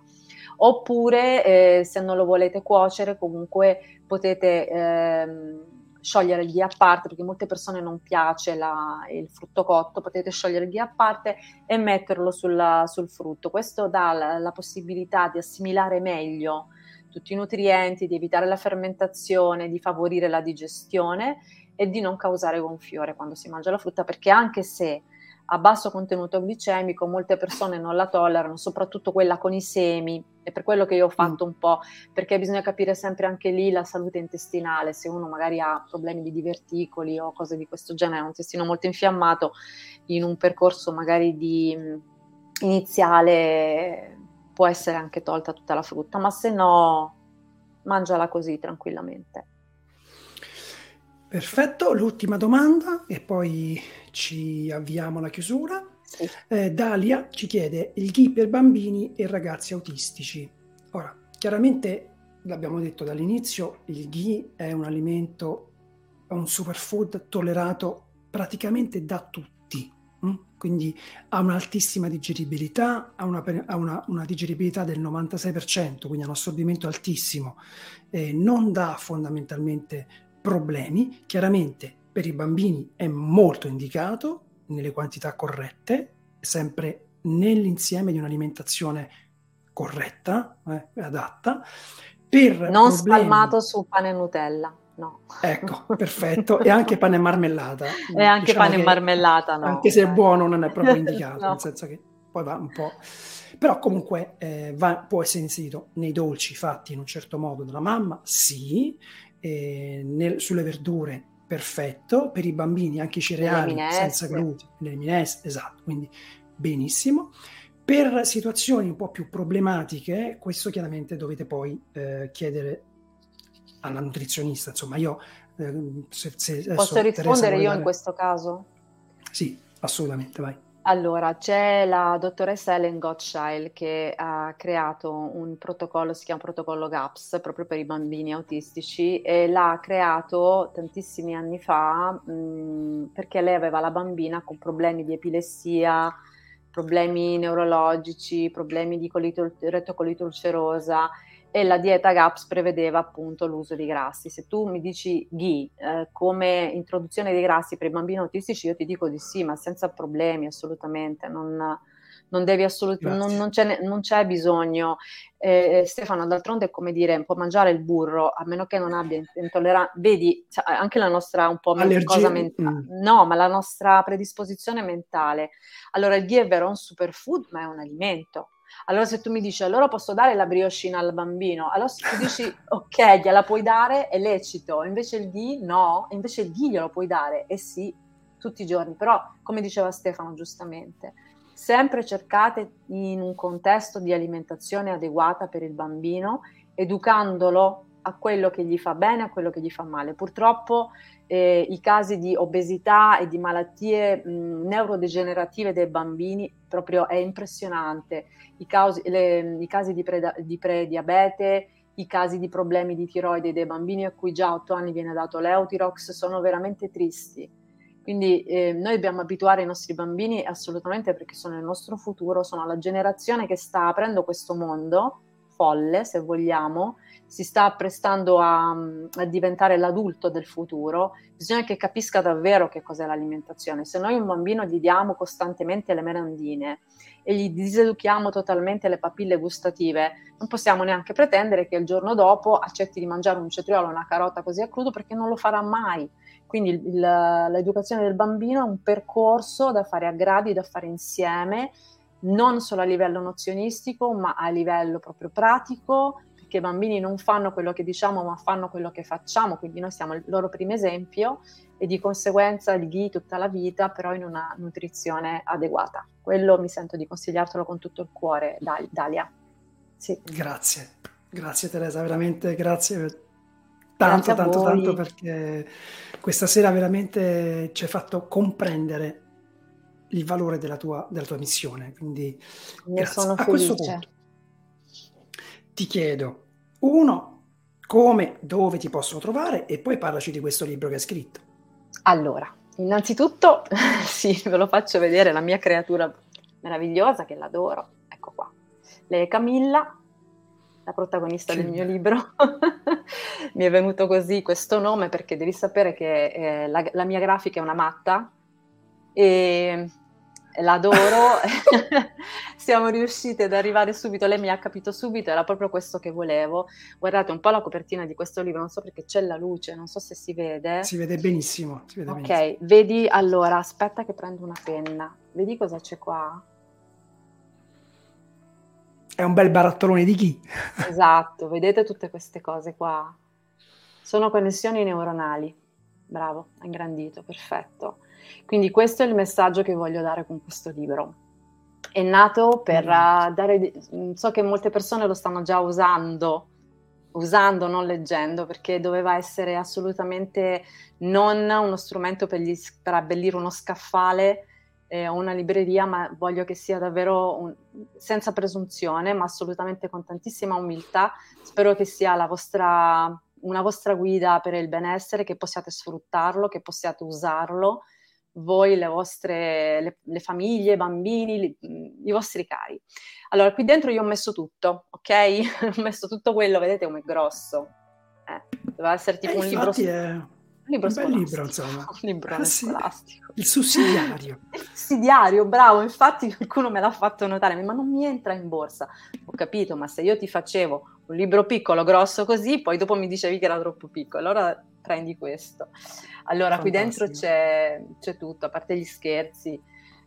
Oppure eh, se non lo volete cuocere comunque potete... Ehm, sciogliere il ghee a parte, perché molte persone non piace la, il frutto cotto, potete sciogliere il ghee a parte e metterlo sulla, sul frutto. Questo dà la, la possibilità di assimilare meglio tutti i nutrienti, di evitare la fermentazione, di favorire la digestione e di non causare gonfiore quando si mangia la frutta, perché anche se a basso contenuto glicemico, molte persone non la tollerano, soprattutto quella con i semi, è per quello che io ho fatto mm. un po', perché bisogna capire sempre anche lì la salute intestinale, se uno magari ha problemi di diverticoli o cose di questo genere, un intestino molto infiammato, in un percorso magari di mm, iniziale può essere anche tolta tutta la frutta, ma se no mangiala così tranquillamente. Perfetto, l'ultima domanda e poi ci avviamo alla chiusura. Sì. Eh, Dalia ci chiede il ghee per bambini e ragazzi autistici. Ora, chiaramente l'abbiamo detto dall'inizio, il ghee è un alimento, è un superfood tollerato praticamente da tutti, hm? quindi ha un'altissima digeribilità, ha, una, ha una, una, digeribilità del 96%, quindi ha un assorbimento altissimo, eh, non dà fondamentalmente problemi. Chiaramente per i bambini è molto indicato nelle quantità corrette, sempre nell'insieme di un'alimentazione corretta, eh, adatta. Per non problemi... spalmato su pane e Nutella. No. Ecco, perfetto. E anche pane e marmellata. E anche diciamo pane e marmellata, no. Anche se è buono non è proprio indicato, <laughs> no. nel senso che poi va un po'... Però comunque eh, va, può essere inserito nei dolci fatti in un certo modo dalla mamma, sì, eh, nel, sulle verdure perfetto, per i bambini anche i cereali senza glutine, le minestre, esatto, quindi benissimo. Per situazioni un po' più problematiche, questo chiaramente dovete poi eh, chiedere alla nutrizionista. Insomma, io eh, se, se Posso rispondere io dare... in questo caso? Sì, assolutamente, vai. Allora, c'è la dottoressa Ellen Gottschall che ha creato un protocollo, si chiama protocollo GAPS, proprio per i bambini autistici e l'ha creato tantissimi anni fa mh, perché lei aveva la bambina con problemi di epilessia, problemi neurologici, problemi di colito, retocolite ulcerosa e la dieta GAPS prevedeva appunto l'uso di grassi. Se tu mi dici GHI eh, come introduzione dei grassi per i bambini autistici, io ti dico di sì, ma senza problemi assolutamente, non, non devi assolutamente, non, non, c'è, non c'è bisogno. Eh, Stefano, d'altronde è come dire, può mangiare il burro, a meno che non abbia intolleranza, vedi, cioè, anche la nostra un po' cosa mentale, mm. no, ma la nostra predisposizione mentale. Allora il ghee è vero, è un superfood, ma è un alimento allora se tu mi dici, allora posso dare la brioscina al bambino, allora se tu dici, <laughs> ok, gliela puoi dare, è lecito, invece il ghee no, invece il ghee glielo puoi dare, e sì, tutti i giorni, però come diceva Stefano giustamente, sempre cercate in un contesto di alimentazione adeguata per il bambino, educandolo a quello che gli fa bene, a quello che gli fa male. Purtroppo eh, i casi di obesità e di malattie mh, neurodegenerative dei bambini proprio è impressionante. I, causi, le, i casi di, pre, di prediabete, i casi di problemi di tiroide dei bambini a cui già a 8 anni viene dato l'Eutirox sono veramente tristi. Quindi eh, noi dobbiamo abituare i nostri bambini assolutamente perché sono il nostro futuro, sono la generazione che sta aprendo questo mondo folle, se vogliamo, si sta apprestando a, a, diventare l'adulto del futuro, bisogna che capisca davvero che cos'è l'alimentazione. Se noi a un bambino gli diamo costantemente le merendine e gli diseduchiamo totalmente le papille gustative, non possiamo neanche pretendere che il giorno dopo accetti di mangiare un cetriolo o una carota così a crudo perché non lo farà mai. Quindi il, l'educazione del bambino è un percorso da fare a gradi, da fare insieme, non solo a livello nozionistico, ma a livello proprio pratico, che i bambini non fanno quello che diciamo ma fanno quello che facciamo, quindi noi siamo il loro primo esempio e di conseguenza il ghi tutta la vita però in una nutrizione adeguata. Quello mi sento di consigliartelo con tutto il cuore, Dalia. Sì. Grazie, grazie Teresa, veramente grazie tanto, tanto, tanto perché questa sera veramente ci hai fatto comprendere il valore della tua, della tua missione. Quindi ne grazie. a. Questo punto, ti chiedo, uno, come, dove ti possono trovare e poi parlaci di questo libro che hai scritto. Allora, innanzitutto, <laughs> sì, ve lo faccio vedere, la mia creatura meravigliosa che l'adoro, ecco qua. Lei è Camilla, la protagonista sì. del mio libro. <laughs> Mi è venuto così questo nome perché devi sapere che eh, la, la, mia grafica è una matta e l'adoro, <laughs> siamo riuscite ad arrivare subito, lei mi ha capito subito, era proprio questo che volevo. Guardate un po' la copertina di questo libro, non so perché c'è la luce, non so se si vede. Si vede benissimo. Si vede ok, benissimo. vedi allora, aspetta che prendo una penna, vedi cosa c'è qua? È un bel barattolone di chi? Esatto, vedete tutte queste cose qua? Sono connessioni neuronali. Bravo, ha ingrandito, perfetto. Quindi questo è il messaggio che voglio dare con questo libro. È nato per uh, dare, so che molte persone lo stanno già usando, usando, non leggendo, perché doveva essere assolutamente non uno strumento per, gli, per abbellire uno scaffale eh, o una libreria, ma voglio che sia davvero un, senza presunzione, ma assolutamente con tantissima umiltà. Spero che sia la vostra, una vostra guida per il benessere, che possiate sfruttarlo, che possiate usarlo voi, le vostre le, le famiglie, i bambini, li, i vostri cari. Allora, qui dentro io ho messo tutto, ok? <laughs> ho messo tutto quello, vedete come è grosso. Eh, doveva essere tipo eh, un libro... È... Un libro, un libro, insomma. <laughs> Un libro ah, sì. scolastico. Il sussidiario. <laughs> Il sussidiario, bravo. Infatti qualcuno me l'ha fatto notare, ma non mi entra in borsa. Ho capito, ma se io ti facevo un libro piccolo, grosso così, poi dopo mi dicevi che era troppo piccolo, allora prendi questo. Allora, Fantastico. qui dentro c'è, c'è, tutto, a parte gli scherzi.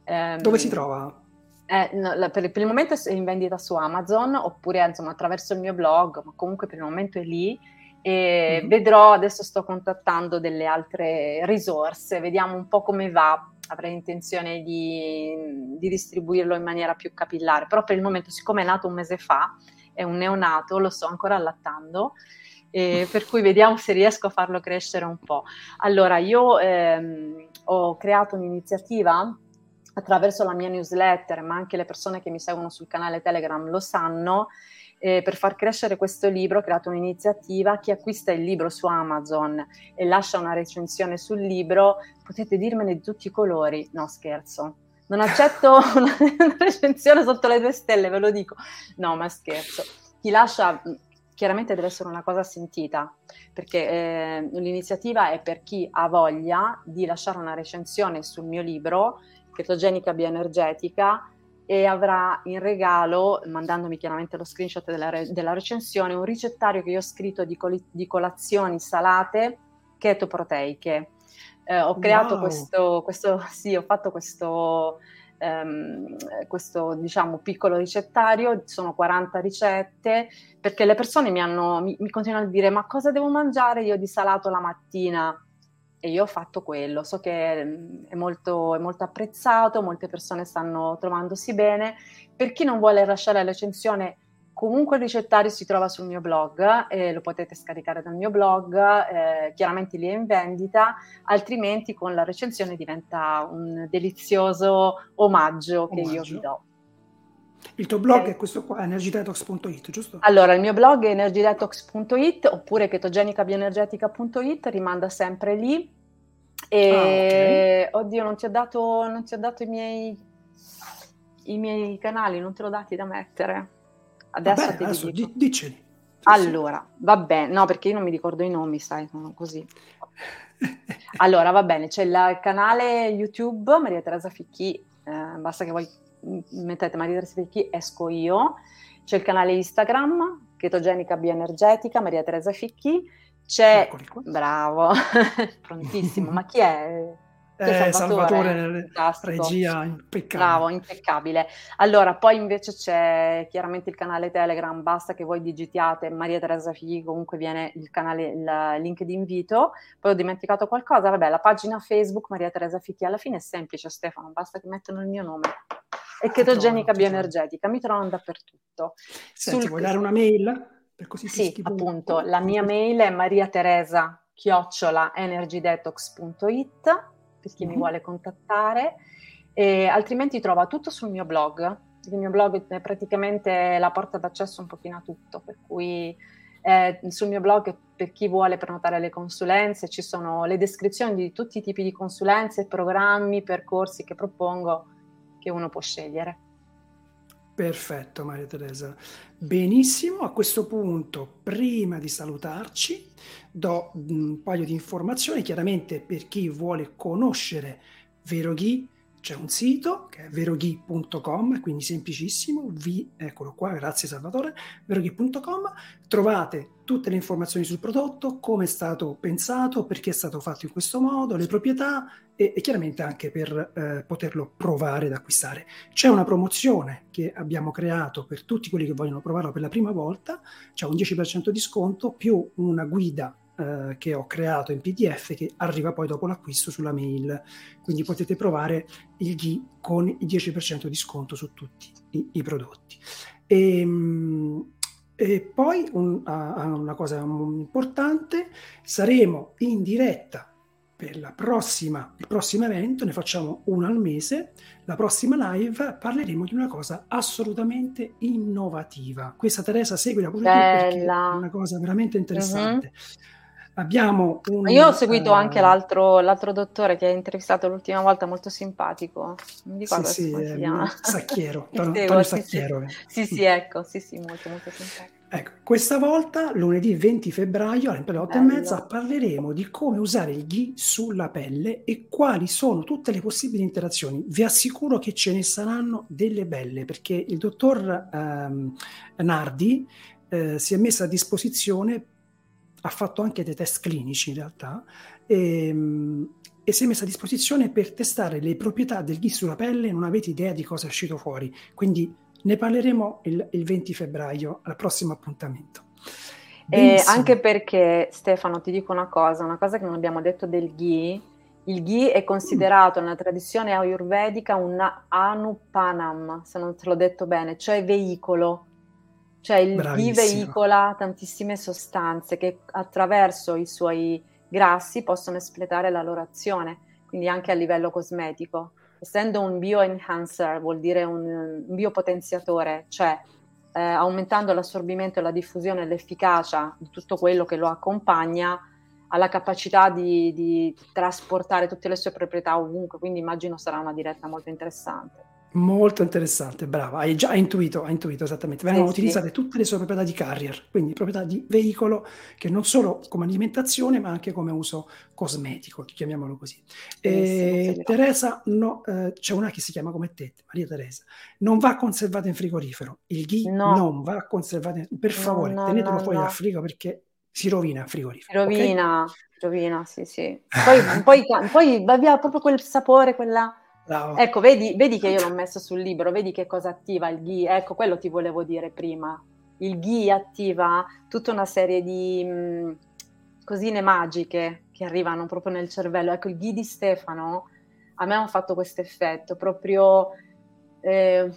Um, Dove si trova? Eh, no, per, per, il momento è in vendita su Amazon oppure insomma, attraverso il mio blog, ma comunque per il momento è lì e mm vedrò, adesso sto contattando delle altre risorse, vediamo un po' come va, avrei intenzione di, di distribuirlo in maniera più capillare, però per il momento siccome è nato un mese fa, è un neonato, lo sto ancora allattando, E per cui vediamo se riesco a farlo crescere un po'. Allora, io ehm, ho creato un'iniziativa attraverso la mia newsletter, ma anche le persone che mi seguono sul canale Telegram lo sanno, eh, per far crescere questo libro ho creato un'iniziativa, chi acquista il libro su Amazon e lascia una recensione sul libro, potete dirmene di tutti i colori, no scherzo, non accetto una, <laughs> una recensione sotto le due stelle, ve lo dico, no ma scherzo, chi lascia chiaramente deve essere una cosa sentita, perché eh, l'iniziativa è per chi ha voglia di lasciare una recensione sul mio libro, Chetogenica Bioenergetica, e avrà in regalo, mandandomi chiaramente lo screenshot della, re- della recensione, un ricettario che io ho scritto di, col- di colazioni salate chetoproteiche. Eh, ho creato wow. questo, questo, <laughs> sì, ho fatto questo ehm, questo diciamo, piccolo ricettario, sono 40 ricette, perché le persone mi, hanno, mi, mi continuano a dire ma cosa devo mangiare io di salato la mattina? E io ho fatto quello, so che mm, è molto, è molto apprezzato, molte persone stanno trovandosi bene. Per chi non vuole lasciare la recensione, Comunque il ricettario si trova sul mio blog, eh, lo potete scaricare dal mio blog, eh, chiaramente lì è in vendita, altrimenti con la recensione diventa un delizioso omaggio, omaggio. che io vi do. Il tuo blog okay. è questo qua, energidetox.it, giusto? Allora, il mio blog è energidetox.it oppure chetogenicabioenergetica.it, rimanda sempre lì. E ah, okay. oddio, non ti ho dato, non ti ho dato i, miei, i miei canali, non te l'ho dati da mettere. Adesso Vabbè, adesso dico. diceli. Sì, allora, sì. va bene, no perché io non mi ricordo i nomi, sai, sono così. <laughs> allora, va bene, c'è il canale YouTube Maria Teresa Ficchi, eh, basta che voi mettete Maria Teresa Ficchi, esco io. C'è il canale Instagram, Chetogenica Bioenergetica, Maria Teresa Ficchi. C'è, bravo, <laughs> prontissimo, ma chi è? Eh, Salvatore, Salvatore regia impeccabile. Bravo, impeccabile. Allora, poi invece c'è chiaramente il canale Telegram, basta che voi digitiate Maria Teresa Figli, comunque viene il canale, il link di invito. Poi ho dimenticato qualcosa, vabbè, la pagina Facebook Maria Teresa Fichi, alla fine è semplice Stefano, basta che mettono il mio nome. E chetogenica bioenergetica, mi trovano dappertutto. Senti, Sul... vuoi dare una mail? Per così sì, appunto, la mia mail è mariateresa chiocciola energydetox.it per chi mm-hmm. mi vuole contattare, e altrimenti trova tutto sul mio blog. Il mio blog è praticamente la porta d'accesso un pochino a tutto, per cui eh, sul mio blog per chi vuole prenotare le consulenze ci sono le descrizioni di tutti i tipi di consulenze, programmi, percorsi che propongo che uno può scegliere. Perfetto Maria Teresa. Benissimo, a questo punto, prima di salutarci, do un paio di informazioni, chiaramente per chi vuole conoscere Veroghi c'è un sito che è veroghi.com, quindi semplicissimo, vi, eccolo qua, grazie Salvatore, veroghi.com, trovate tutte le informazioni sul prodotto, come è stato pensato, perché è stato fatto in questo modo, le proprietà e, e chiaramente anche per eh, poterlo provare ed acquistare. C'è una promozione che abbiamo creato per tutti quelli che vogliono provarlo per la prima volta, c'è un 10% di sconto più una guida eh, che ho creato in PDF che arriva poi dopo l'acquisto sulla mail. Quindi potete provare il GHI con il 10% di sconto su tutti i, i prodotti. E, ehm, e poi un, una cosa importante, saremo in diretta per la prossima, il prossimo evento, ne facciamo uno al mese, la prossima live parleremo di una cosa assolutamente innovativa. Questa Teresa seguila pure perché è una cosa veramente interessante. Uh-huh. Abbiamo un, Io ho seguito uh, anche l'altro, l'altro, dottore che ha intervistato l'ultima volta, molto simpatico. Non mi ricordo sì, sì, si chiama. Sacchiero, <laughs> Antonio Sacchiero. Sì, sì, ecco, sì, sì, molto, molto simpatico. Ecco, questa volta, lunedì 20 febbraio, alle 8 e mezza, parleremo di come usare il ghi sulla pelle e quali sono tutte le possibili interazioni. Vi assicuro che ce ne saranno delle belle, perché il dottor ehm, Nardi eh, si è messo a disposizione ha fatto anche dei test clinici in realtà e, ehm, e, si è messa a disposizione per testare le proprietà del ghi sulla pelle non avete idea di cosa è uscito fuori. Quindi ne parleremo il, il 20 febbraio al prossimo appuntamento. E anche perché Stefano ti dico una cosa una cosa che non abbiamo detto del ghi il ghi è considerato mm. nella tradizione ayurvedica un anupanam se non te l'ho detto bene cioè veicolo Cioè il veicola tantissime sostanze che attraverso i suoi grassi possono espletare la loro azione, quindi anche a livello cosmetico. Essendo un bioenhancer vuol dire un, un biopotenziatore, cioè eh, aumentando l'assorbimento, la diffusione e l'efficacia di tutto quello che lo accompagna, ha la capacità di, di trasportare tutte le sue proprietà ovunque, quindi immagino sarà una diretta molto interessante. Molto interessante, brava, hai già intuito, hai intuito esattamente. Vengono eh, utilizzate sì. tutte le sue proprietà di carrier, quindi proprietà di veicolo che non solo come alimentazione ma anche come uso cosmetico, chiamiamolo così. E sì, Teresa, no, eh, c'è una che si chiama come te, Maria Teresa, non va conservata in frigorifero, il ghee no. non va conservato, in... per favore no, tenetelo fuori dal frigo perché si rovina il frigorifero. Rovina, okay? rovina, sì sì. Poi, poi, poi va via proprio quel sapore, quella Bravo. Ecco, vedi, vedi, che io l'ho <laughs> messo sul libro, vedi che cosa attiva il ghee. Ecco, quello ti volevo dire prima. Il ghee attiva tutta una serie di mh, mm, cosine magiche che arrivano proprio nel cervello. Ecco, il ghee di Stefano a me ha fatto questo effetto, proprio eh,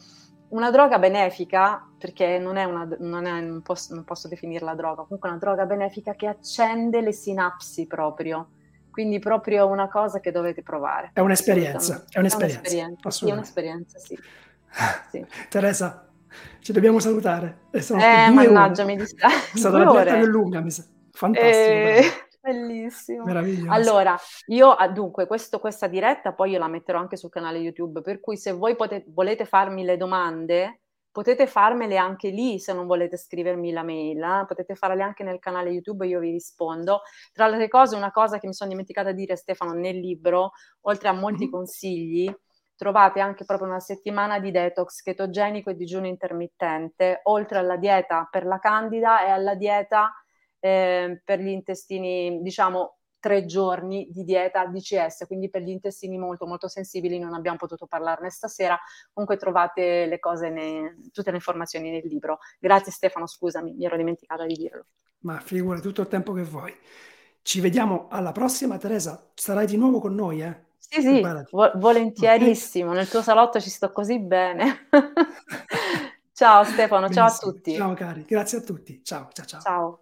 una droga benefica, perché non è una, non, è, non, posso, non posso definirla droga, comunque una droga benefica che accende le sinapsi proprio quindi proprio una cosa che dovete provare. È un'esperienza, è un'esperienza. È un'esperienza, sì, è un'esperienza, sì. sì. Teresa, ci dobbiamo salutare. eh, mannaggia, ore. mi dispiace. È stata la diretta più lunga, mi sa. Fantastico. Eh, bellissimo. Meraviglioso. Allora, io ah, dunque, questo, questa diretta poi io la metterò anche sul canale YouTube, per cui se voi potete, volete farmi le domande, potete farmele anche lì se non volete scrivermi la mail, eh? potete farle anche nel canale YouTube, io vi rispondo. Tra le cose, una cosa che mi sono dimenticata di dire Stefano nel libro, oltre a molti mm-hmm. consigli, trovate anche proprio una settimana di detox chetogenico e digiuno intermittente, oltre alla dieta per la candida e alla dieta eh, per gli intestini, diciamo, tre giorni di dieta DCS, quindi per gli intestini molto molto sensibili non abbiamo potuto parlarne stasera, comunque trovate le cose, ne, tutte le informazioni nel libro. Grazie Stefano, scusami, mi ero dimenticata di dirlo. Ma figura tutto il tempo che vuoi. Ci vediamo alla prossima Teresa, sarai di nuovo con noi, eh? Sì, sì, vo- volentierissimo, okay. nel tuo salotto ci sto così bene. <laughs> ciao Stefano, Benissimo. ciao a tutti. Ciao cari, grazie a tutti. Ciao, ciao, ciao. Ciao.